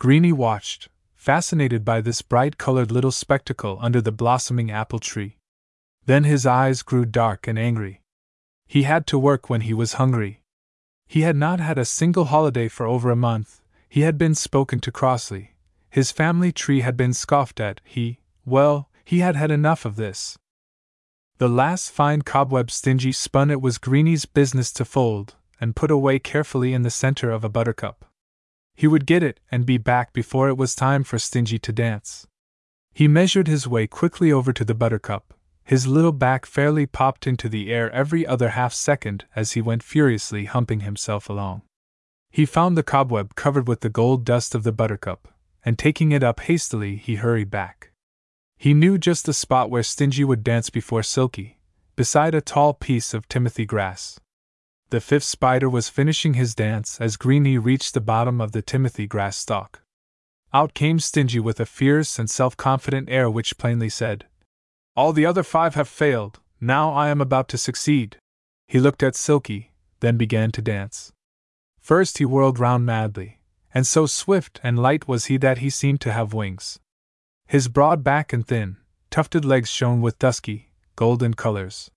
Greeny watched, fascinated by this bright colored little spectacle under the blossoming apple tree. Then his eyes grew dark and angry. He had to work when he was hungry. He had not had a single holiday for over a month, he had been spoken to crossly, his family tree had been scoffed at, he, well, he had had enough of this. The last fine cobweb Stingy spun it was Greeny's business to fold, and put away carefully in the center of a buttercup. He would get it and be back before it was time for Stingy to dance. He measured his way quickly over to the buttercup, his little back fairly popped into the air every other half second as he went furiously humping himself along. He found the cobweb covered with the gold dust of the buttercup, and taking it up hastily, he hurried back. He knew just the spot where Stingy would dance before Silky, beside a tall piece of timothy grass. The fifth spider was finishing his dance as Greeny reached the bottom of the timothy grass stalk. Out came Stingy with a fierce and self confident air which plainly said, All the other five have failed, now I am about to succeed. He looked at Silky, then began to dance. First he whirled round madly, and so swift and light was he that he seemed to have wings. His broad back and thin, tufted legs shone with dusky, golden colors.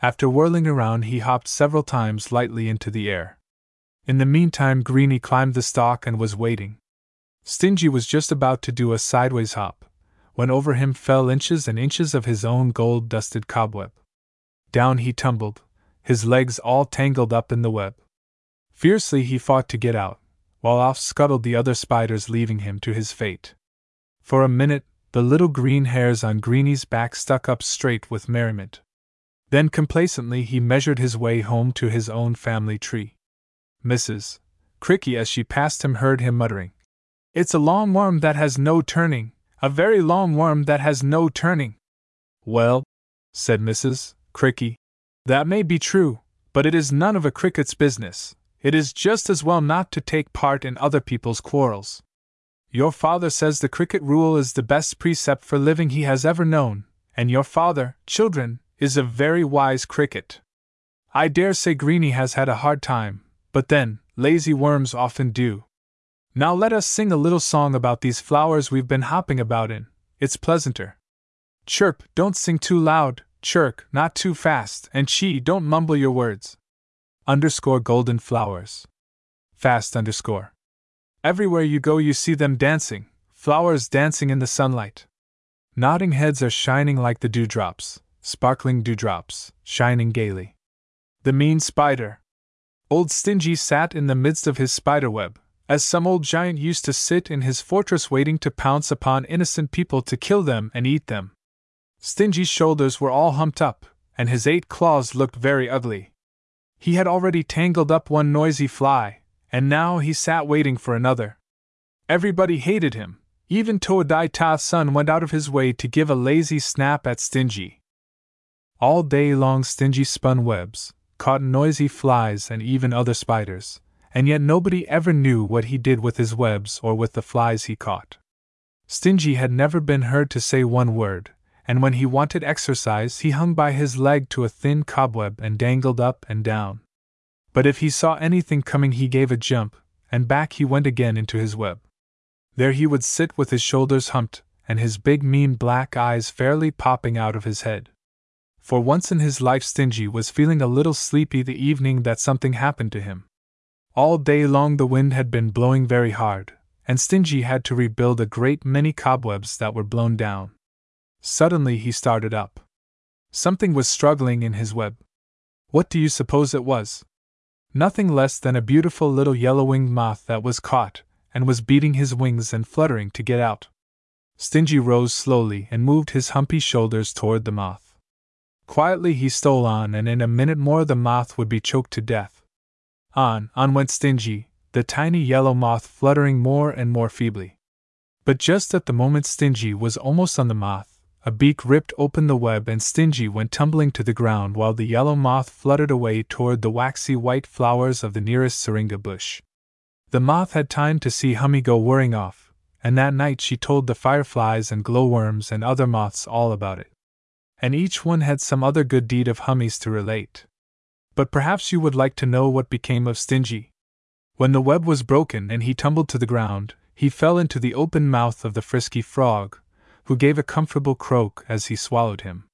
After whirling around, he hopped several times lightly into the air. In the meantime, Greeny climbed the stalk and was waiting. Stingy was just about to do a sideways hop, when over him fell inches and inches of his own gold dusted cobweb. Down he tumbled, his legs all tangled up in the web. Fiercely he fought to get out, while off scuttled the other spiders, leaving him to his fate. For a minute, the little green hairs on Greeny's back stuck up straight with merriment. Then complacently he measured his way home to his own family tree. Mrs. Cricky, as she passed him, heard him muttering, It's a long worm that has no turning, a very long worm that has no turning. Well, said Mrs. Cricky, that may be true, but it is none of a cricket's business. It is just as well not to take part in other people's quarrels. Your father says the cricket rule is the best precept for living he has ever known, and your father, children, is a very wise cricket. I dare say Greeny has had a hard time, but then, lazy worms often do. Now let us sing a little song about these flowers we've been hopping about in, it's pleasanter. Chirp, don't sing too loud, chirk, not too fast, and chee, don't mumble your words. Underscore golden flowers. Fast underscore. Everywhere you go, you see them dancing, flowers dancing in the sunlight. Nodding heads are shining like the dewdrops, sparkling dewdrops, shining gaily. The mean spider. Old Stingy sat in the midst of his spider web, as some old giant used to sit in his fortress waiting to pounce upon innocent people to kill them and eat them. Stingy's shoulders were all humped up, and his eight claws looked very ugly. He had already tangled up one noisy fly, and now he sat waiting for another. Everybody hated him, even Toadai Todson went out of his way to give a lazy snap at Stingy. All day long, Stingy spun webs, caught noisy flies, and even other spiders, and yet nobody ever knew what he did with his webs or with the flies he caught. Stingy had never been heard to say one word, and when he wanted exercise, he hung by his leg to a thin cobweb and dangled up and down. But if he saw anything coming, he gave a jump, and back he went again into his web. There he would sit with his shoulders humped, and his big, mean black eyes fairly popping out of his head. For once in his life, Stingy was feeling a little sleepy the evening that something happened to him. All day long, the wind had been blowing very hard, and Stingy had to rebuild a great many cobwebs that were blown down. Suddenly he started up. Something was struggling in his web. What do you suppose it was? Nothing less than a beautiful little yellow winged moth that was caught, and was beating his wings and fluttering to get out. Stingy rose slowly and moved his humpy shoulders toward the moth. Quietly he stole on, and in a minute more the moth would be choked to death. On, on went Stingy, the tiny yellow moth fluttering more and more feebly. But just at the moment Stingy was almost on the moth, a beak ripped open the web and Stingy went tumbling to the ground while the yellow moth fluttered away toward the waxy white flowers of the nearest syringa bush. The moth had time to see Hummy go whirring off, and that night she told the fireflies and glowworms and other moths all about it. And each one had some other good deed of Hummy's to relate. But perhaps you would like to know what became of Stingy. When the web was broken and he tumbled to the ground, he fell into the open mouth of the frisky frog, who gave a comfortable croak as he swallowed him.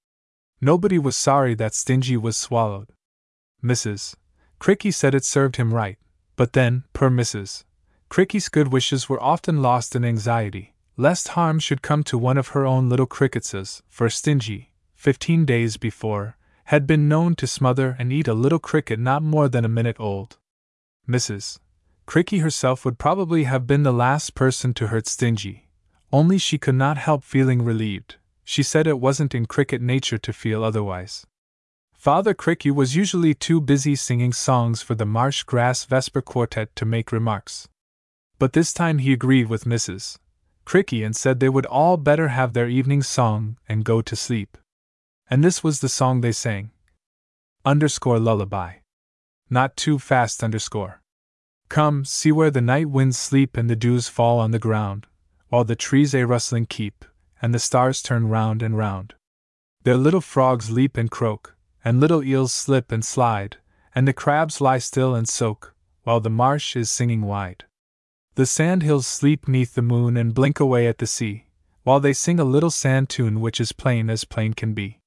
Nobody was sorry that Stingy was swallowed. Mrs. Cricky said it served him right, but then, per Mrs. Cricky's good wishes were often lost in anxiety, lest harm should come to one of her own little cricketses, for Stingy, fifteen days before, had been known to smother and eat a little cricket not more than a minute old. Mrs. Cricky herself would probably have been the last person to hurt Stingy, only she could not help feeling relieved. She said it wasn't in cricket nature to feel otherwise. Father Cricky was usually too busy singing songs for the Marsh Grass Vesper Quartet to make remarks. But this time he agreed with Mrs. Cricky and said they would all better have their evening song and go to sleep. And this was the song they sang. Underscore lullaby. Not too fast underscore. Come, see where the night winds sleep and the dews fall on the ground, while the trees a rustling keep, and the stars turn round and round. Their little frogs leap and croak, and little eels slip and slide, and the crabs lie still and soak, while the marsh is singing wide. The sand hills sleep neath the moon and blink away at the sea, while they sing a little sand tune which is plain as plain can be.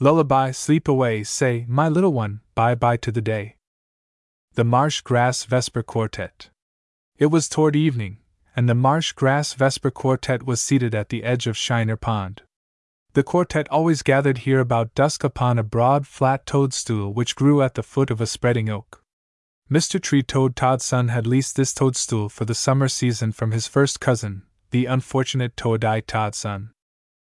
Lullaby, sleep away, say, my little one, bye bye to the day. The Marsh Grass Vesper Quartet. It was toward evening, and the Marsh Grass Vesper Quartet was seated at the edge of Shiner Pond. The quartet always gathered here about dusk upon a broad, flat toadstool which grew at the foot of a spreading oak. Mr. Tree Toad Todson had leased this toadstool for the summer season from his first cousin, the unfortunate Toadai Todson.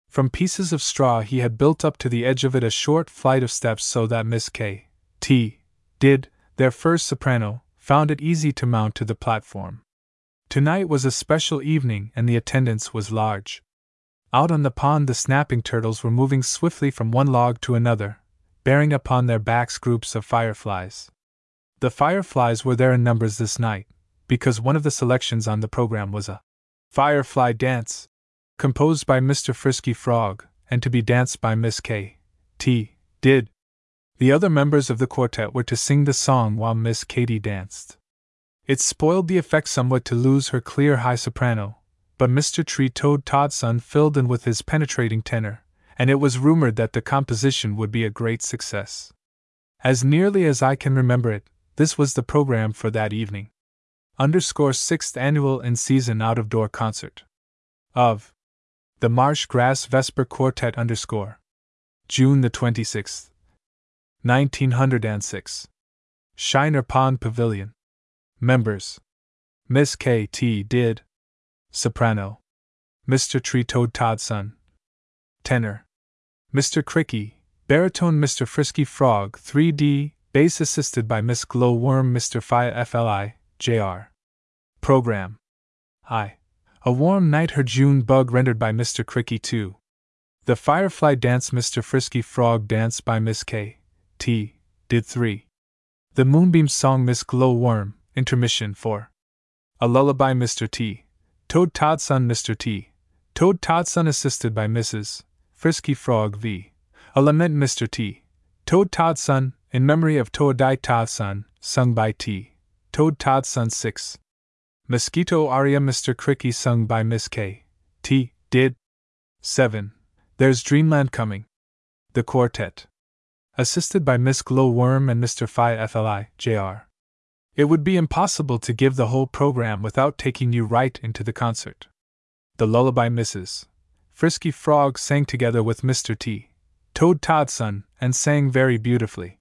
From pieces of straw, he had built up to the edge of it a short flight of steps so that Miss K. T. did, their first soprano, found it easy to mount to the platform. Tonight was a special evening and the attendance was large. Out on the pond, the snapping turtles were moving swiftly from one log to another, bearing upon their backs groups of fireflies. The fireflies were there in numbers this night, because one of the selections on the program was a firefly dance, composed by Mr. Frisky Frog, and to be danced by Miss K. T. Did. The other members of the quartet were to sing the song while Miss Katy danced. It spoiled the effect somewhat to lose her clear high soprano, but Mr. Tree Toad Todson filled in with his penetrating tenor, and it was rumored that the composition would be a great success. As nearly as I can remember it, this was the program for that evening. Underscore sixth annual in season out of door concert. Of the Marsh Grass Vesper Quartet underscore. June the 26th. 1906. Shiner Pond Pavilion. Members Miss K. T. Did. Soprano. Mr. Tree Toad Todson. Tenor. Mr. Cricky. Baritone Mr. Frisky Frog 3D. Bass assisted by Miss Glowworm Mr. Phi FLI. Jr. Program. I. A Warm Night Her June Bug rendered by Mr. Cricky 2. The Firefly Dance Mr. Frisky Frog Dance by Miss K. T. Did 3. The Moonbeam Song Miss Glowworm Intermission 4. A Lullaby Mr. T. Toad Todson Mr. T. Toad Todson assisted by Mrs. Frisky Frog V. A Lament Mr. T. Toad Todson, in memory of Toadai Todson, sung by T. Toad Todson 6. Mosquito Aria Mr. Cricky sung by Miss K. T. Did. 7. There's Dreamland Coming. The Quartet. Assisted by Miss Glowworm and Mr. Phi FLI, Jr. It would be impossible to give the whole program without taking you right into the concert. The lullaby Mrs. Frisky Frog sang together with Mr. T. Toad Todson, and sang very beautifully.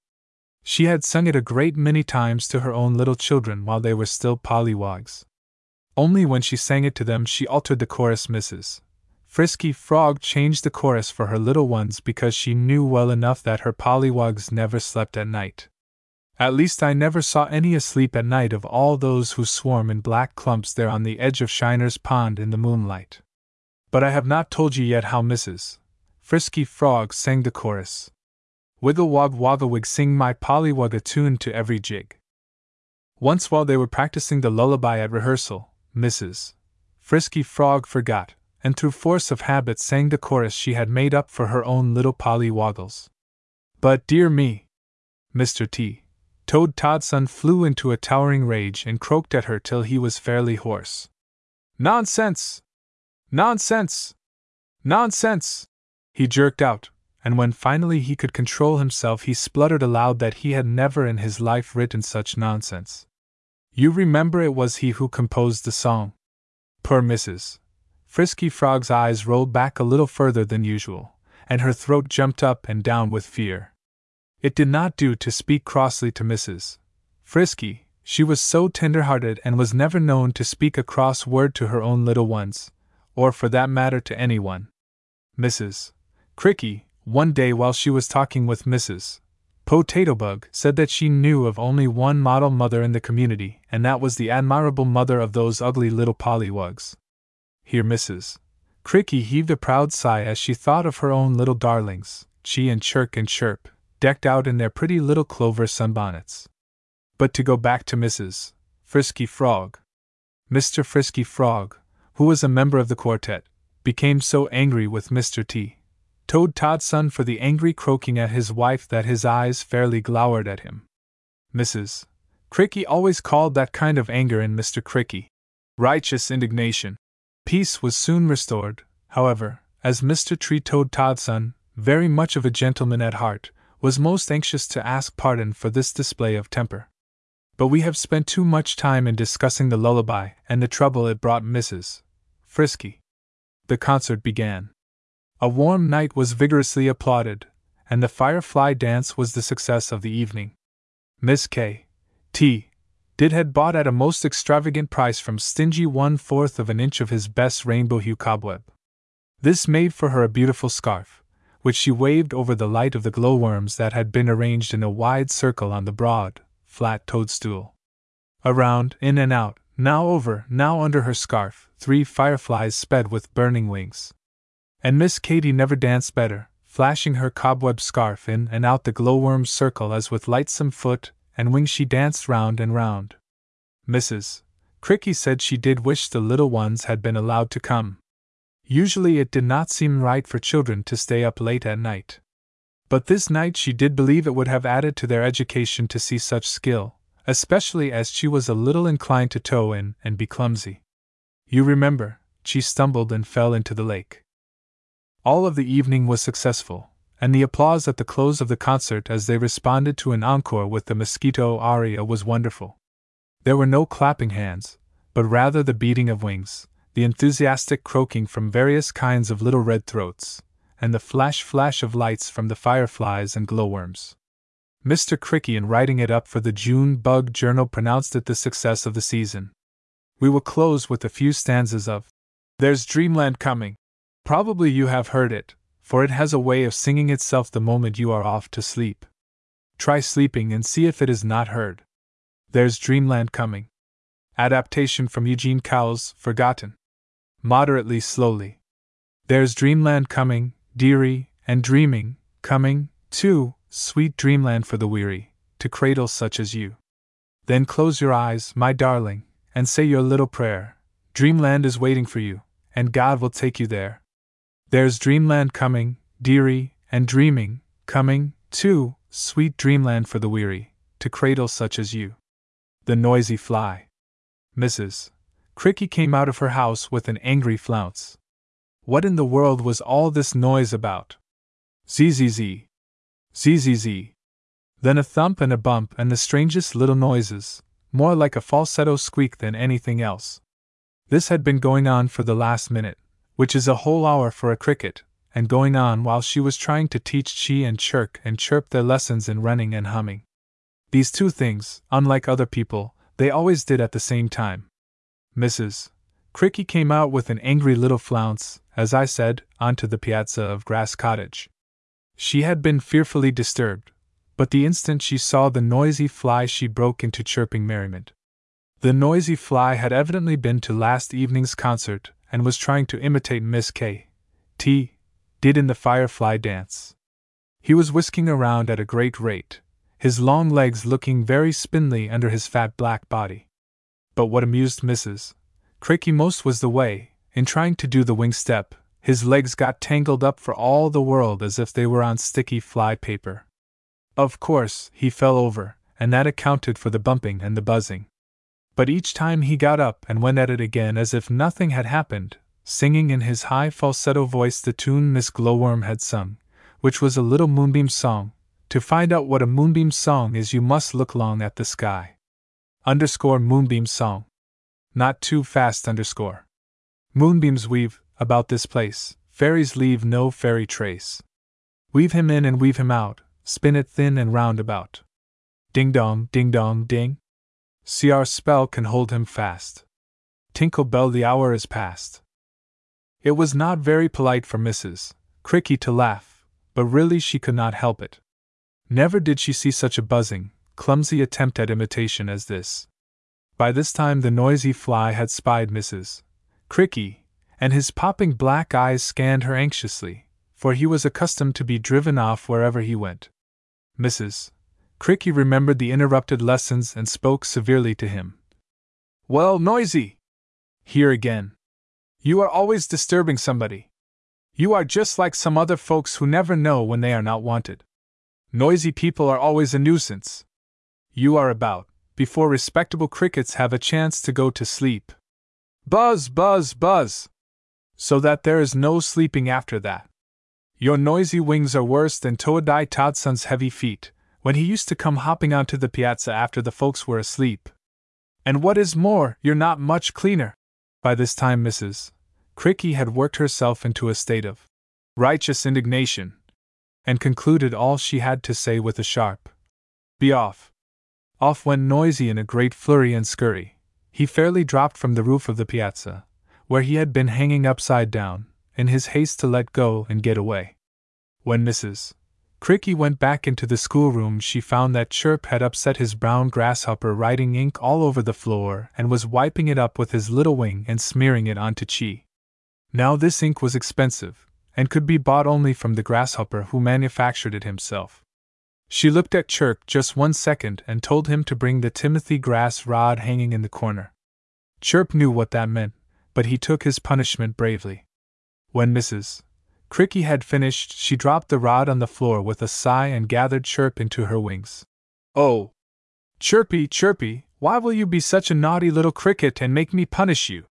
She had sung it a great many times to her own little children while they were still pollywogs. Only when she sang it to them she altered the chorus Mrs. Frisky Frog changed the chorus for her little ones because she knew well enough that her pollywogs never slept at night. At least I never saw any asleep at night of all those who swarm in black clumps there on the edge of Shiner's Pond in the moonlight. But I have not told you yet how Mrs. Frisky Frog sang the chorus. Wiggle wog wogglewig sing my pollywog a tune to every jig. Once while they were practicing the lullaby at rehearsal, Mrs. Frisky Frog forgot, and through force of habit sang the chorus she had made up for her own little pollywoggles. But dear me! Mr. T. Toad Todson flew into a towering rage and croaked at her till he was fairly hoarse. Nonsense! Nonsense! Nonsense! He jerked out, and when finally he could control himself, he spluttered aloud that he had never in his life written such nonsense. You remember it was he who composed the song. Poor Mrs. Frisky Frog's eyes rolled back a little further than usual, and her throat jumped up and down with fear. It did not do to speak crossly to Mrs. Frisky, she was so tender hearted and was never known to speak a cross word to her own little ones, or for that matter to anyone. Mrs. Cricky, one day while she was talking with Mrs. Potato Bug, said that she knew of only one model mother in the community, and that was the admirable mother of those ugly little pollywugs. Here Mrs. Cricky heaved a proud sigh as she thought of her own little darlings, Chee and Chirk and Chirp, decked out in their pretty little clover sunbonnets. But to go back to Mrs. Frisky Frog. Mr. Frisky Frog, who was a member of the quartet, became so angry with Mr. T. Toad Todson for the angry croaking at his wife that his eyes fairly glowered at him. Mrs. Cricky always called that kind of anger in Mr. Cricky righteous indignation. Peace was soon restored, however, as Mr. Tree Toad Todson, very much of a gentleman at heart, was most anxious to ask pardon for this display of temper. But we have spent too much time in discussing the lullaby and the trouble it brought Mrs. Frisky. The concert began. A warm night was vigorously applauded, and the firefly dance was the success of the evening. Miss K. T. Did had bought at a most extravagant price from Stingy one fourth of an inch of his best rainbow hue cobweb. This made for her a beautiful scarf, which she waved over the light of the glowworms that had been arranged in a wide circle on the broad, flat toadstool. Around, in and out, now over, now under her scarf, three fireflies sped with burning wings. And Miss Katy never danced better, flashing her cobweb scarf in and out the glowworm's circle as with lightsome foot and wing she danced round and round. Mrs. Cricky said she did wish the little ones had been allowed to come. Usually it did not seem right for children to stay up late at night. But this night she did believe it would have added to their education to see such skill, especially as she was a little inclined to toe in and be clumsy. You remember, she stumbled and fell into the lake. All of the evening was successful, and the applause at the close of the concert as they responded to an encore with the Mosquito aria was wonderful. There were no clapping hands, but rather the beating of wings, the enthusiastic croaking from various kinds of little red throats, and the flash flash of lights from the fireflies and glowworms. Mr. Cricky, in writing it up for the June Bug Journal, pronounced it the success of the season. We will close with a few stanzas of There's Dreamland Coming. Probably you have heard it, for it has a way of singing itself the moment you are off to sleep. Try sleeping and see if it is not heard. There's Dreamland Coming. Adaptation from Eugene Cowles, Forgotten. Moderately slowly. There's Dreamland coming, dearie, and dreaming, coming, too, sweet dreamland for the weary, to cradle such as you. Then close your eyes, my darling, and say your little prayer. Dreamland is waiting for you, and God will take you there. There's dreamland coming, dearie, and dreaming, coming, too, sweet dreamland for the weary, to cradle such as you. The noisy fly. Mrs. Cricky came out of her house with an angry flounce. What in the world was all this noise about? Zzz. Zzz. Then a thump and a bump and the strangest little noises, more like a falsetto squeak than anything else. This had been going on for the last minute, which is a whole hour for a cricket, and going on while she was trying to teach Chee and Chirk and Chirp their lessons in running and humming. These two things, unlike other people, they always did at the same time. Mrs. Cricky came out with an angry little flounce, as I said, onto the piazza of Grass Cottage. She had been fearfully disturbed, but the instant she saw the noisy fly she broke into chirping merriment. The noisy fly had evidently been to last evening's concert and was trying to imitate Miss K. T. did in the firefly dance. He was whisking around at a great rate, his long legs looking very spindly under his fat black body. But what amused Mrs. Cricky most was the way, in trying to do the wing step, his legs got tangled up for all the world as if they were on sticky fly paper. Of course, he fell over, and that accounted for the bumping and the buzzing. But each time he got up and went at it again as if nothing had happened, singing in his high falsetto voice the tune Miss Glowworm had sung, which was a little moonbeam song. To find out what a moonbeam song is, you must look long at the sky. Underscore moonbeam song. Not too fast underscore. Moonbeams weave, about this place, fairies leave no fairy trace. Weave him in and weave him out, spin it thin and round about. Ding dong, ding dong, ding. See our spell can hold him fast. Tinkle bell, the hour is past. It was not very polite for Mrs. Cricky to laugh, but really she could not help it. Never did she see such a buzzing, clumsy attempt at imitation as this. By this time the noisy fly had spied Mrs. Cricky, and his popping black eyes scanned her anxiously, for he was accustomed to be driven off wherever he went. Mrs. Cricky remembered the interrupted lessons and spoke severely to him. Well, noisy! Here again. You are always disturbing somebody. You are just like some other folks who never know when they are not wanted. Noisy people are always a nuisance. You are about, before respectable crickets have a chance to go to sleep. Buzz, buzz, buzz! so that there is no sleeping after that. Your noisy wings are worse than Toadai Todson's heavy feet, when he used to come hopping onto the piazza after the folks were asleep. And what is more, you're not much cleaner. By this time, Mrs. Cricky had worked herself into a state of righteous indignation, and concluded all she had to say with a sharp Be off. Off went Noisy in a great flurry and scurry. He fairly dropped from the roof of the piazza, where he had been hanging upside down, in his haste to let go and get away. When Mrs. Cricky went back into the schoolroom, she found that Chirp had upset his brown grasshopper, writing ink all over the floor, and was wiping it up with his little wing and smearing it onto Chee. Now, this ink was expensive, and could be bought only from the grasshopper who manufactured it himself. She looked at Chirp just one second and told him to bring the Timothy grass rod hanging in the corner. Chirp knew what that meant, but he took his punishment bravely. When Mrs. Cricky had finished, she dropped the rod on the floor with a sigh and gathered Chirp into her wings. Oh! Chirpy, Chirpy, why will you be such a naughty little cricket and make me punish you?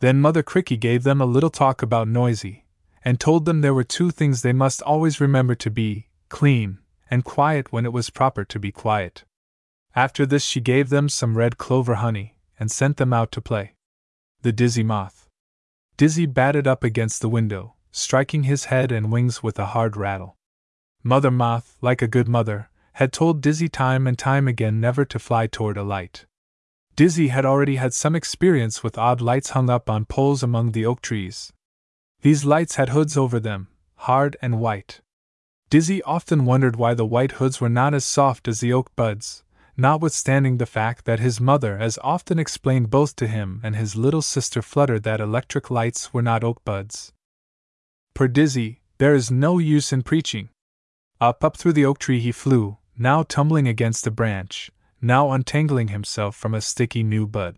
Then Mother Cricky gave them a little talk about Noisy, and told them there were two things they must always remember to be clean and quiet when it was proper to be quiet. After this, she gave them some red clover honey and sent them out to play. The Dizzy Moth. Dizzy batted up against the window, striking his head and wings with a hard rattle. Mother Moth, like a good mother, had told Dizzy time and time again never to fly toward a light. Dizzy had already had some experience with odd lights hung up on poles among the oak trees. These lights had hoods over them, hard and white. Dizzy often wondered why the white hoods were not as soft as the oak buds, notwithstanding the fact that his mother as often explained both to him and his little sister Flutter that electric lights were not oak buds. Per Dizzy, there is no use in preaching. Up, up through the oak tree he flew, now tumbling against a branch, now untangling himself from a sticky new bud.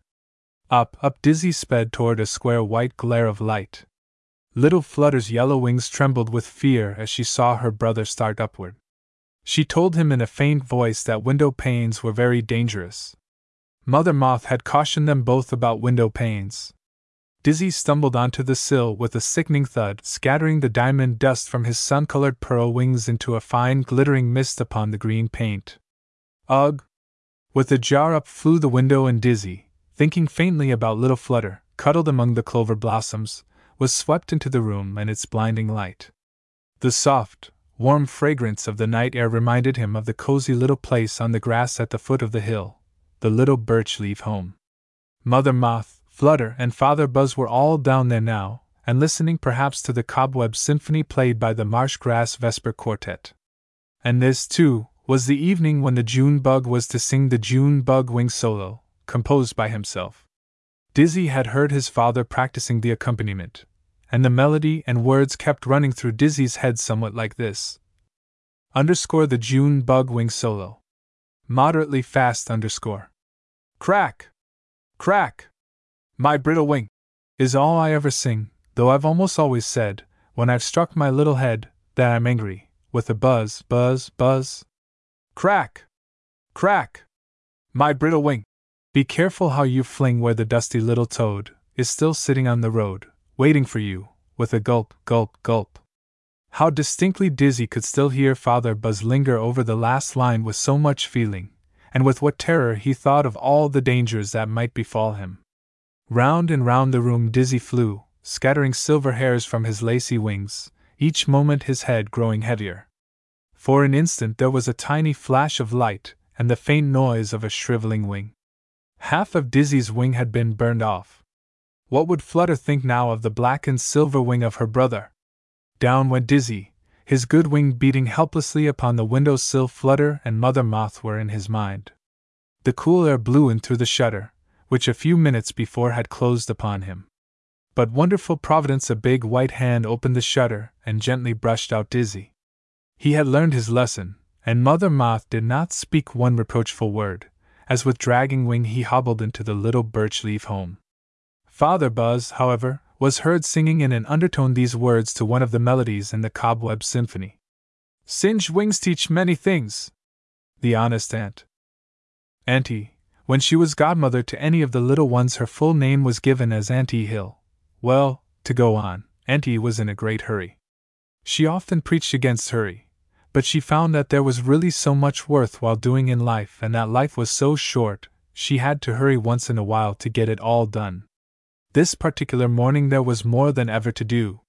Up, up Dizzy sped toward a square white glare of light. Little Flutter's yellow wings trembled with fear as she saw her brother start upward. She told him in a faint voice that window panes were very dangerous. Mother Moth had cautioned them both about window panes, Dizzy stumbled onto the sill with a sickening thud, scattering the diamond dust from his sun colored pearl wings into a fine glittering mist upon the green paint. Ugh! With a jar up flew the window, and Dizzy, thinking faintly about little Flutter, cuddled among the clover blossoms, was swept into the room and its blinding light. The soft, warm fragrance of the night air reminded him of the cozy little place on the grass at the foot of the hill, the little birch leaf home. Mother Moth, Flutter and Father Buzz were all down there now, and listening perhaps to the cobweb symphony played by the Marsh Grass Vesper Quartet. And this, too, was the evening when the June bug was to sing the June bug wing solo, composed by himself. Dizzy had heard his father practicing the accompaniment, and the melody and words kept running through Dizzy's head somewhat like this underscore the June bug wing solo. Moderately fast underscore. Crack! Crack! My brittle wing is all I ever sing, though I've almost always said, when I've struck my little head, that I'm angry, with a buzz, buzz, buzz. Crack! Crack! My brittle wing. Be careful how you fling where the dusty little toad is still sitting on the road, waiting for you, with a gulp, gulp, gulp. How distinctly Dizzy could still hear Father Buzz linger over the last line with so much feeling, and with what terror he thought of all the dangers that might befall him. Round and round the room Dizzy flew, scattering silver hairs from his lacy wings, each moment his head growing heavier. For an instant there was a tiny flash of light, and the faint noise of a shriveling wing. Half of Dizzy's wing had been burned off. What would Flutter think now of the blackened silver wing of her brother? Down went Dizzy, his good wing beating helplessly upon the window sill. Flutter and Mother Moth were in his mind. The cool air blew in through the shutter, which a few minutes before had closed upon him. But wonderful providence, a big white hand opened the shutter and gently brushed out Dizzy. He had learned his lesson, and Mother Moth did not speak one reproachful word, as with dragging wing he hobbled into the little birch leaf home. Father Buzz, however, was heard singing in an undertone these words to one of the melodies in the Cobweb Symphony Singed wings teach many things. The honest aunt. Auntie, when she was godmother to any of the little ones, her full name was given as Auntie Hill. Well, to go on, Auntie was in a great hurry. She often preached against hurry, but she found that there was really so much worth while doing in life and that life was so short, she had to hurry once in a while to get it all done. This particular morning there was more than ever to do.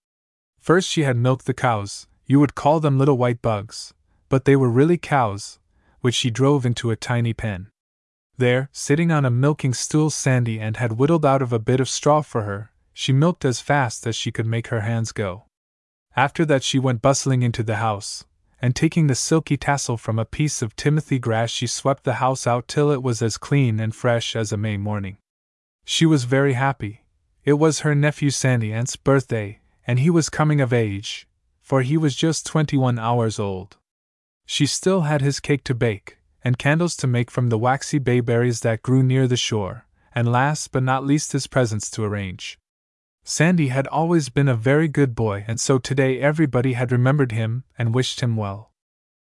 First, she had milked the cows, you would call them little white bugs, but they were really cows, which she drove into a tiny pen. There, sitting on a milking stool, Sandy Ant had whittled out of a bit of straw for her, she milked as fast as she could make her hands go. After that, she went bustling into the house, and taking the silky tassel from a piece of timothy grass, she swept the house out till it was as clean and fresh as a May morning. She was very happy. It was her nephew Sandy Ant's birthday, and he was coming of age, for he was just twenty one hours old. She still had his cake to bake, and candles to make from the waxy bayberries that grew near the shore, and last but not least his presents to arrange. Sandy had always been a very good boy, and so today everybody had remembered him and wished him well.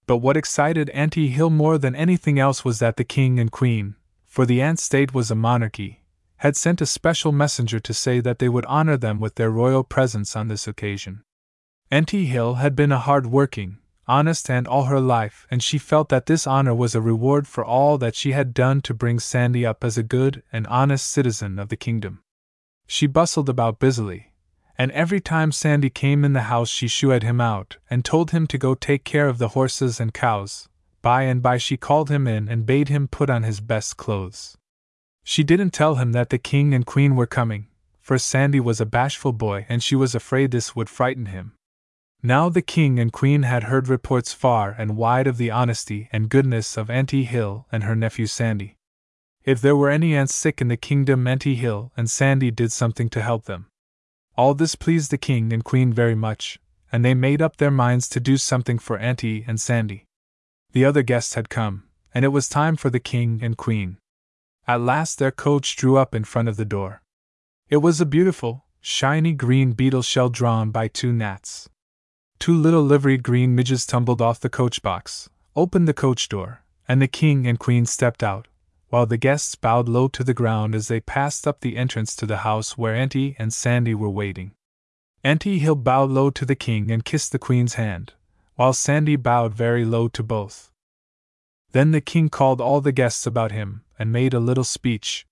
But what excited Auntie Hill more than anything else was that the king and queen, for the Ant State was a monarchy, had sent a special messenger to say that they would honor them with their royal presence on this occasion. Auntie Hill had been a hard working, honest Ant all her life, and she felt that this honor was a reward for all that she had done to bring Sandy up as a good and honest citizen of the kingdom. She bustled about busily, and every time Sandy came in the house she shooed him out and told him to go take care of the horses and cows. By and by she called him in and bade him put on his best clothes. She didn't tell him that the king and queen were coming, for Sandy was a bashful boy and she was afraid this would frighten him. Now the king and queen had heard reports far and wide of the honesty and goodness of Auntie Hill and her nephew Sandy. If there were any ants sick in the kingdom, Auntie Hill and Sandy did something to help them. All this pleased the king and queen very much, and they made up their minds to do something for Auntie and Sandy. The other guests had come, and it was time for the king and queen. At last their coach drew up in front of the door. It was a beautiful, shiny green beetle shell drawn by two gnats. Two little liveried green midges tumbled off the coach box, opened the coach door, and the king and queen stepped out, while the guests bowed low to the ground as they passed up the entrance to the house where Auntie and Sandy were waiting. Auntie Hill bowed low to the king and kissed the queen's hand, while Sandy bowed very low to both. Then the king called all the guests about him and made a little speech.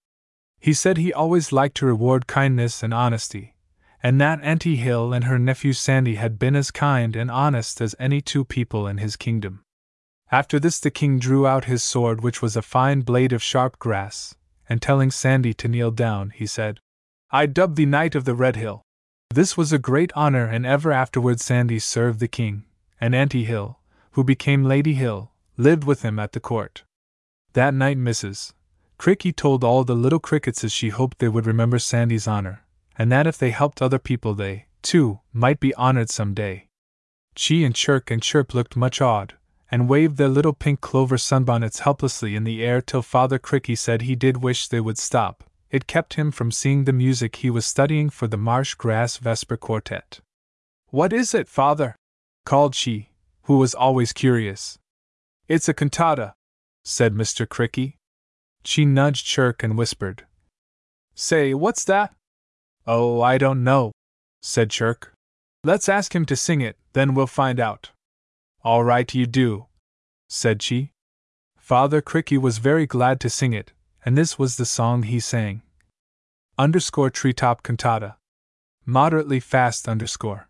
He said he always liked to reward kindness and honesty, and that Auntie Hill and her nephew Sandy had been as kind and honest as any two people in his kingdom. After this, the king drew out his sword, which was a fine blade of sharp grass, and telling Sandy to kneel down, he said, I dub thee Knight of the Red Hill. This was a great honor, and ever afterward Sandy served the king, and Auntie Hill, who became Lady Hill, lived with him at the court. That night, Mrs. Cricky told all the little crickets as she hoped they would remember Sandy's honor, and that if they helped other people, they, too, might be honored some day. Chee and Chirk and Chirp looked much awed, and waved their little pink clover sunbonnets helplessly in the air till Father Cricky said he did wish they would stop. It kept him from seeing the music he was studying for the Marsh Grass Vesper Quartet. What is it, Father? called Chee, who was always curious. It's a cantata, said Mr. Cricky. Chee nudged Chirk and whispered, Say, what's that? Oh, I don't know, said Chirk. Let's ask him to sing it, then we'll find out. All right, you do, said Chee. Father Cricky was very glad to sing it, and this was the song he sang. Underscore treetop cantata. Moderately fast underscore.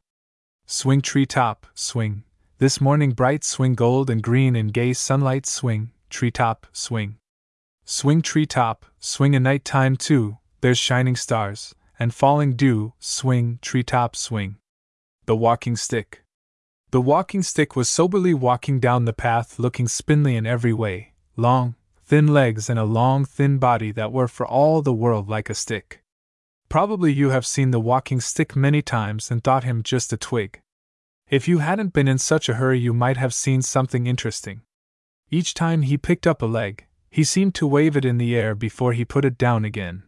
Swing treetop, swing. This morning bright swing gold and green in gay sunlight swing, treetop, swing. Swing treetop, swing a night time too, there's shining stars, and falling dew, swing, treetop, swing. The walking stick. The walking stick was soberly walking down the path, looking spindly in every way long, thin legs and a long, thin body that were for all the world like a stick. Probably you have seen the walking stick many times and thought him just a twig. If you hadn't been in such a hurry, you might have seen something interesting. Each time he picked up a leg, he seemed to wave it in the air before he put it down again.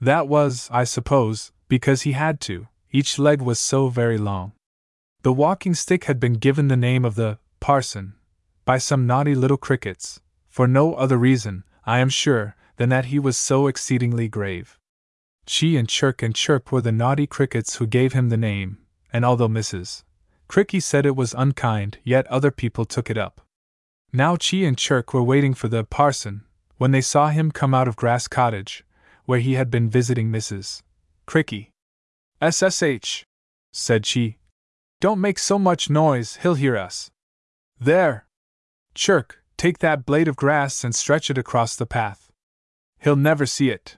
That was, I suppose, because he had to, each leg was so very long. The walking stick had been given the name of the parson by some naughty little crickets, for no other reason, I am sure, than that he was so exceedingly grave. Chee and Chirk and Chirp were the naughty crickets who gave him the name, and although Mrs. Cricky said it was unkind, yet other people took it up. Now Chee and Chirk were waiting for the parson, when they saw him come out of Grass Cottage, where he had been visiting Mrs. Cricky. SSH, said Chee, don't make so much noise, he'll hear us. There! Chirk, take that blade of grass and stretch it across the path. He'll never see it.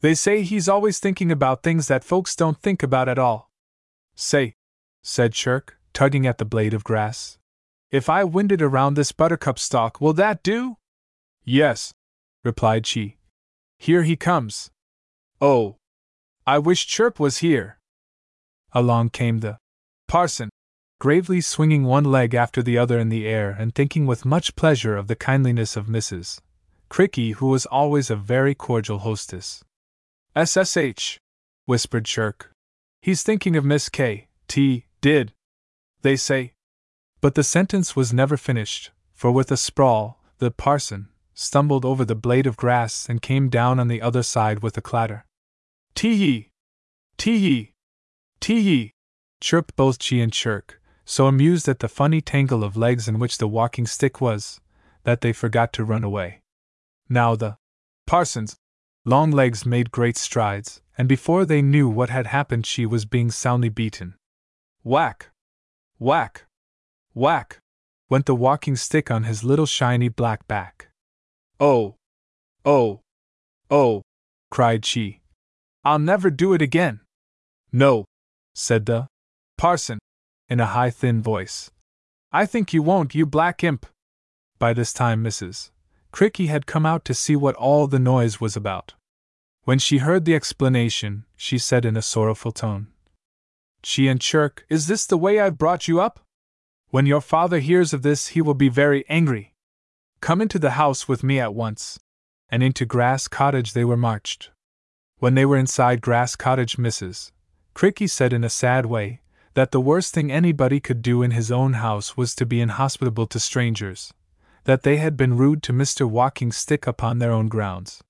They say he's always thinking about things that folks don't think about at all. Say, said Chirk, tugging at the blade of grass. If I wind it around this buttercup stalk, will that do? Yes, replied Chee. Here he comes. Oh, I wish Chirp was here. Along came the parson, gravely swinging one leg after the other in the air and thinking with much pleasure of the kindliness of Mrs. Cricky, who was always a very cordial hostess. SSH, whispered Chirk. He's thinking of Miss K. T. Did. They say. But the sentence was never finished, for with a sprawl, the parson stumbled over the blade of grass and came down on the other side with a clatter. Tee yee! Tee yee! Tee yee! Chirped both Chee and Chirk, so amused at the funny tangle of legs in which the walking stick was, that they forgot to run away. Now the parson's long legs made great strides, and before they knew what had happened, Chee was being soundly beaten. Whack! Whack! Whack! went the walking stick on his little shiny black back. Oh! Oh! Oh! cried Chee. I'll never do it again. No, said the parson, in a high, thin voice. I think you won't, you black imp. By this time, Mrs. Cricky had come out to see what all the noise was about. When she heard the explanation, she said in a sorrowful tone, Chee and Chirk, is this the way I've brought you up? When your father hears of this, he will be very angry. Come into the house with me at once. And into Grass Cottage they were marched. When they were inside Grass Cottage, Mrs. Cricky said in a sad way that the worst thing anybody could do in his own house was to be inhospitable to strangers, that they had been rude to Mr. Walking Stick upon their own grounds.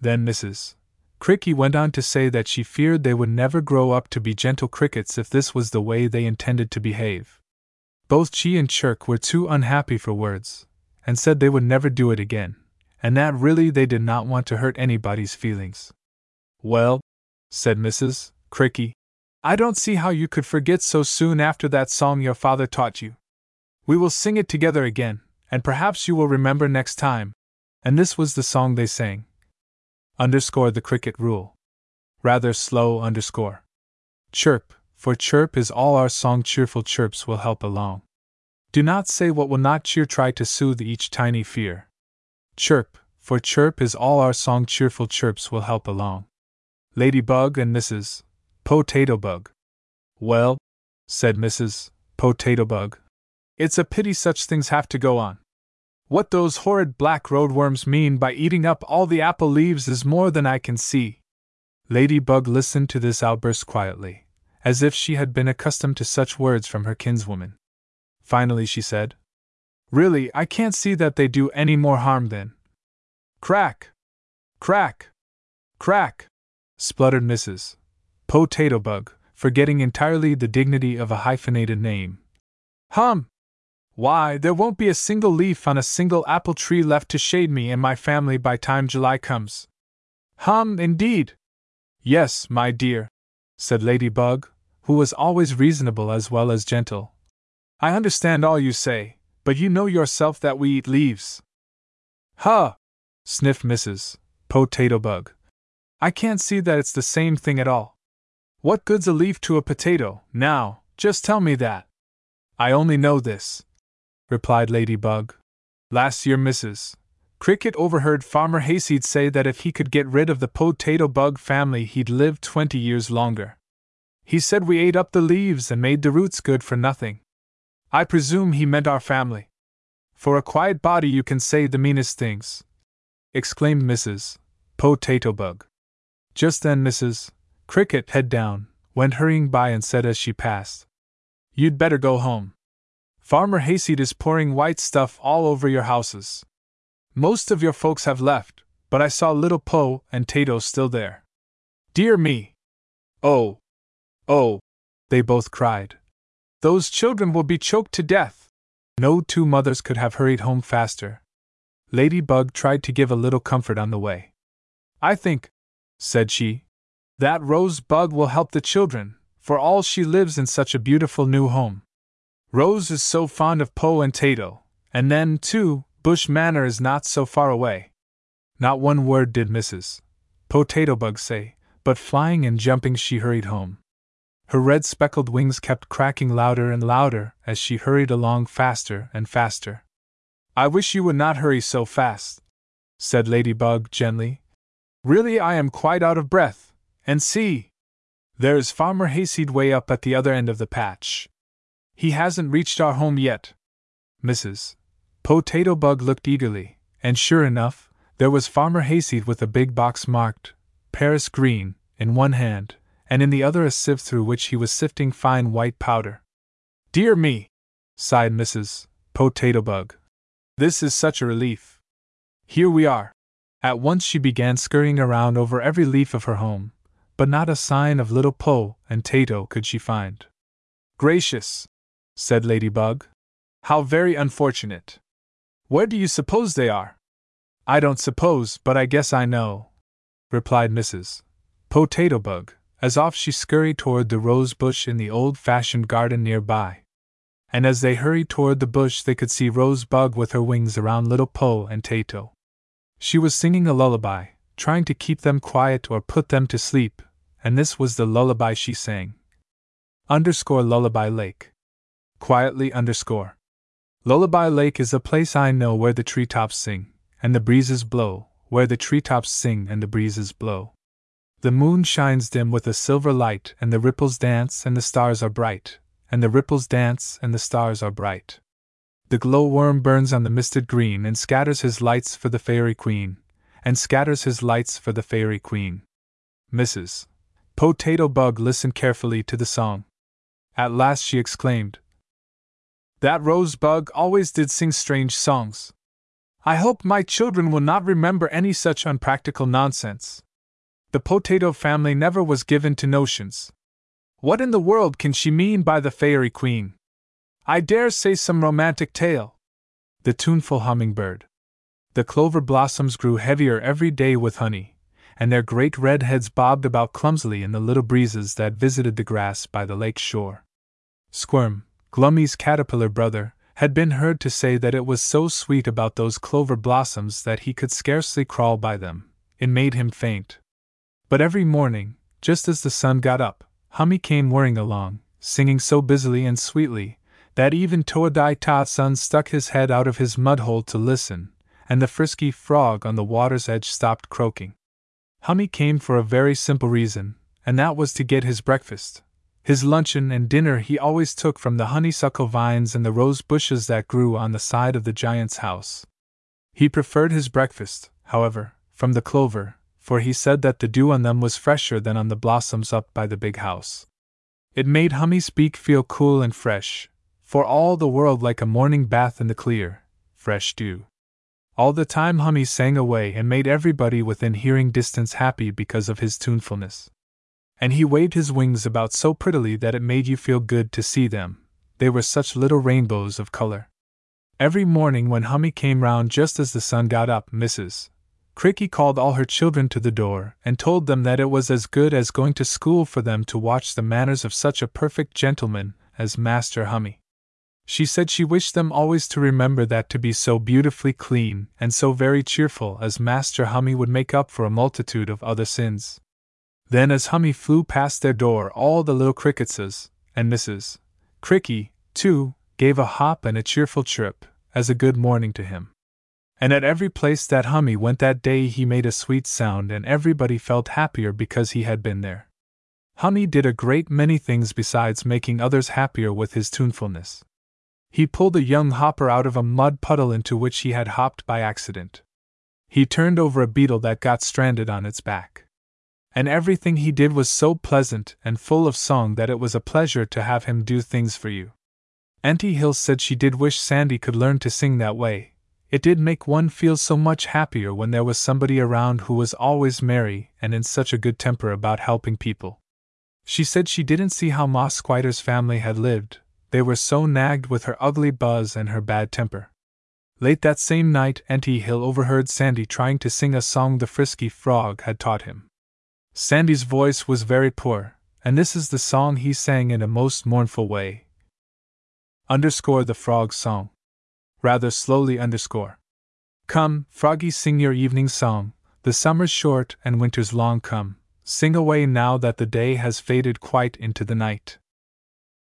Then Mrs. Cricky went on to say that she feared they would never grow up to be gentle crickets if this was the way they intended to behave. Both Chee and Chirk were too unhappy for words, and said they would never do it again, and that really they did not want to hurt anybody's feelings. Well, said Mrs. Cricky, I don't see how you could forget so soon after that song your father taught you. We will sing it together again, and perhaps you will remember next time. And this was the song they sang. Underscore the cricket rule. Rather slow underscore. Chirp, for chirp is all our song, cheerful chirps will help along. Do not say what will not cheer, try to soothe each tiny fear. Chirp, for chirp is all our song, cheerful chirps will help along. Ladybug and Mrs. Potato Bug. Well, said Mrs. Potato Bug, it's a pity such things have to go on. What those horrid black roadworms mean by eating up all the apple leaves is more than I can see. Ladybug listened to this outburst quietly, as if she had been accustomed to such words from her kinswoman. Finally, she said, Really, I can't see that they do any more harm than. Crack! Crack! Crack! spluttered Mrs. Potato Bug, forgetting entirely the dignity of a hyphenated name. Hum! Why, there won't be a single leaf on a single apple tree left to shade me and my family by time July comes. Hum, indeed! Yes, my dear, said Lady Bug, who was always reasonable as well as gentle. I understand all you say, but you know yourself that we eat leaves. Huh! sniffed Mrs. Potato Bug. I can't see that it's the same thing at all. What good's a leaf to a potato, now, just tell me that. I only know this, replied Ladybug. Last year, Mrs. Cricket overheard Farmer Hayseed say that if he could get rid of the potato bug family, he'd live twenty years longer. He said we ate up the leaves and made the roots good for nothing. I presume he meant our family. For a quiet body, you can say the meanest things, exclaimed Mrs. Potato Bug. Just then Mrs. Cricket, head down, went hurrying by and said as she passed, You'd better go home. Farmer Hayseed is pouring white stuff all over your houses. Most of your folks have left, but I saw little Poe and Tato still there. Dear me! Oh! Oh! They both cried. Those children will be choked to death! No two mothers could have hurried home faster. Ladybug tried to give a little comfort on the way. I think, said she. That Rose Bug will help the children, for all she lives in such a beautiful new home. Rose is so fond of Poe and Tato, and then, too, Bush Manor is not so far away. Not one word did Mrs. Potato Bug say, but flying and jumping she hurried home. Her red speckled wings kept cracking louder and louder as she hurried along faster and faster. I wish you would not hurry so fast, said Ladybug gently. Really, I am quite out of breath. And see! There is Farmer Hayseed way up at the other end of the patch. He hasn't reached our home yet. Mrs. Potato Bug looked eagerly, and sure enough, there was Farmer Hayseed with a big box marked Paris Green in one hand, and in the other a sieve through which he was sifting fine white powder. Dear me! sighed Mrs. Potato Bug. This is such a relief. Here we are. At once she began scurrying around over every leaf of her home, but not a sign of little Po and Tato could she find. Gracious! said Ladybug. How very unfortunate! Where do you suppose they are? I don't suppose, but I guess I know, replied Mrs. Potato Bug, as off she scurried toward the rose bush in the old fashioned garden near by. And as they hurried toward the bush, they could see Rosebug with her wings around little Po and Tato. She was singing a lullaby, trying to keep them quiet or put them to sleep, and this was the lullaby she sang. Underscore Lullaby Lake. Quietly underscore. Lullaby Lake is a place I know where the treetops sing, and the breezes blow, where the treetops sing and the breezes blow. The moon shines dim with a silver light, and the ripples dance, and the stars are bright, and the ripples dance, and the stars are bright. The glowworm burns on the misted green, and scatters his lights for the Fairy Queen, and scatters his lights for the Fairy Queen. Mrs. Potato Bug listened carefully to the song. At last she exclaimed, That rose bug always did sing strange songs. I hope my children will not remember any such unpractical nonsense. The potato family never was given to notions. What in the world can she mean by the Fairy Queen? I dare say some romantic tale. The tuneful hummingbird. The clover blossoms grew heavier every day with honey, and their great red heads bobbed about clumsily in the little breezes that visited the grass by the lake shore. Squirm, Glummy's caterpillar brother, had been heard to say that it was so sweet about those clover blossoms that he could scarcely crawl by them, it made him faint. But every morning, just as the sun got up, Hummy came whirring along, singing so busily and sweetly that even Toadai Sun stuck his head out of his mud hole to listen, and the frisky frog on the water's edge stopped croaking. Hummy came for a very simple reason, and that was to get his breakfast. His luncheon and dinner he always took from the honeysuckle vines and the rose bushes that grew on the side of the giant's house. He preferred his breakfast, however, from the clover, for he said that the dew on them was fresher than on the blossoms up by the big house. It made Hummy's beak feel cool and fresh, for all the world like a morning bath in the clear, fresh dew. All the time Hummy sang away and made everybody within hearing distance happy because of his tunefulness and he waved his wings about so prettily that it made you feel good to see them. They were such little rainbows of color. Every morning when Hummy came round just as the sun got up, Mrs. Cricky called all her children to the door and told them that it was as good as going to school for them to watch the manners of such a perfect gentleman as Master Hummy. She said she wished them always to remember that to be so beautifully clean and so very cheerful as Master Hummy would make up for a multitude of other sins. Then, as Hummy flew past their door, all the little cricketses, and Mrs. Cricky, too, gave a hop and a cheerful chirp, as a good morning to him. And at every place that Hummy went that day, he made a sweet sound, and everybody felt happier because he had been there. Hummy did a great many things besides making others happier with his tunefulness. He pulled a young hopper out of a mud puddle into which he had hopped by accident. He turned over a beetle that got stranded on its back and everything he did was so pleasant and full of song that it was a pleasure to have him do things for you. Auntie Hill said she did wish Sandy could learn to sing that way. It did make one feel so much happier when there was somebody around who was always merry and in such a good temper about helping people. She said she didn't see how Ma Squider's family had lived, they were so nagged with her ugly buzz and her bad temper. Late that same night, Auntie Hill overheard Sandy trying to sing a song the frisky frog had taught him. Sandy's voice was very poor, and this is the song he sang in a most mournful way. Underscore the frog's song. Rather slowly underscore. Come, froggy, sing your evening song, the summer's short and winter's long come, sing away now that the day has faded quite into the night.